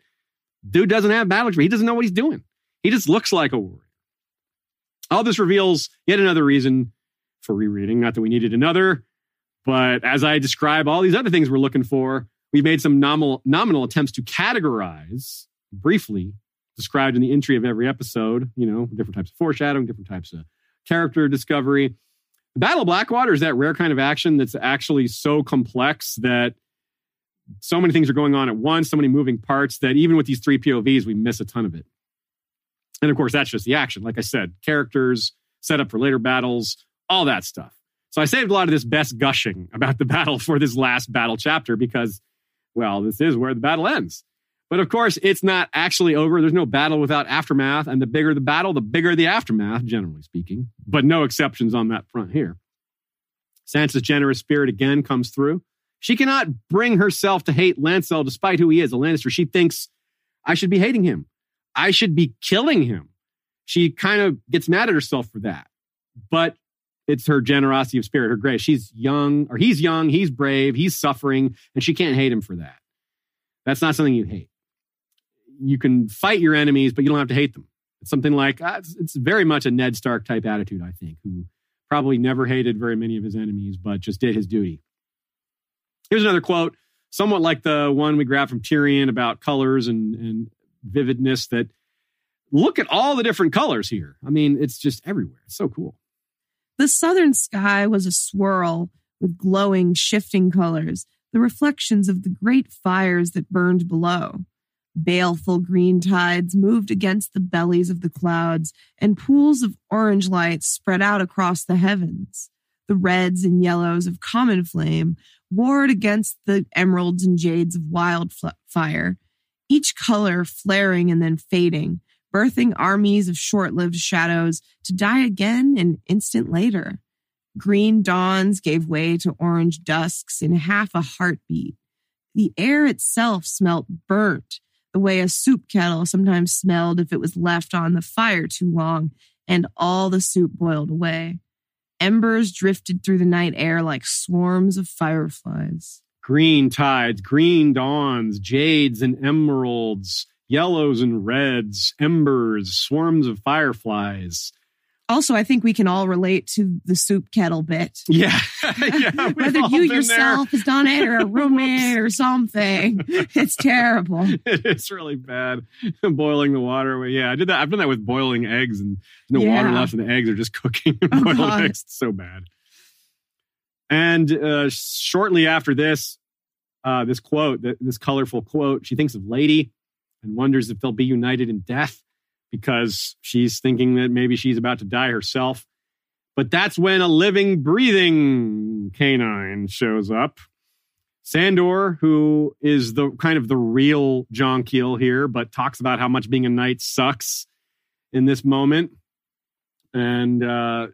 dude doesn't have battle experience. He doesn't know what he's doing. He just looks like a warrior. All this reveals yet another reason for rereading. Not that we needed another, but as I describe all these other things we're looking for, we've made some nominal, nominal attempts to categorize briefly, described in the entry of every episode, you know, different types of foreshadowing, different types of character discovery. The Battle of Blackwater is that rare kind of action that's actually so complex that so many things are going on at once, so many moving parts that even with these three POVs, we miss a ton of it. And of course, that's just the action. Like I said, characters, set up for later battles, all that stuff. So I saved a lot of this best gushing about the <laughs> battle for this last battle chapter because, well, this is where the battle ends. But of course, it's not actually over. There's no battle without aftermath. And the bigger the battle, the bigger the aftermath, generally speaking. But no exceptions on that front here. Sansa's generous spirit again comes through. She cannot bring herself to hate Lancel despite who he is, a Lannister. She thinks, I should be hating him. I should be killing him. She kind of gets mad at herself for that. But it's her generosity of spirit, her grace. She's young, or he's young, he's brave, he's suffering, and she can't hate him for that. That's not something you hate. You can fight your enemies, but you don't have to hate them. It's something like, uh, it's, it's very much a Ned Stark type attitude, I think, who probably never hated very many of his enemies, but just did his duty. Here's another quote, somewhat like the one we grabbed from Tyrion about colors and, and vividness that look at all the different colors here. I mean, it's just everywhere. It's so cool. The southern sky was a swirl with glowing, shifting colors, the reflections of the great fires that burned below. Baleful green tides moved against the bellies of the clouds, and pools of orange light spread out across the heavens. The reds and yellows of common flame warred against the emeralds and jades of wildfire, each color flaring and then fading, birthing armies of short lived shadows to die again an instant later. Green dawns gave way to orange dusks in half a heartbeat. The air itself smelt burnt, the way a soup kettle sometimes smelled if it was left on the fire too long, and all the soup boiled away. Embers drifted through the night air like swarms of fireflies. Green tides, green dawns, jades and emeralds, yellows and reds, embers, swarms of fireflies. Also, I think we can all relate to the soup kettle bit. <laughs> Yeah. yeah <laughs> Whether you yourself has done it or a roommate <laughs> or something. It's terrible. It's really bad. Boiling the water. Yeah, I did that. I've done that with boiling eggs and no Yeah. water left and the eggs are just cooking and Oh, boiled God. eggs. It's so bad. And uh, shortly after this, uh, this quote, this colorful quote, she thinks of Lady and wonders if they'll be united in death because she's thinking that maybe she's about to die herself. But that's when a living, breathing canine shows up. Sandor, who is the kind of the real Jonquil here, but talks about how much being a knight sucks in this moment. And uh,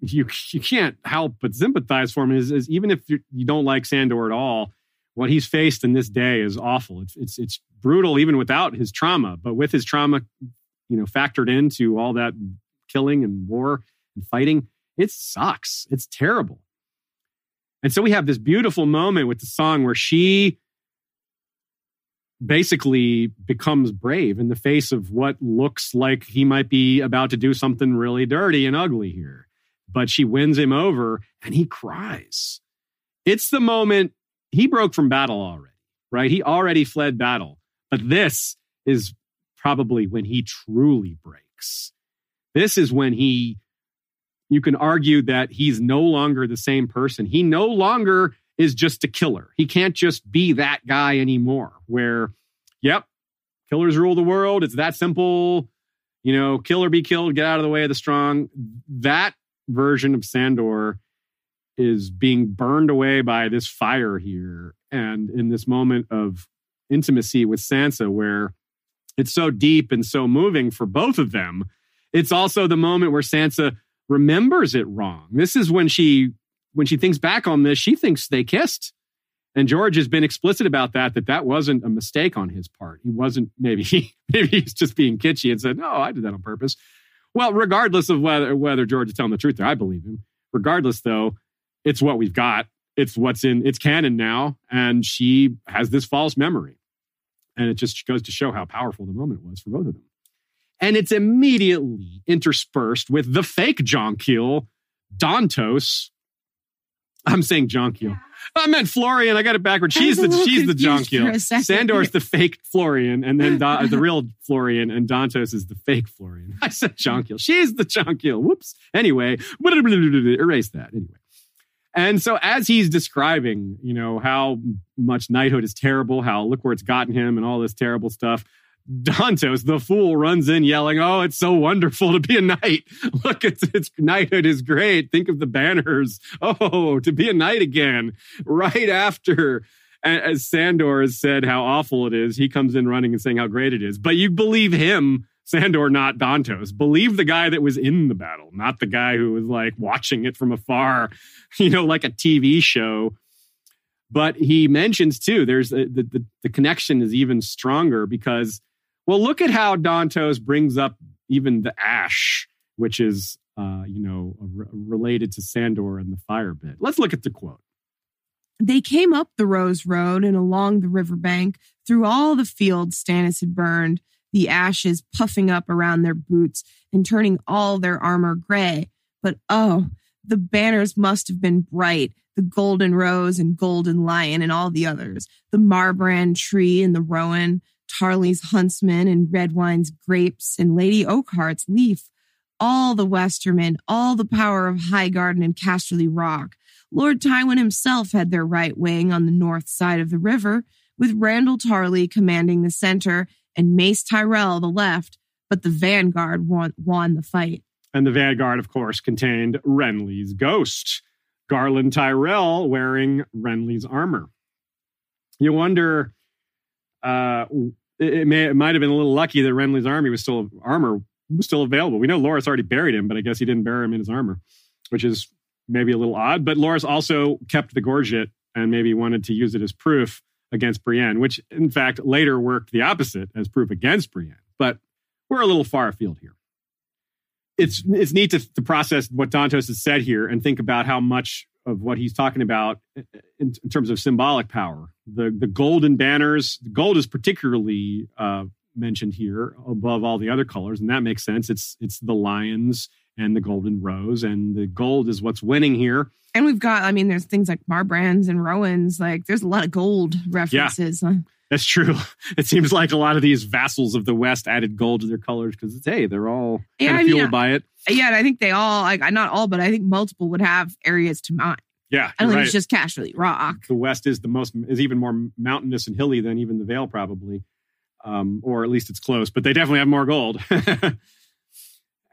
you you can't help but sympathize for him. Is, is even if you don't like Sandor at all, what he's faced in this day is awful. It's it's it's brutal even without his trauma, but with his trauma, you know, factored into all that killing and war and fighting, it sucks. It's terrible. And so we have this beautiful moment with the song where she basically becomes brave in the face of what looks like he might be about to do something really dirty and ugly here. But she wins him over and he cries. It's the moment he broke from battle already, right? He already fled battle. But this is probably when he truly breaks. This is when he, you can argue that he's no longer the same person. He no longer is just a killer. He can't just be that guy anymore, where, yep, killers rule the world. It's that simple. You know, kill or be killed, get out of the way of the strong. That version of Sandor is being burned away by this fire here. And in this moment of intimacy with Sansa, where it's so deep and so moving for both of them, it's also the moment where Sansa remembers it wrong. This is when she when she thinks back on this, she thinks they kissed. And George has been explicit about that, that that wasn't a mistake on his part. He wasn't, maybe, <laughs> maybe he's just being kitschy and said, no, I did that on purpose. Well, regardless of whether, whether George is telling the truth there, I believe him. Regardless, though, it's what we've got. It's what's in, it's canon now. And she has this false memory. And it just goes to show how powerful the moment was for both of them. And it's immediately interspersed with the fake Jonquil, Dantos. I'm saying Jonquil. Keel. I meant Florian. I got it backwards. She's the she's the Jonquil. confused Keel. for a second. Sandor's the fake Florian, and then Da- the <laughs> real Florian, and Dantos is the fake Florian. <laughs> I said Jonquil. She's the Jonquil. Whoops. Anyway, <laughs> erase that. Anyway. And so as he's describing, you know, how much knighthood is terrible, how look where it's gotten him and all this terrible stuff, Dantos, the fool, runs in yelling, Oh, it's so wonderful to be a knight. <laughs> Look, it's, it's knighthood is great. Think of the banners. <laughs> Oh, to be a knight again right after. as Sandor has said how awful it is, he comes in running and saying how great it is. But you believe him, Sandor, not Dantos. Believe the guy that was in the battle, not the guy who was like watching it from afar, <laughs> you know, like a TV show. But he mentions too, there's a, the, the the connection is even stronger because, well, look at how Dantos brings up even the ash, which is uh, you know, re- related to Sandor and the fire bit. Let's look at the quote. They came up the Rose Road and along the riverbank, through all the fields Stannis had burned, the ashes puffing up around their boots and turning all their armor gray. But oh, the banners must have been bright the golden rose and golden lion and all the others, the marbrand tree and the rowan, Tarly's huntsman and Redwyne's grapes and Lady Oakheart's leaf, all the Westermen, all the power of Highgarden and Casterly Rock. Lord Tywin himself had their right wing on the north side of the river, with Randyll Tarly commanding the center and Mace Tyrell the left, but the vanguard won, won the fight. And the vanguard, of course, contained Renly's ghost, Garland Tyrell wearing Renly's armor. You wonder, uh, it, may, it might have been a little lucky that Renly's army was still armor was still available. We know Loras already buried him, but I guess he didn't bury him in his armor, which is maybe a little odd. But Loras also kept the gorget and maybe wanted to use it as proof against Brienne, which in fact later worked the opposite as proof against Brienne. But we're a little far afield here. It's it's neat to, to process what Dantos has said here and think about how much of what he's talking about in, in terms of symbolic power. The the golden banners, gold is particularly uh, mentioned here above all the other colors, and that makes sense. It's it's the lions and the golden rose, and the gold is what's winning here. And we've got, I mean, there's things like Marbrands and Rowans. Like, there's a lot of gold references. Yeah, that's true. <laughs> It seems like a lot of these vassals of the West added gold to their colors because it's hey, they're all yeah, kind of fueled mean, by it. Yeah, and I think they all, like, not all, but I think multiple would have areas to mine. Yeah, I don't think right. it's just Casterly Rock. The West is the most is even more mountainous and hilly than even the Vale, probably um, or at least it's close, but they definitely have more gold. <laughs>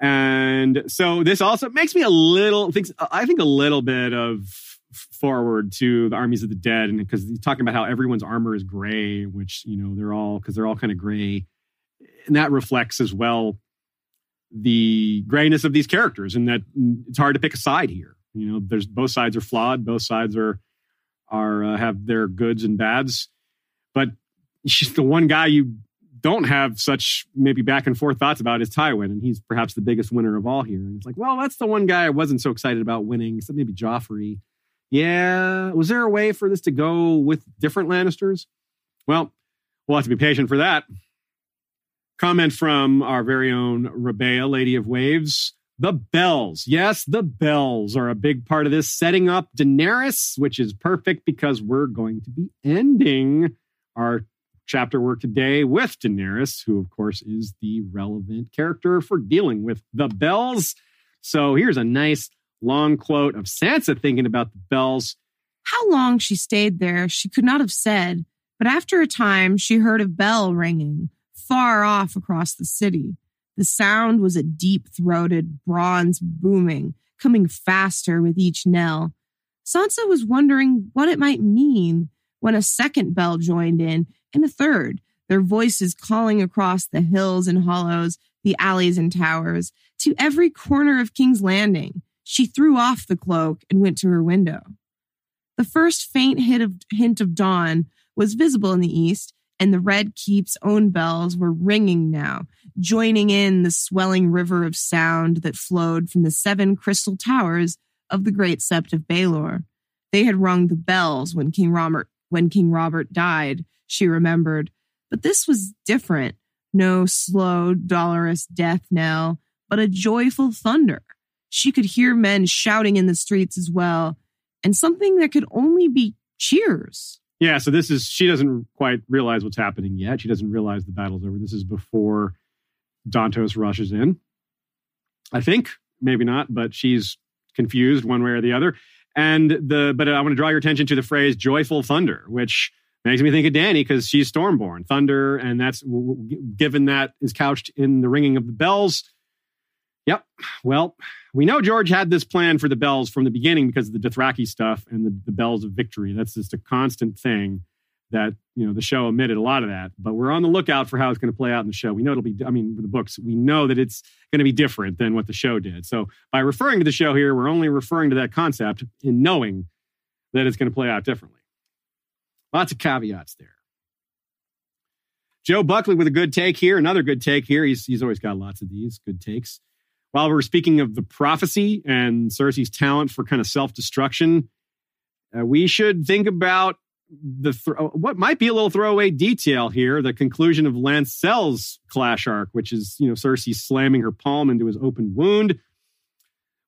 and so this also makes me a little thinks I think a little bit of forward to the armies of the dead, and because he's talking about how everyone's armor is gray, which you know they're all because they're all kind of gray, and that reflects as well the grayness of these characters, and that it's hard to pick a side here. You know, there's both sides are flawed, both sides are are uh, have their goods and bads, but it's <laughs> just the one guy you don't have such maybe back and forth thoughts about is Tywin, and he's perhaps the biggest winner of all here. And it's like, well, that's the one guy I wasn't so excited about winning, So maybe Joffrey. Yeah, was there a way for this to go with different Lannisters? Well, we'll have to be patient for that. Comment from our very own Rebea, Lady of Waves. The bells. Yes, the bells are a big part of this setting up Daenerys, which is perfect because we're going to be ending our chapter work today with Daenerys, who, of course, is the relevant character for dealing with the bells. So here's a nice long quote of Sansa thinking about the bells. How long she stayed there, she could not have said, but after a time, she heard a bell ringing far off across the city. The sound was a deep throated bronze booming, coming faster with each knell. Sansa was wondering what it might mean when a second bell joined in and a third, their voices calling across the hills and hollows, the alleys and towers, to every corner of King's Landing. She threw off the cloak and went to her window. The first faint hint of, hint of dawn was visible in the east, and the Red Keep's own bells were ringing now, joining in the swelling river of sound that flowed from the seven crystal towers of the great sept of Baelor. They had rung the bells when King Robert when King Robert died, she remembered. But this was different. No slow, dolorous death knell, but a joyful thunder. She could hear men shouting in the streets as well, and something that could only be cheers. Yeah, so this is, she doesn't quite realize what's happening yet. She doesn't realize the battle's over. This is before Dantos rushes in. I think, maybe not, but she's confused one way or the other. And the, but I want to draw your attention to the phrase joyful thunder, which makes me think of Dany because she's Stormborn, thunder, and that's given that is couched in the ringing of the bells. Yep. Well, we know George had this plan for the bells from the beginning because of the Dothraki stuff and the, the bells of victory. That's just a constant thing. That you know the show omitted a lot of that. But we're on the lookout for how it's going to play out in the show. We know it'll be. I mean, the books. We know that it's going to be different than what the show did. So by referring to the show here, we're only referring to that concept in knowing that it's going to play out differently. Lots of caveats there. Joe Buckley with a good take here. Another good take here. He's, he's always got lots of these good takes. While we're speaking of the prophecy and Cersei's talent for kind of self destruction, uh, we should think about the th- what might be a little throwaway detail here the conclusion of Lancel's clash arc, which is you know Cersei slamming her palm into his open wound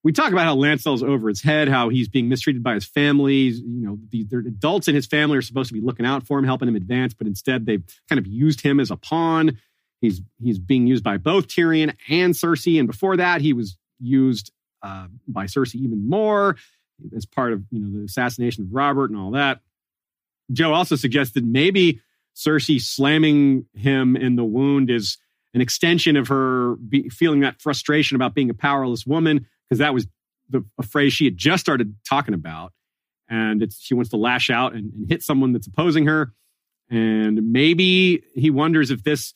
we talk about how Lancel's over his head, how he's being mistreated by his family. You know, the, the adults in his family are supposed to be looking out for him, helping him advance, but instead they've kind of used him as a pawn. He's he's being used by both Tyrion and Cersei, and before that, he was used uh, by Cersei even more as part of you know the assassination of Robert and all that. Joe also suggested maybe Cersei slamming him in the wound is an extension of her be, feeling that frustration about being a powerless woman because that was the, a phrase she had just started talking about. And she wants to lash out and, and hit someone that's opposing her. And maybe he wonders if this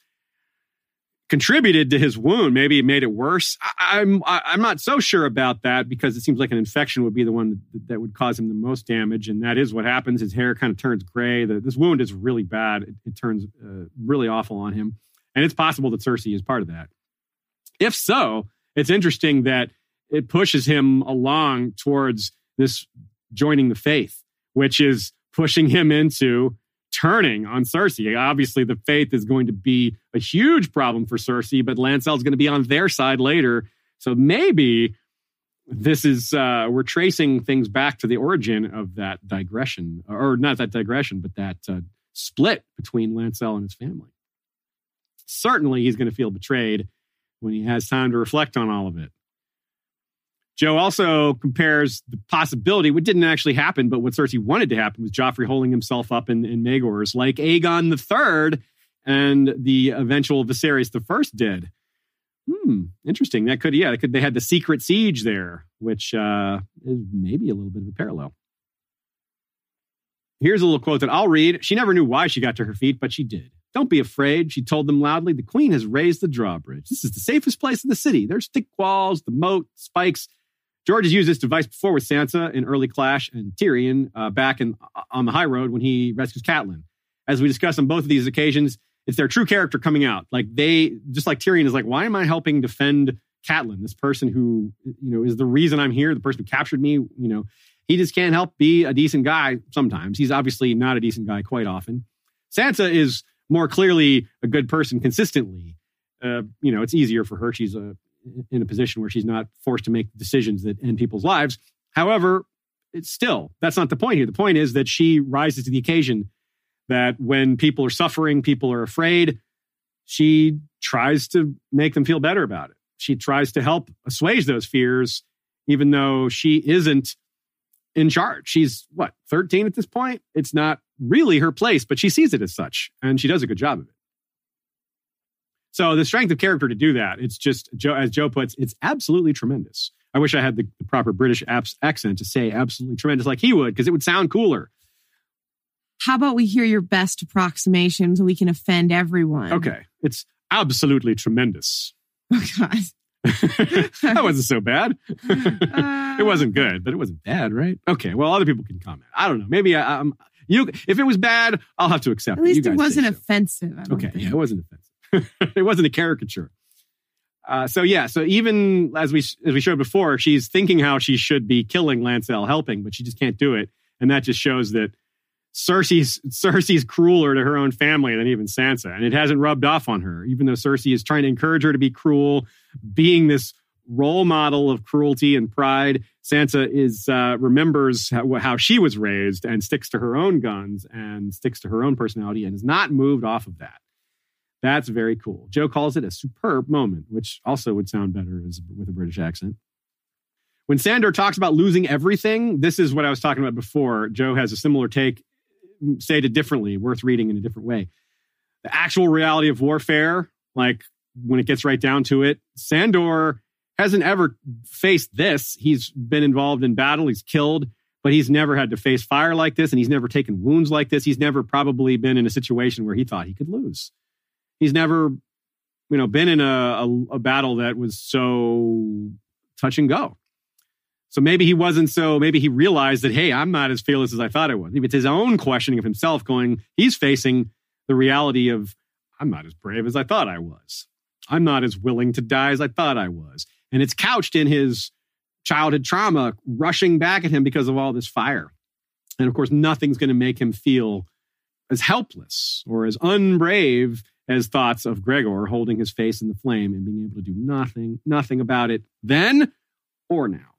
contributed to his wound. Maybe it made it worse. I, I'm I'm not so sure about that because it seems like an infection would be the one that, that would cause him the most damage, and that is what happens. His hair kind of turns gray. The, this wound is really bad. It, it turns uh, really awful on him, and it's possible that Cersei is part of that. If so, it's interesting that it pushes him along towards this joining the faith, which is pushing him into turning on Cersei. Obviously, the faith is going to be a huge problem for Cersei, but Lancel's going to be on their side later. So maybe this is uh, we're tracing things back to the origin of that digression, or not that digression, but that uh, split between Lancel and his family. Certainly, he's going to feel betrayed when he has time to reflect on all of it. Joe also compares the possibility, what didn't actually happen, but what Cersei wanted to happen was Joffrey holding himself up in, in Maegor's like Aegon III and the eventual Viserys First did. Hmm, interesting. That could, yeah, could, they had the secret siege there, which uh, is maybe a little bit of a parallel. Here's a little quote that I'll read. She never knew why she got to her feet, but she did. Don't be afraid, she told them loudly. The queen has raised the drawbridge. This is the safest place in the city. There's thick walls, the moat, spikes. George has used this device before with Sansa in early Clash and Tyrion uh, back in, uh, on the high road when he rescues Catelyn. As we discussed on both of these occasions, it's their true character coming out. Like they, just like Tyrion is like, why am I helping defend Catelyn, this person who, you know, is the reason I'm here, the person who captured me, you know, he just can't help be a decent guy sometimes. He's obviously not a decent guy quite often. Sansa is more clearly a good person consistently. Uh, you know, it's easier for her. She's a in a position where she's not forced to make decisions that end people's lives. However, it's still that's not the point here. The point is that she rises to the occasion that when people are suffering, people are afraid, she tries to make them feel better about it. She tries to help assuage those fears, even though she isn't in charge. She's what, 13 at this point? It's not really her place, but she sees it as such, and she does a good job of it. So the strength of character to do that, it's just Joe, as Joe puts, it's absolutely tremendous. I wish I had the, proper British accent to say absolutely tremendous like he would, because it would sound cooler. How about we hear your best approximation so we can offend everyone? Okay. It's absolutely tremendous. <laughs> Oh, God. <laughs> that wasn't so bad. <laughs> it wasn't good, but it wasn't bad, right? Okay. Well, other people can comment. I don't know. Maybe I, am you. If it was bad, I'll have to accept. At least it, it wasn't so. offensive. Okay. Think. Yeah, it wasn't offensive. <laughs> it wasn't a caricature. Uh, so yeah, so even as we as we showed before, she's thinking how she should be killing Lancel, helping, but she just can't do it, and that just shows that Cersei's Cersei's crueler to her own family than even Sansa, and it hasn't rubbed off on her. Even though Cersei is trying to encourage her to be cruel, being this role model of cruelty and pride, Sansa is uh, remembers how, how she was raised and sticks to her own guns and sticks to her own personality and is not moved off of that. That's very cool. Joe calls it a superb moment, which also would sound better as, with a British accent. When Sandor talks about losing everything, this is what I was talking about before. Joe has a similar take, stated differently, worth reading in a different way. The actual reality of warfare, like when it gets right down to it, Sandor hasn't ever faced this. He's been involved in battle, he's killed, but he's never had to face fire like this and he's never taken wounds like this. He's never probably been in a situation where he thought he could lose. He's never, you know, been in a, a, a battle that was so touch and go. So maybe he wasn't so, maybe he realized that, hey, I'm not as fearless as I thought I was. It's his own questioning of himself going, he's facing the reality of, I'm not as brave as I thought I was. I'm not as willing to die as I thought I was. And it's couched in his childhood trauma rushing back at him because of all this fire. And of course, nothing's going to make him feel as helpless or as unbrave as thoughts of Gregor holding his face in the flame and being able to do nothing, nothing about it then or now.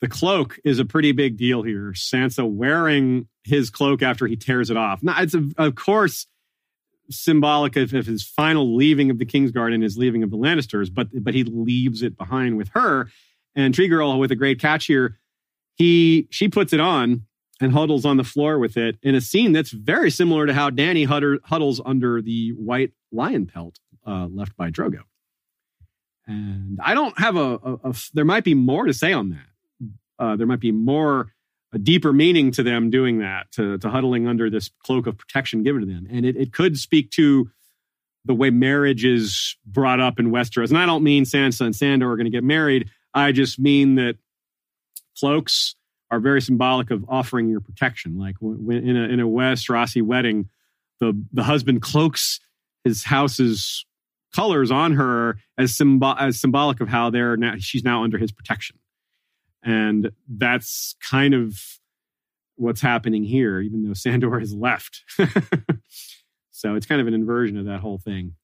The cloak is a pretty big deal here. Sansa wearing his cloak after he tears it off. Now, it's of course symbolic of, of, his final leaving of the Kingsguard and his leaving of the Lannisters, but but he leaves it behind with her. And Tree Girl with a great catch here, he she puts it on and huddles on the floor with it in a scene that's very similar to how Dany huddles under the white lion pelt uh, left by Drogo. And I don't have a, a, a, there might be more to say on that. Uh, there might be more a deeper meaning to them doing that, to, to huddling under this cloak of protection given to them. And it, it could speak to the way marriage is brought up in Westeros. And I don't mean Sansa and Sandor are going to get married. I just mean that cloaks are very symbolic of offering your protection. Like when, in a in a Westerosi wedding, the the husband cloaks his house's colors on her as symbol as symbolic of how they're now she's now under his protection. And that's kind of what's happening here, even though Sandor has left. <laughs> so it's kind of an inversion of that whole thing.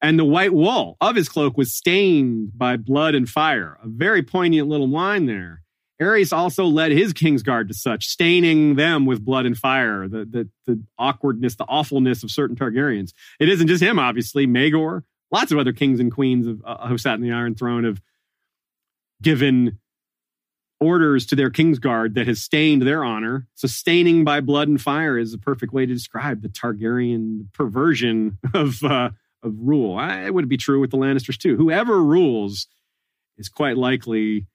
And the white wool of his cloak was stained by blood and fire. A very poignant little line there. Aerys also led his Kingsguard to such, staining them with blood and fire, the, the, the awkwardness, the awfulness of certain Targaryens. It isn't just him, obviously. Maegor, lots of other kings and queens of, uh, who sat in the Iron Throne have given orders to their Kingsguard that has stained their honor. So, staining by blood and fire is a perfect way to describe the Targaryen perversion of uh, of rule. I, it would be true with the Lannisters too. Whoever rules is quite likely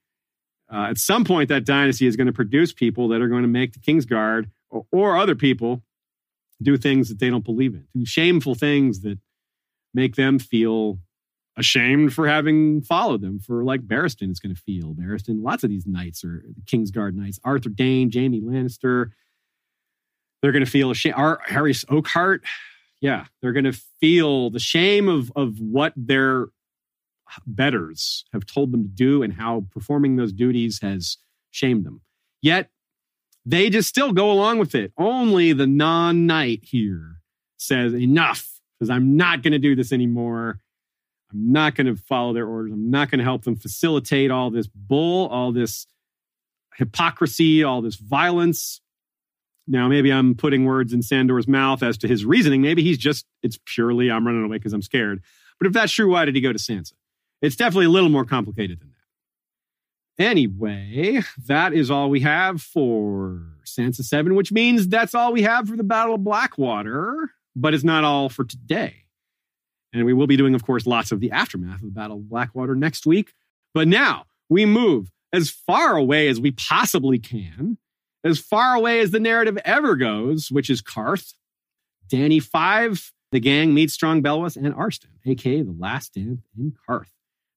uh, at some point that dynasty is going to produce people that are going to make the Kingsguard or, or other people do things that they don't believe in, do shameful things that make them feel ashamed for having followed them for like Barristan is going to feel. Barristan, lots of these knights are the Kingsguard knights. Arthur Dayne, Jaime Lannister. They're going to feel ashamed. Our, Arys Oakheart. Yeah, they're going to feel the shame of, of what their betters have told them to do and how performing those duties has shamed them. Yet they just still go along with it. Only the non knight here says, enough, because I'm not going to do this anymore. I'm not going to follow their orders. I'm not going to help them facilitate all this bull, all this hypocrisy, all this violence. Now, maybe I'm putting words in Sandor's mouth as to his reasoning. Maybe he's just, it's purely, I'm running away because I'm scared. But if that's true, why did he go to Sansa? It's definitely a little more complicated than that. Anyway, that is all we have for Sansa 7, which means that's all we have for the Battle of Blackwater, but it's not all for today. And we will be doing, of course, lots of the aftermath of the Battle of Blackwater next week. But now we move as far away as we possibly can, as far away as the narrative ever goes, which is Qarth. Dany 5, the gang meets Strong Belwas and Arstan, aka the last dance in Qarth.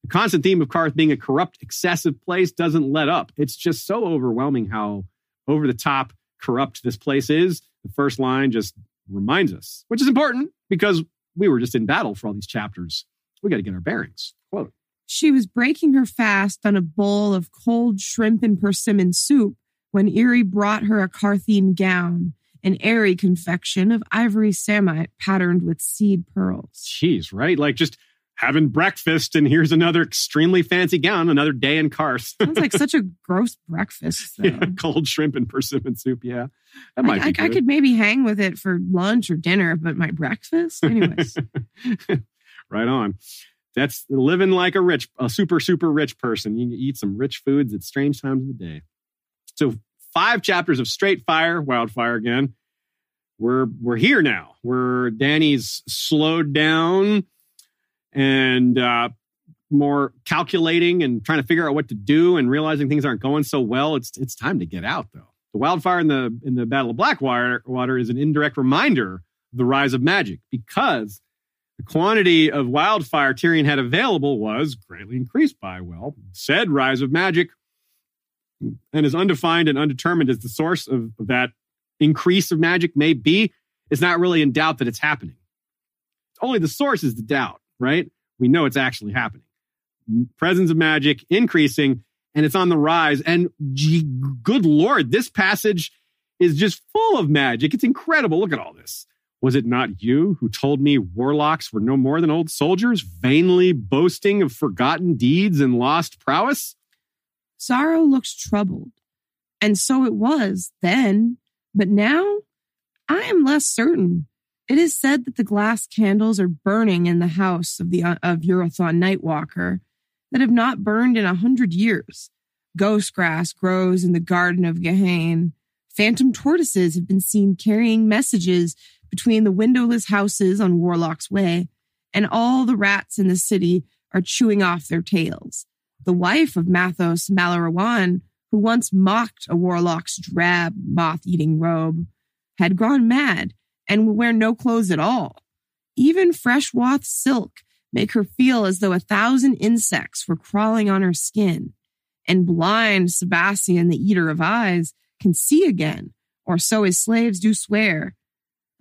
The constant theme of Qarth being a corrupt, excessive place doesn't let up. It's just so overwhelming how over the top corrupt this place is. The first line just reminds us, which is important because we were just in battle for all these chapters. We got to get our bearings. Quote. She was breaking her fast on a bowl of cold shrimp and persimmon soup when Irri brought her a Qartheen gown, an airy confection of ivory samite patterned with seed pearls. Jeez, right? Like just having breakfast and here's another extremely fancy gown, another day in Qarth. <laughs> Sounds like such a gross breakfast. <laughs> Yeah, cold shrimp and persimmon soup. Yeah, that might I, I, I, could maybe hang with it for lunch or dinner, but my breakfast, anyways. <laughs> right on. That's living like a rich, a super, super rich person. You can eat some rich foods at strange times of the day. So five chapters of straight fire, wildfire again. We're we're here now. We're Dany's slowed down and uh, more calculating and trying to figure out what to do and realizing things aren't going so well, it's it's time to get out though. The wildfire in the in the Battle of Blackwater water is an indirect reminder of the rise of magic because the quantity of wildfire Tyrion had available was greatly increased by, well, said rise of magic and as undefined and undetermined as the source of, of that increase of magic may be, it's not really in doubt that it's happening. Only the source is the doubt, right? We know it's actually happening. Presence of magic increasing and it's on the rise. And gee, good Lord, this passage is just full of magic. It's incredible. Look at all this. Was it not you who told me warlocks were no more than old soldiers, vainly boasting of forgotten deeds and lost prowess? Xaro looked troubled. And so it was then, but now I am less certain. It is said that the glass candles are burning in the house of the of Urathon Nightwalker that have not burned in a hundred years. Ghost grass grows in the garden of Gehane. Phantom tortoises have been seen carrying messages between the windowless houses on Warlock's Way, and all the rats in the city are chewing off their tails. The wife of Mathos Malarawan, who once mocked a warlock's drab, moth eating robe, had gone mad and would wear no clothes at all. Even fresh wath silk make her feel as though a thousand insects were crawling on her skin. And blind Sebastian, the eater of eyes, can see again, or so his slaves do swear.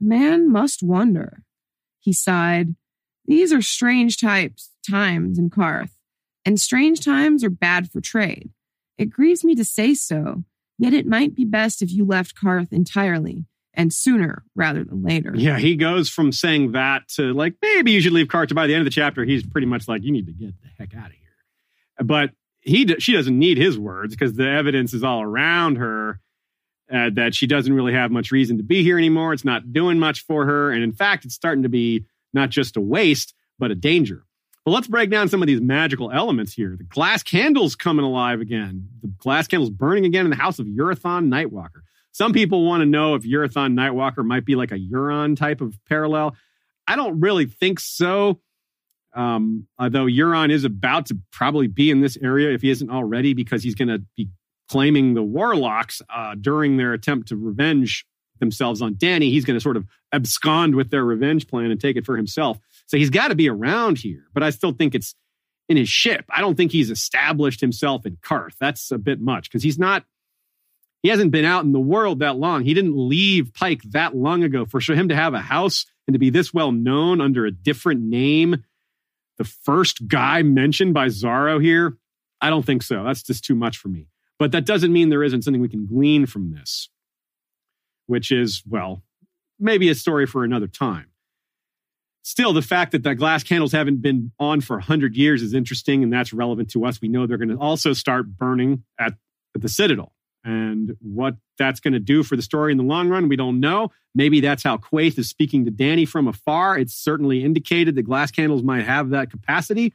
Man must wonder. He sighed. These are strange types, times in Qarth, and strange times are bad for trade. It grieves me to say so, yet it might be best if you left Qarth entirely, and sooner rather than later. Yeah, he goes from saying that to like, maybe you should leave Qarth. By the end of the chapter, he's pretty much like, you need to get the heck out of here. But he, she doesn't need his words because the evidence is all around her uh, that she doesn't really have much reason to be here anymore. It's not doing much for her. And in fact, it's starting to be not just a waste, but a danger. But let's break down some of these magical elements here. The glass candles coming alive again. The glass candles burning again in the house of Urathon Nightwalker. Some people want to know if Urathon Nightwalker might be like a Euron type of parallel. I don't really think so. Um, although Euron is about to probably be in this area if he isn't already, because he's going to be claiming the warlocks uh, during their attempt to revenge themselves on Dany. He's going to sort of abscond with their revenge plan and take it for himself. So he's got to be around here, but I still think it's in his ship. I don't think he's established himself in Qarth. That's a bit much because he's not, he hasn't been out in the world that long. He didn't leave Pike that long ago. For him to have a house and to be this well known under a different name, the first guy mentioned by Xaro here, I don't think so. That's just too much for me. But that doesn't mean there isn't something we can glean from this, which is, well, maybe a story for another time. Still, the fact that the glass candles haven't been on for 100 years is interesting, and that's relevant to us. We know they're going to also start burning at, at the Citadel. And what that's going to do for the story in the long run, we don't know. Maybe that's how Quaithe is speaking to Dany from afar. It's certainly indicated that glass candles might have that capacity.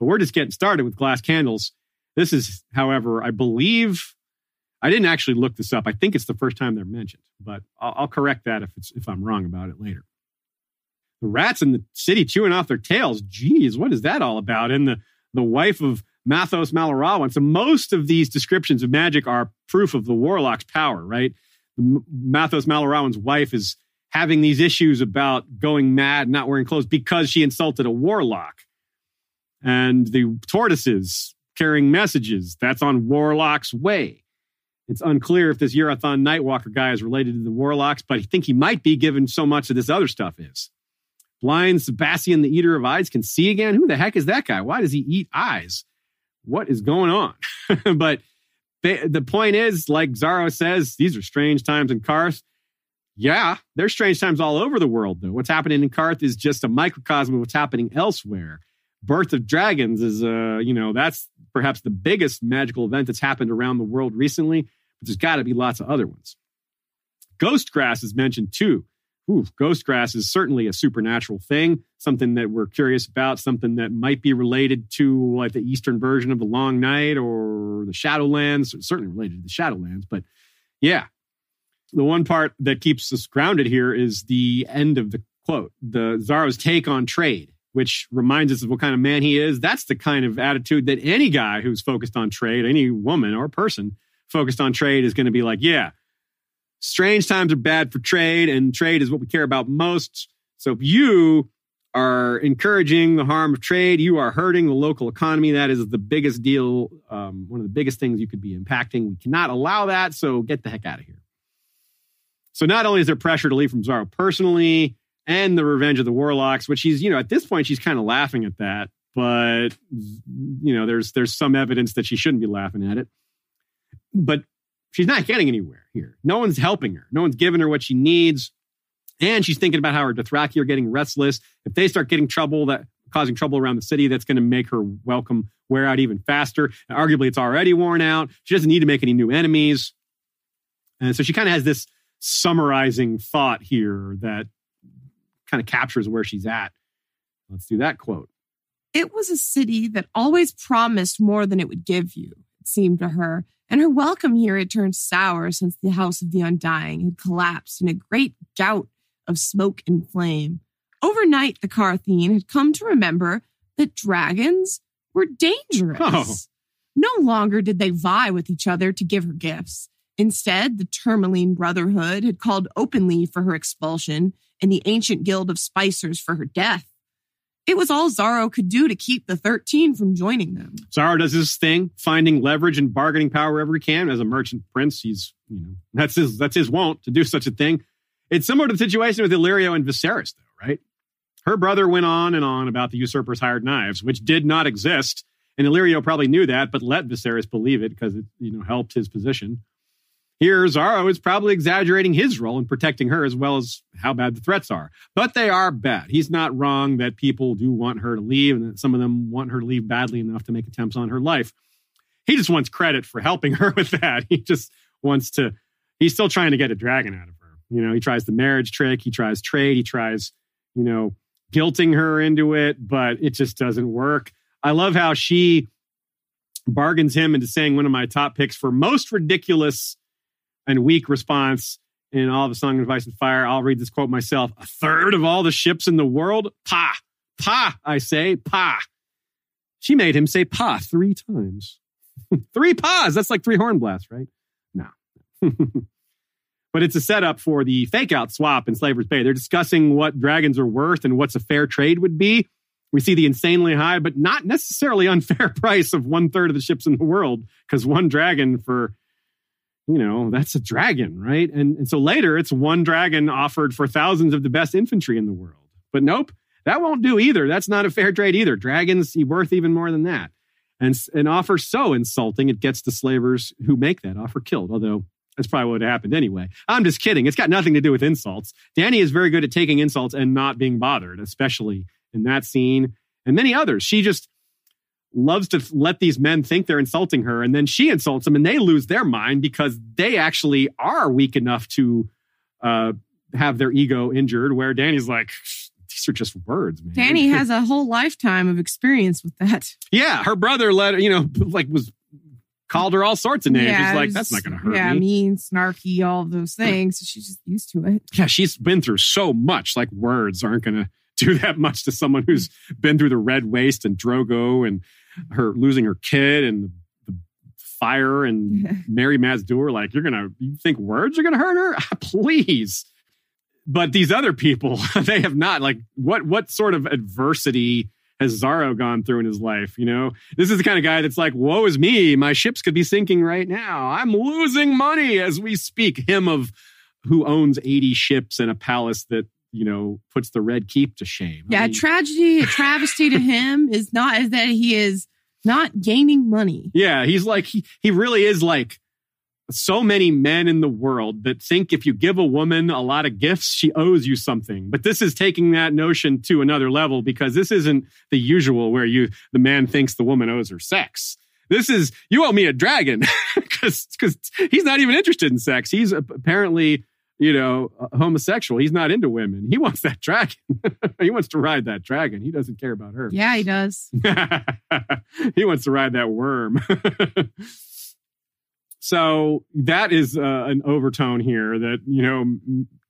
But we're just getting started with glass candles. This is, however, I believe I didn't actually look this up. I think it's the first time they're mentioned, but I'll, I'll correct that if it's if I'm wrong about it later. The rats in the city chewing off their tails. Geez, what is that all about? And the the wife of Mathos Malarawan. So most of these descriptions of magic are proof of the warlock's power, right? Mathos Malarawan's wife is having these issues about going mad, not wearing clothes because she insulted a warlock. And the tortoises carrying messages. That's on Warlock's way. It's unclear if this Urathon Nightwalker guy is related to the Warlocks, but I think he might be given so much of this other stuff is. Blind Sebastian, the Eater of Eyes, can see again. Who the heck is that guy? Why does he eat eyes? What is going on? <laughs> but the point is, like Xaro says, these are strange times in Qarth. Yeah, there's strange times all over the world, though. What's happening in Qarth is just a microcosm of what's happening elsewhere. Birth of Dragons is, uh, you know, that's perhaps the biggest magical event that's happened around the world recently, but there's got to be lots of other ones. Ghost grass is mentioned too. Ooh, ghost grass is certainly a supernatural thing, something that we're curious about, something that might be related to like the Eastern version of the Long Night or the Shadowlands, certainly related to the Shadowlands. But yeah, the one part that keeps us grounded here is the end of the quote, the Xaro's take on trade which reminds us of what kind of man he is. That's the kind of attitude that any guy who's focused on trade, any woman or person focused on trade is going to be like, yeah, strange times are bad for trade, and trade is what we care about most. So if you are encouraging the harm of trade, you are hurting the local economy. That is the biggest deal, um, one of the biggest things you could be impacting. We cannot allow that. So get the heck out of here. So not only is there pressure to leave from Xaro personally and the revenge of the warlocks, which she's, you know, at this point she's kind of laughing at that, but you know, there's there's some evidence that she shouldn't be laughing at it. But she's not getting anywhere here. No one's helping her. No one's giving her what she needs. And she's thinking about how her Dothraki are getting restless. If they start getting trouble that causing trouble around the city, that's going to make her welcome wear out even faster. And arguably, it's already worn out. She doesn't need to make any new enemies. And so she kind of has this summarizing thought here that kind of captures where she's at. Let's do that quote. It was a city that always promised more than it would give you, it seemed to her, and her welcome here had turned sour since the House of the Undying had collapsed in a great gout of smoke and flame. Overnight, the Qartheen had come to remember that dragons were dangerous. Oh. No longer did they vie with each other to give her gifts. Instead, the Tourmaline Brotherhood had called openly for her expulsion and the ancient guild of Spicers for her death. It was all Xaro could do to keep the 13 from joining them. Xaro does his thing, finding leverage and bargaining power wherever he can. As a merchant prince, he's, you know, that's his, that's his wont to do such a thing. It's similar to the situation with Illyrio and Viserys, though, right? Her brother went on and on about the usurper's hired knives, which did not exist. And Illyrio probably knew that, but let Viserys believe it because it, you know, helped his position. Here, Xaro is probably exaggerating his role in protecting her as well as how bad the threats are. But they are bad. He's not wrong that people do want her to leave and that some of them want her to leave badly enough to make attempts on her life. He just wants credit for helping <laughs> her with that. He just wants to, he's still trying to get a dragon out of her. You know, he tries the marriage trick, he tries trade, he tries, you know, guilting her into it, but it just doesn't work. I love how she bargains him into saying one of my top picks for most ridiculous and weak response in all a song of ice and fire. I'll read this quote myself. A third of all the ships in the world? Pa, pa, I say, pa. She made him say pa three times. <laughs> three paws. That's like three horn blasts, right? No. <laughs> but it's a setup for the fake out swap in Slaver's Bay. They're discussing what dragons are worth and what's a fair trade would be. We see the insanely high, but not necessarily <laughs> unfair price of one third of the ships in the world because one dragon for you know, that's a dragon, right? And, and so later it's one dragon offered for thousands of the best infantry in the world. But nope, that won't do either. That's not a fair trade either. Dragons worth even more than that. And an offer so insulting, it gets the slavers who make that offer killed, although that's probably what happened anyway. I'm just kidding. It's got nothing to do with insults. Dany is very good at taking insults and not being bothered, especially in that scene and many others. She just loves to let these men think they're insulting her and then she insults them and they lose their mind because they actually are weak enough to uh, have their ego injured where Dany's like these are just words man Dany <laughs> has a whole lifetime of experience with that. yeah her brother let her you know like was called her all sorts of names Yeah, she's like that's not gonna hurt Yeah, me mean, snarky, all those things. She's just used to it. yeah she's been through so much like words aren't gonna <laughs> do that much to someone who's been through the red waste and drogo and her losing her kid and the, fire and Mirri Maz Duur, like you're gonna you think words are gonna hurt her? <laughs> Please. But these other people, <laughs> they have not. Like, what what sort of adversity has Xaro gone through in his life? You know, this is the kind of guy that's like, "Woe is me! My ships could be sinking right now. I'm losing money as we speak." Him of who owns 80 ships and a palace that you know puts the Red Keep to shame. Yeah, a mean, tragedy, a travesty to him <laughs> is not is that he is not gaining money. Yeah, he's like he he really is like so many men in the world that think if you give a woman a lot of gifts, she owes you something. But this is taking that notion to another level because this isn't the usual where you the man thinks the woman owes her sex. This is you owe me a dragon <laughs> because because he's not even interested in sex. He's apparently you know homosexual. He's not into women. He wants that dragon. <laughs> he wants to ride that dragon. He doesn't care about her. Yeah, he does. <laughs> he wants to ride that worm. <laughs> so that is uh, an overtone here that, you know,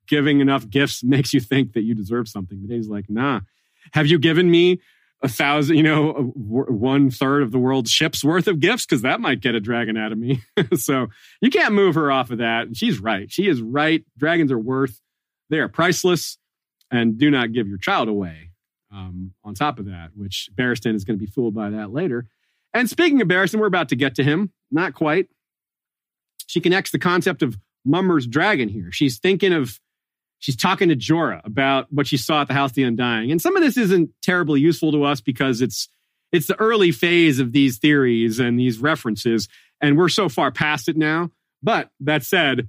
giving enough gifts makes you think that you deserve something. But he's like, nah. have you given me a thousand, you know, one third of the world's ships worth of gifts? Because that might get a dragon out of me. <laughs> so you can't move her off of that. She's right. She is right. Dragons are worth, they are priceless and do not give your child away. Um, on top of that, which Barristan is going to be fooled by that later. And speaking of Barristan, we're about to get to him. Not quite. She connects the concept of Mummer's dragon here. She's thinking of she's talking to Jorah about what she saw at the House of the Undying. And some of this isn't terribly useful to us because it's it's the early phase of these theories and these references, and we're so far past it now. But that said,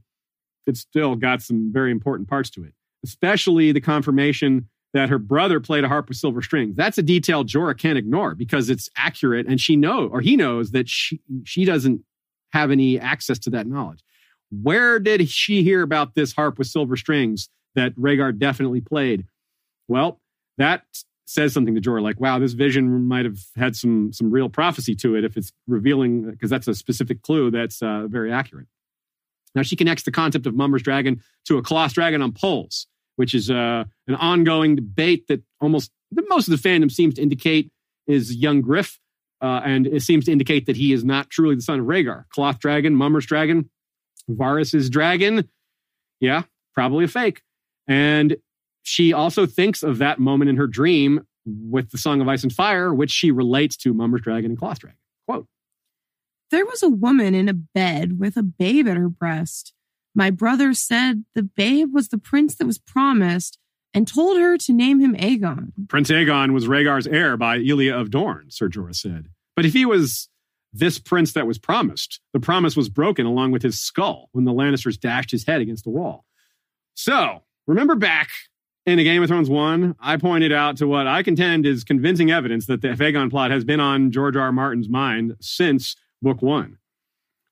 it's still got some very important parts to it, especially the confirmation that her brother played a harp with silver strings. That's a detail Jorah can't ignore because it's accurate, and she know or he knows that she she doesn't have any access to that knowledge. Where did she hear about this harp with silver strings? That Rhaegar definitely played. Well, that says something to Jorah, like, wow, this vision might have had some some real prophecy to it if it's revealing, because that's a specific clue that's uh, very accurate. Now she connects the concept of Mummer's dragon to a cloth dragon on poles, which is uh, an ongoing debate that almost that most of the fandom seems to indicate is young Griff, uh, and it seems to indicate that he is not truly the son of Rhaegar. Cloth dragon, Mummer's dragon, Varys's dragon, yeah, probably a fake. And she also thinks of that moment in her dream with the Song of Ice and Fire, which she relates to Mummer's Dragon and Cloth Dragon. Quote There was a woman in a bed with a babe at her breast. My brother said the babe was the prince that was promised and told her to name him Aegon. Prince Aegon was Rhaegar's heir by Elia of Dorne, Sir Jorah said. But if he was this prince that was promised, the promise was broken along with his skull when the Lannisters dashed his head against the wall. So, Remember back in the Game of Thrones 1, I pointed out to what I contend is convincing evidence that the Aegon plot has been on George R. R. Martin's mind since book one.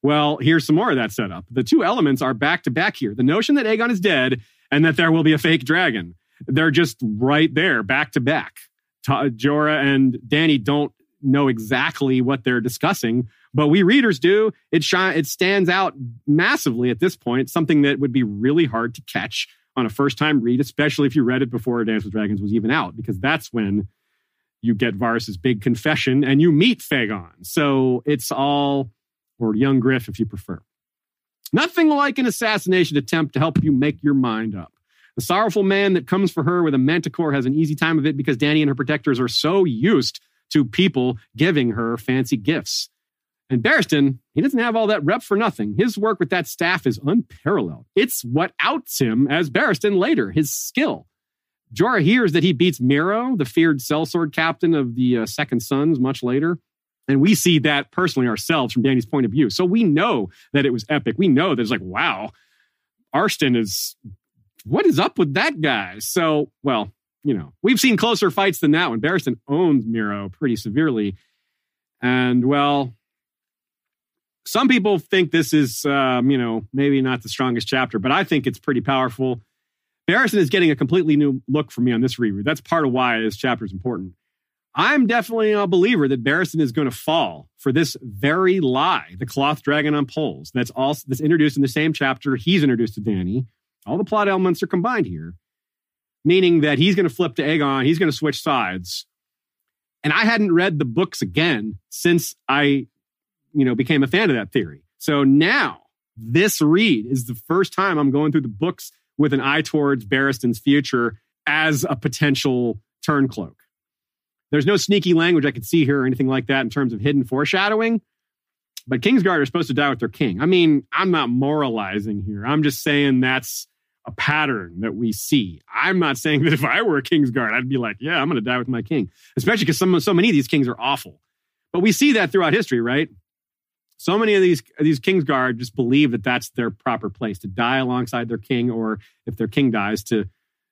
Well, here's some more of that setup. The two elements are back to back here. The notion that Aegon is dead and that there will be a fake dragon. They're just right there, back to back. Jorah and Dany don't know exactly what they're discussing, but we readers do. It shine, it stands out massively at this point, something that would be really hard to catch on a first time read, especially if you read it before Dance with Dragons was even out, because that's when you get Varys's big confession and you meet fAegon. So it's all, or young Griff if you prefer. Nothing like an assassination attempt to help you make your mind up. The sorrowful man that comes for her with a manticore has an easy time of it because Dany and her protectors are so used to people giving her fancy gifts. And Barristan, he doesn't have all that rep for nothing. His work with that staff is unparalleled. It's what outs him as Barristan later, his skill. Jorah hears that he beats Mero, the feared sellsword captain of the uh, Second Sons, much later. And we see that personally ourselves from Dany's point of view. So we know that it was epic. We know that it's like, wow, Arstan is, what is up with that guy? So, well, you know, we've seen closer fights than that when Barristan owns Mero pretty severely. And well, some people think this is, um, you know, maybe not the strongest chapter, but I think it's pretty powerful. Barristan is getting a completely new look for me on this reread. That's part of why this chapter is important. I'm definitely a believer that Barristan is going to fall for this very lie, the cloth dragon on poles. That's also that's introduced in the same chapter he's introduced to Dany. All the plot elements are combined here, meaning that he's going to flip to Aegon. He's going to switch sides. And I hadn't read the books again since I you know, became a fan of that theory. So now this read is the first time I'm going through the books with an eye towards Barristan's future as a potential turncloak. There's no sneaky language I could see here or anything like that in terms of hidden foreshadowing. But Kingsguard are supposed to die with their king. I mean, I'm not moralizing here. I'm just saying that's a pattern that we see. I'm not saying that if I were a Kingsguard, I'd be like, yeah, I'm going to die with my king, especially because so many of these kings are awful. But we see that throughout history, right? So many of these these Kingsguard just believe that that's their proper place to die alongside their king, or if their king dies, to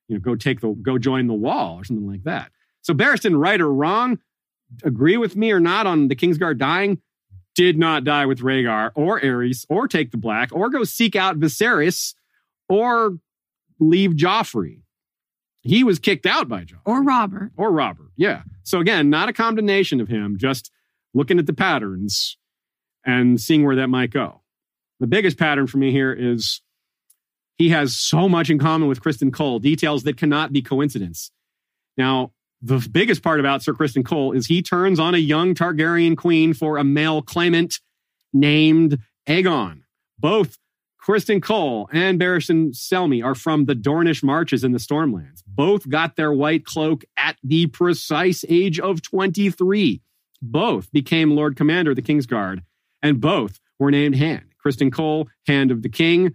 you know go take the go join the wall or something like that. So Barristan, right or wrong, agree with me or not on the Kingsguard dying, did not die with Rhaegar or Aerys or take the black or go seek out Viserys or leave Joffrey. He was kicked out by Joffrey. Or Robert. Or Robert. Yeah. So again, not a condemnation of him, just looking at the patterns and seeing where that might go. The biggest pattern for me here is he has so much in common with Criston Cole, details that cannot be coincidence. Now, the biggest part about Sir Criston Cole is he turns on a young Targaryen queen for a male claimant named Aegon. Both Criston Cole and Barristan Selmy are from the Dornish marches in the Stormlands. Both got their white cloak at the precise age of 23. Both became Lord Commander of the Kingsguard, and both were named Hand. Criston Cole, Hand of the King,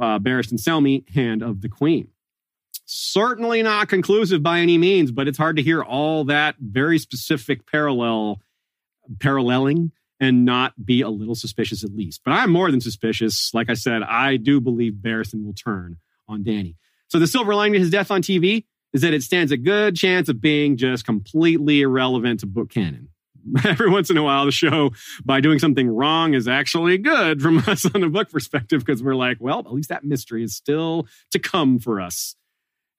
uh, Barristan Selmy, Hand of the Queen. Certainly not conclusive by any means, but it's hard to hear all that very specific parallel paralleling and not be a little suspicious at least. But I'm more than suspicious. Like I said, I do believe Barristan will turn on Dany. So the silver lining to his death on TV is that it stands a good chance of being just completely irrelevant to book canon. <laughs> Every once in a while, the show, by doing something wrong, is actually good from <laughs> us on a book perspective because we're like, well, at least that mystery is still to come for us.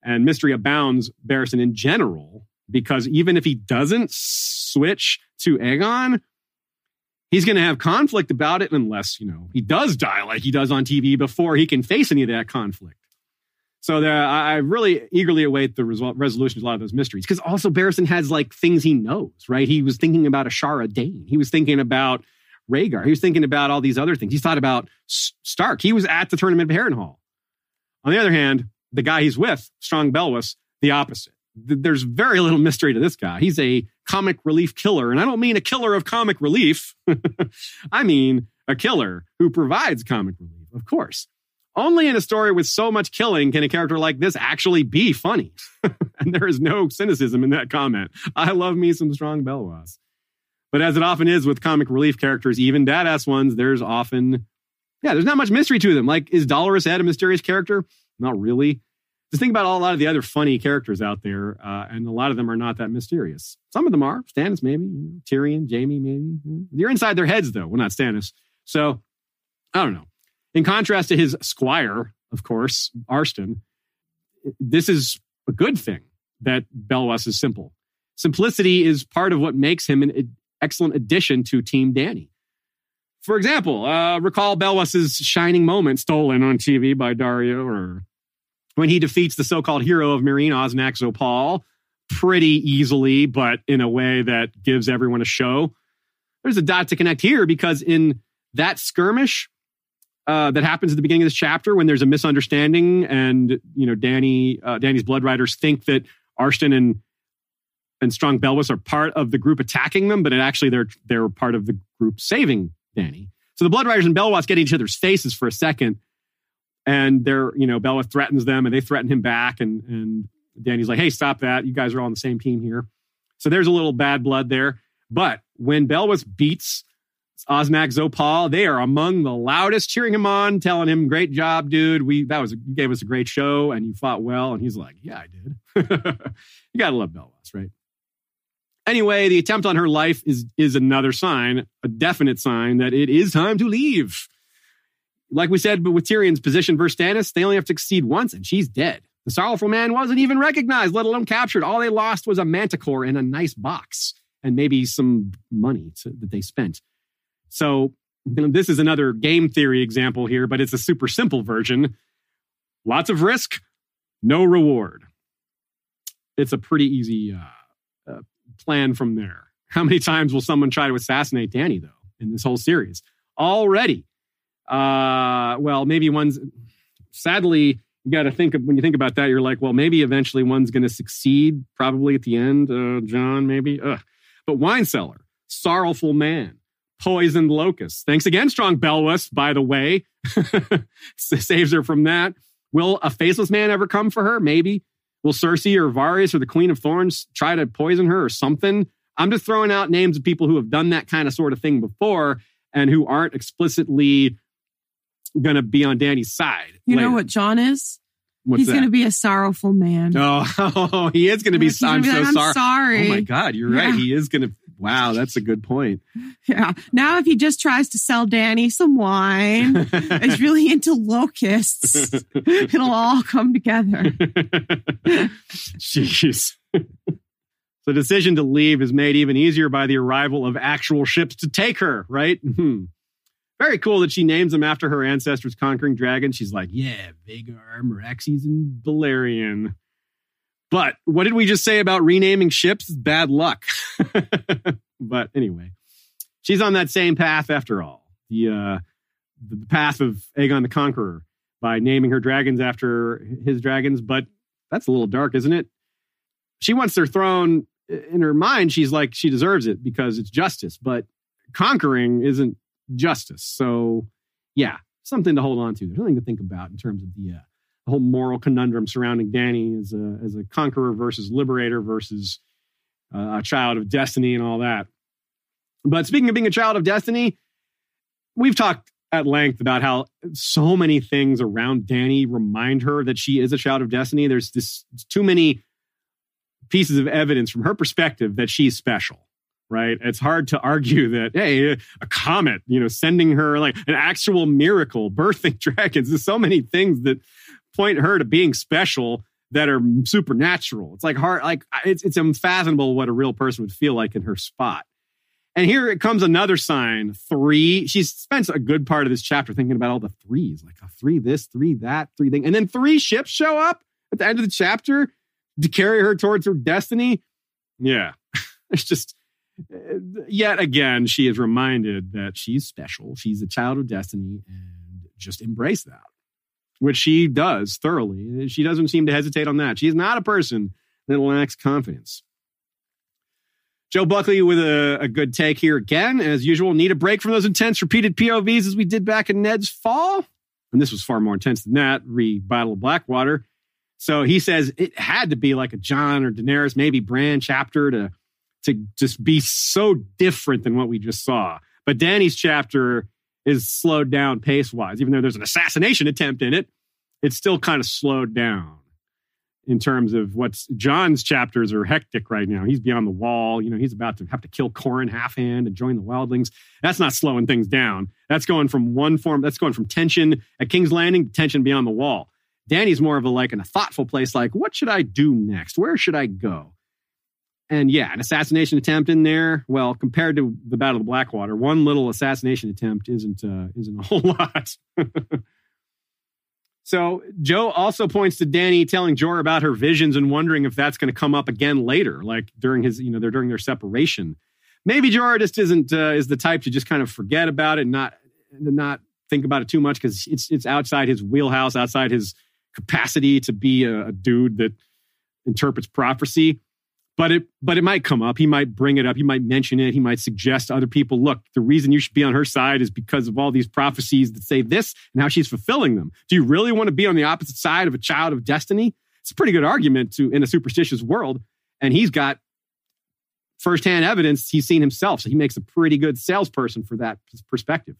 And mystery abounds, Barristan in general, because even if he doesn't switch to Aegon, he's going to have conflict about it unless, you know, he does die like he does on TV before he can face any of that conflict. So there, I really eagerly await the resolution of a lot of those mysteries. Because also Barristan has like things he knows, right? He was thinking about Ashara Dayne. He was thinking about Rhaegar. He was thinking about all these other things. He thought about Stark. He was at the tournament of Harrenhal. On the other hand, the guy he's with, Strong Belwas, the opposite. There's very little mystery to this guy. He's a comic relief killer. And I don't mean a killer of comic relief. <laughs> I mean a killer who provides comic relief, of course. Only in a story with so much killing can a character like this actually be funny. <laughs> and there is no cynicism in that comment. I love me some strong Belwas. But as it often is with comic relief characters, even badass ones, there's often, yeah, there's not much mystery to them. Like, is Dolorous Edd a mysterious character? Not really. Just think about all, a lot of the other funny characters out there, uh, and a lot of them are not that mysterious. Some of them are. Stannis, maybe. Tyrion, Jaime, maybe. You're inside their heads, though. Well, not Stannis. So, I don't know. In contrast to his squire, of course, Arstan, this is a good thing that Belwas is simple. Simplicity is part of what makes him an excellent addition to Team Dany. For example, uh, recall Belwas's shining moment stolen on TV by Daario, or when he defeats the so-called hero of Meereen Osnak Zopal, pretty easily, but in a way that gives everyone a show. There's a dot to connect here because in that skirmish, uh, that happens at the beginning of this chapter when there's a misunderstanding and you know Dany uh, Dany's blood riders think that Arstan and and Strong Belwas are part of the group attacking them, but it actually they're they're part of the group saving Dany. So the blood riders and Belwas get each other's faces for a second, and they're you know Belwas threatens them and they threaten him back, and and Dany's like, hey, stop that! You guys are all on the same team here. So there's a little bad blood there. But when Belwas beats Oznak zo Pahl. They are among the loudest, cheering him on, telling him, "Great job, dude. We that was you gave us a great show, and you fought well." And he's like, "Yeah, I did." <laughs> you gotta love Belwas, right? Anyway, the attempt on her life is is another sign, a definite sign that it is time to leave. Like we said, but with Tyrion's position versus Stannis, they only have to succeed once, and she's dead. The sorrowful man wasn't even recognized, let alone captured. All they lost was a manticore in a nice box and maybe some money to, that they spent. So this is another game theory example here, but it's a super simple version. Lots of risk, no reward. It's a pretty easy uh, uh, plan from there. How many times will someone try to assassinate Dany, though, in this whole series? Already. Uh, well, maybe one's, sadly, you got to think of, when you think about that, you're like, well, maybe eventually one's going to succeed, probably at the end, uh, Jon, maybe. Ugh. But Wine Seller, sorrowful man, poisoned locust. Thanks again, Strong Belwas, by the way. <laughs> Saves her from that. Will a faceless man ever come for her? Maybe. Will Cersei or Varys or the Queen of Thorns try to poison her or something? I'm just throwing out names of people who have done that kind of sort of thing before and who aren't explicitly going to be on Dany's side. You later. know what Jon is? What's He's going to be a sorrowful man. Oh, <laughs> he is going to be. I'm be so like, "I'm sorry. sorry." Oh my God, you're right. He is going to. Wow, that's a good point. <laughs> Yeah. Now, if he just tries to sell Dany some wine, <laughs> he's really into locusts, <laughs> it'll all come together. Jeez. the decision to leave is made even easier by the arrival of actual ships to take her, right? Hmm. Very cool that she names them after her ancestors conquering dragons. She's like, yeah, Vhagar, Meraxes, and Balerion. But what did we just say about renaming ships? Bad luck. <laughs> but anyway, she's on that same path after all. The uh, the path of Aegon the Conqueror by naming her dragons after his dragons. But that's a little dark, isn't it? She wants their throne in her mind. She's like she deserves it because it's justice. But conquering isn't justice. So yeah, something to hold on to. There's something to think about in terms of the, uh, whole moral conundrum surrounding Dany as a as a conqueror versus liberator versus uh, a child of destiny and all that. But speaking of being a child of destiny, we've talked at length about how so many things around Dany remind her that she is a child of destiny. There's this too many pieces of evidence from her perspective that she's special right? It's hard to argue that, hey, a comet, you know, sending her like an actual miracle, birthing <laughs> dragons. There's so many things that point her to being special that are supernatural. It's like hard, like it's, it's unfathomable what a real person would feel like in her spot. And here it comes another sign three. She spends a good part of this chapter thinking about all the threes, like a three this, three that, three thing. And then three ships show up at the end of the chapter to carry her towards her destiny. Yeah. <laughs> it's just, eh, yet again, she is reminded that she's special. She's a child of destiny and just embrace that, which she does thoroughly. She doesn't seem to hesitate on that. She is not a person that lacks confidence. Joe Buckley with a, a good take here again. As usual, need a break from those intense repeated POVs as we did back in Ned's fall. And this was far more intense than that, re Battle of Blackwater. So he says it had to be like a Jon or Daenerys, maybe Bran chapter to to just be so different than what we just saw. But Dany's chapter is slowed down pace wise, even though there's an assassination attempt in it. It's still kind of slowed down in terms of what's Jon's chapters are hectic right now. He's beyond the wall. You know, he's about to have to kill Qhorin Halfhand and join the Wildlings. That's not slowing things down. That's going from one form, that's going from tension at King's Landing to tension beyond the wall. Dany's more of a like in a thoughtful place, like, what should I do next? Where should I go? And yeah, an assassination attempt in there. Well, compared to the Battle of Blackwater, one little assassination attempt isn't uh, isn't a <laughs> whole lot. <laughs> so Joe also points to Dany telling Jor about her visions and wondering if that's going to come up again later, like during his you know they're during their separation. Maybe Jor just isn't uh, is the type to just kind of forget about it, and not not think about it too much because it's it's outside his wheelhouse, outside his capacity to be a, a dude that interprets prophecy but it but it might come up. He might bring it up. He might mention it. He might suggest to other people, look, the reason you should be on her side is because of all these prophecies that say this and how she's fulfilling them. Do you really want to be on the opposite side of a child of destiny? It's a pretty good argument to in a superstitious world. And he's got firsthand evidence he's seen himself. So he makes a pretty good salesperson for that perspective.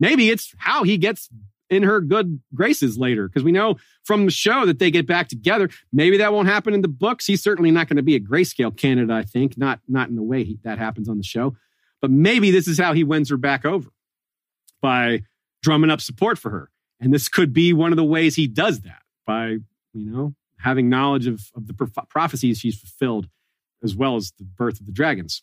Maybe it's how he gets in her good graces later because we know from the show that they get back together. Maybe that won't happen in the books. He's certainly not going to be a grayscale candidate, I think, not not in the way he, that happens on the show. But maybe this is how he wins her back over by drumming up support for her. And this could be one of the ways he does that by, you know, having knowledge of, of the prophecies she's fulfilled as well as the birth of the dragons.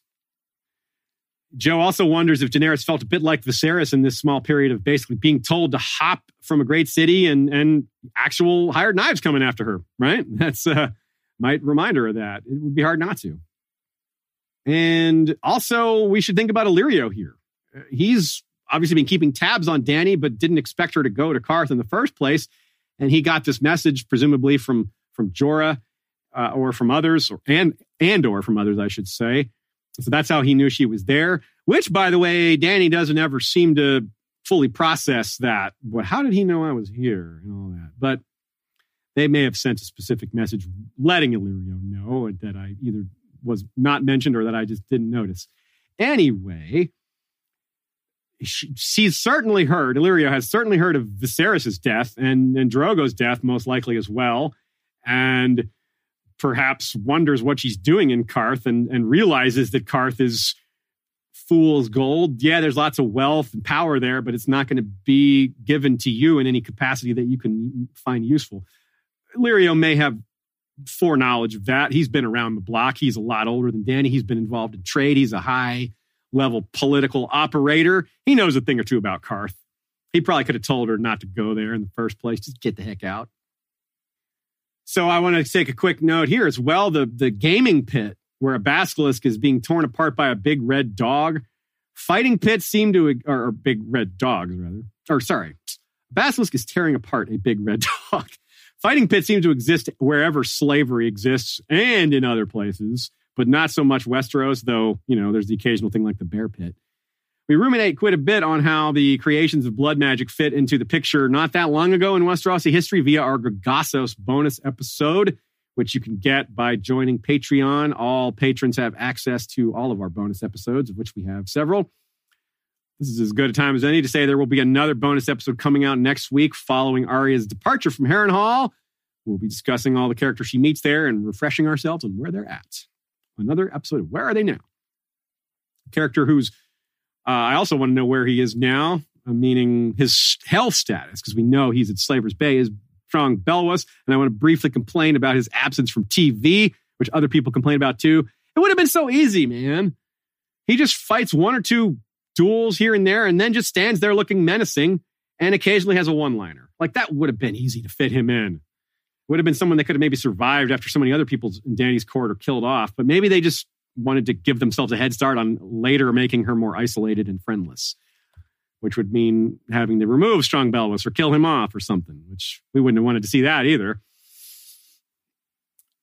Joe also wonders if Daenerys felt a bit like Viserys in this small period of basically being told to hop from a great city and and actual hired knives coming after her. Right? <laughs> That's uh, might remind her of that. It would be hard not to. And also, we should think about Illyrio here. He's obviously been keeping tabs on Dany, but didn't expect her to go to Qarth in the first place. And he got this message, presumably from from Jorah uh, or from others, or and and or from others, I should say, so that's how he knew she was there, which, by the way, Dany doesn't ever seem to fully process that. But how did he know I was here and all that? But they may have sent a specific message letting Illyrio know that I either was not mentioned or that I just didn't notice. Anyway, she, she's certainly heard, Illyrio has certainly heard of Viserys' death and, and Drogo's death, most likely as well. And perhaps wonders what she's doing in Qarth and, and realizes that Qarth is fool's gold. Yeah, there's lots of wealth and power there, but it's not going to be given to you in any capacity that you can find useful. Illyrio may have foreknowledge of that. He's been around the block. He's a lot older than Dany. He's been involved in trade. He's a high level political operator. He knows a thing or two about Qarth. He probably could have told her not to go there in the first place. Just get the heck out. So I want to take a quick note here as well. The the gaming pit where a basilisk is being torn apart by a big red dog. Fighting pits seem to, or, or big red dogs rather, or sorry, basilisk is tearing apart a big red <laughs> dog. Fighting pits seem to exist wherever slavery exists and in other places, but not so much Westeros, though, you know, there's the occasional thing like the bear pit. We ruminate quite a bit on how the creations of blood magic fit into the picture not that long ago in Westerosi history via our Gogossos bonus episode, which you can get by joining Patreon. All patrons have access to all of our bonus episodes, of which we have several. This is as good a time as any to say there will be another bonus episode coming out next week following Arya's departure from Harrenhal. We'll be discussing all the characters she meets there and refreshing ourselves on where they're at. Another episode of Where Are They Now? character who's, uh, I also want to know where he is now, uh, meaning his health status, because we know he's at Slaver's Bay, is Strong Belwas. And I want to briefly complain about his absence from TV, which other people complain about too. It would have been so easy, man. He just fights one or two duels here and there and then just stands there looking menacing and occasionally has a one liner. Like that would have been easy to fit him in. Would have been someone that could have maybe survived after so many other people in Dany's court are killed off, but maybe they just wanted to give themselves a head start on later making her more isolated and friendless, which would mean having to remove Strong Belwas or kill him off or something, which we wouldn't have wanted to see that either.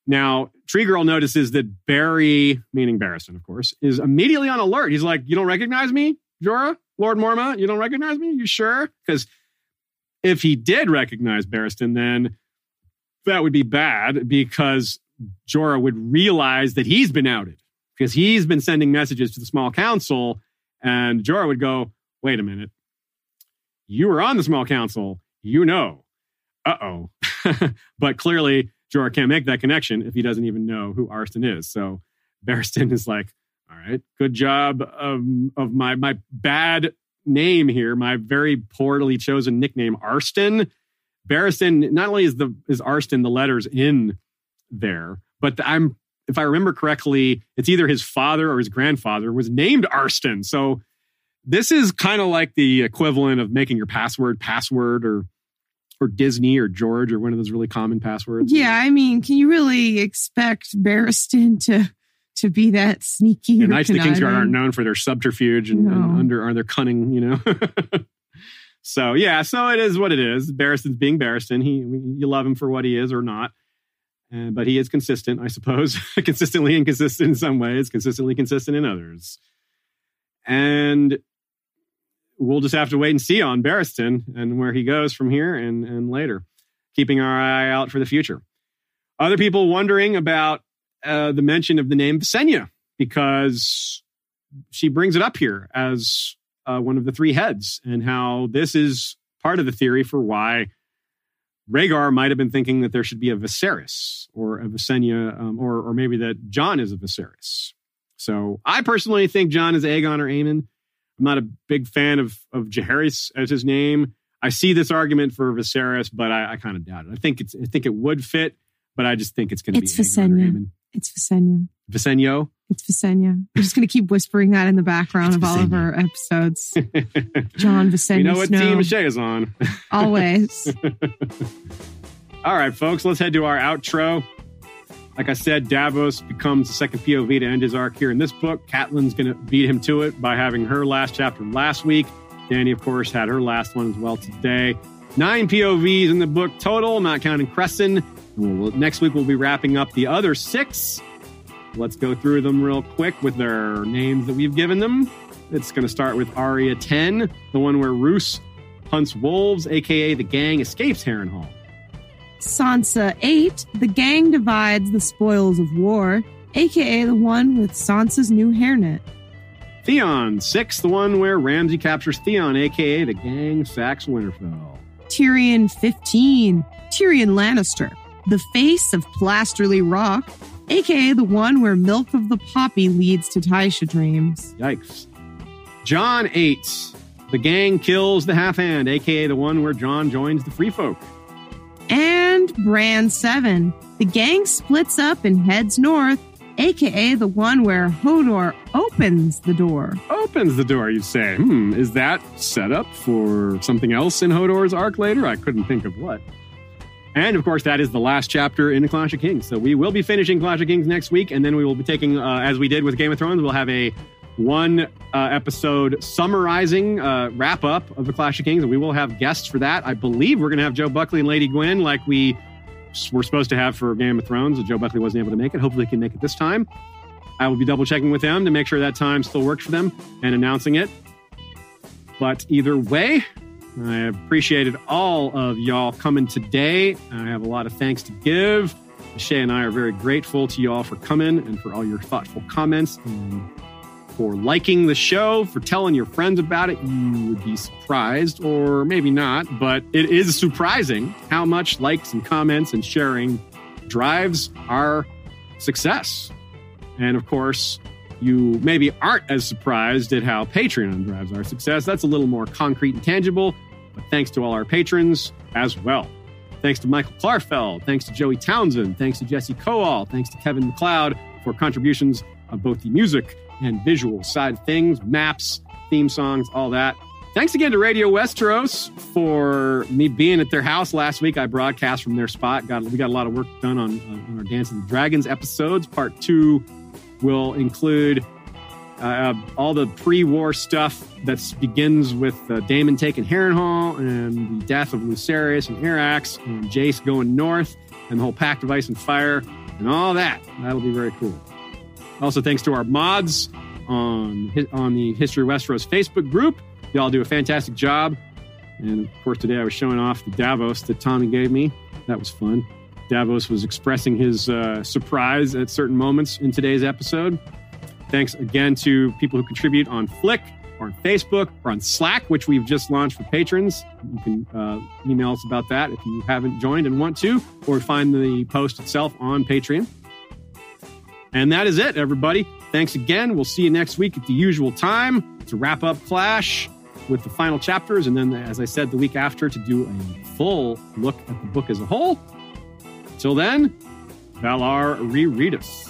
Now, Tree Girl notices that Barry, meaning Barristan, of course, is immediately on alert. He's like, You don't recognize me, Jorah? Lord Mormont? You don't recognize me? You sure? Because if he did recognize Barristan, then that would be bad because Jorah would realize that he's been outed because he's been sending messages to the small council. And Jorah would go, Wait a minute. You were on the small council. You know. Uh oh. <laughs> but clearly, Jorah can't make that connection if he doesn't even know who Arstan is. So Barristan is like, all right, good job of, of my my bad name here, my very poorly chosen nickname, Arstan. Barristan, not only is the is Arstan the letters in there, but I'm if I remember correctly, it's either his father or his grandfather was named Arstan. So this is kind of like the equivalent of making your password password or or Disney or George or one of those really common passwords. Yeah, I mean, can you really expect Barristan to to be that sneaky? Yeah, Knights of the Kingsguard aren't known for their subterfuge and, and under are their cunning, you know. <laughs> so yeah, so it is what it is. Barristan's being Barristan. He you love him for what he is or not. Uh, but he is consistent, I suppose. <laughs> Consistently inconsistent in some ways, consistently consistent in others. And we'll just have to wait and see on Barristan and where he goes from here and, and later, keeping our eye out for the future. Other people wondering about uh, the mention of the name Visenya because she brings it up here as uh, one of the three heads and how this is part of the theory for why Rhaegar might have been thinking that there should be a Viserys or a Visenya, um, or, or maybe that Jon is a Viserys. So I personally think Jon is Aegon or Aemon. I'm not a big fan of of Jaehaerys as his name. I see this argument for Viserys, but I, I kind of doubt it. I think it's I think it would fit, but I just think it's going to be It's Aegon or Aemon. It's Visenya. Visenyo. It's Visenya. We're just going to keep whispering that in the background of all of our episodes. <laughs> Jon Visenya we know what Snow. team Shay is on. <laughs> Always. All right, folks, let's head to our outro. Like I said, Davos becomes the second POV to end his arc here in this book. Catelyn's going to beat him to it by having her last chapter last week. Dany, of course, had her last one as well today. Nine POVs in the book total, not counting Cressen. We'll, next week, we'll be wrapping up the other six. Let's go through them real quick with their names that we've given them. It's going to start with Arya 10, the one where Roose hunts wolves, aka the gang escapes Harrenhal. Sansa 8, the gang divides the spoils of war, aka the one with Sansa's new hairnet. Theon, six, the one where Ramsay captures Theon, aka the gang sacks Winterfell. Tyrion 15, Tyrion Lannister, the face of Plasterly Rock, aka the one where Milk of the Poppy leads to Tysha dreams. Yikes. Jon, eight, the gang kills the half hand, aka the one where Jon joins the free folk. And Bran 7, the gang splits up and heads north, aka the one where Hodor opens the door. Opens the door, you say. Hmm, is that set up for something else in Hodor's arc later? I couldn't think of what. And of course, that is the last chapter in Clash of Kings. So we will be finishing Clash of Kings next week, and then we will be taking, uh, as we did with Game of Thrones, we'll have a one uh, episode summarizing uh, wrap up of the Clash of Kings, and we will have guests for that. I believe we're going to have Joe Buckley and Lady Gwyn, like we were supposed to have for Game of Thrones. Joe Buckley wasn't able to make it. Hopefully, he can make it this time. I will be double checking with them to make sure that time still works for them and announcing it. But either way, I appreciated all of y'all coming today. I have a lot of thanks to give. Shay and I are very grateful to y'all for coming and for all your thoughtful comments and for liking the show, for telling your friends about it. You would be surprised, or maybe not, but it is surprising how much likes and comments and sharing drives our success. And of course, you maybe aren't as surprised at how Patreon drives our success. That's a little more concrete and tangible, but thanks to all our patrons as well. Thanks to Michael Klarfeld. Thanks to Joey Townsend. Thanks to Jesse Coal. Thanks to Kevin McLeod for contributions of both the music and visual side of things, maps, theme songs, all that. Thanks again to Radio Westeros for me being at their house last week. I broadcast from their spot. Got we got a lot of work done on, on our Dance of the Dragons episodes. Part two will include uh, all the pre-war stuff that begins with uh, Daemon taking Harrenhal and the death of Lucerys and Arrax and Jace going north and the whole Pact of Ice and Fire and all that. That'll be very cool. Also, thanks to our mods on on the History Westeros Facebook group. Y'all do a fantastic job. And of course, today I was showing off the Davos that Tommy gave me. That was fun. Davos was expressing his uh, surprise at certain moments in today's episode. Thanks again to people who contribute on Flick or on Facebook or on Slack, which we've just launched for patrons. You can uh, email us about that if you haven't joined and want to, or find the post itself on Patreon. And that is it, everybody. Thanks again. We'll see you next week at the usual time to wrap up Clash with the final chapters. And then, as I said, the week after to do a full look at the book as a whole. Till then, Valar reread us.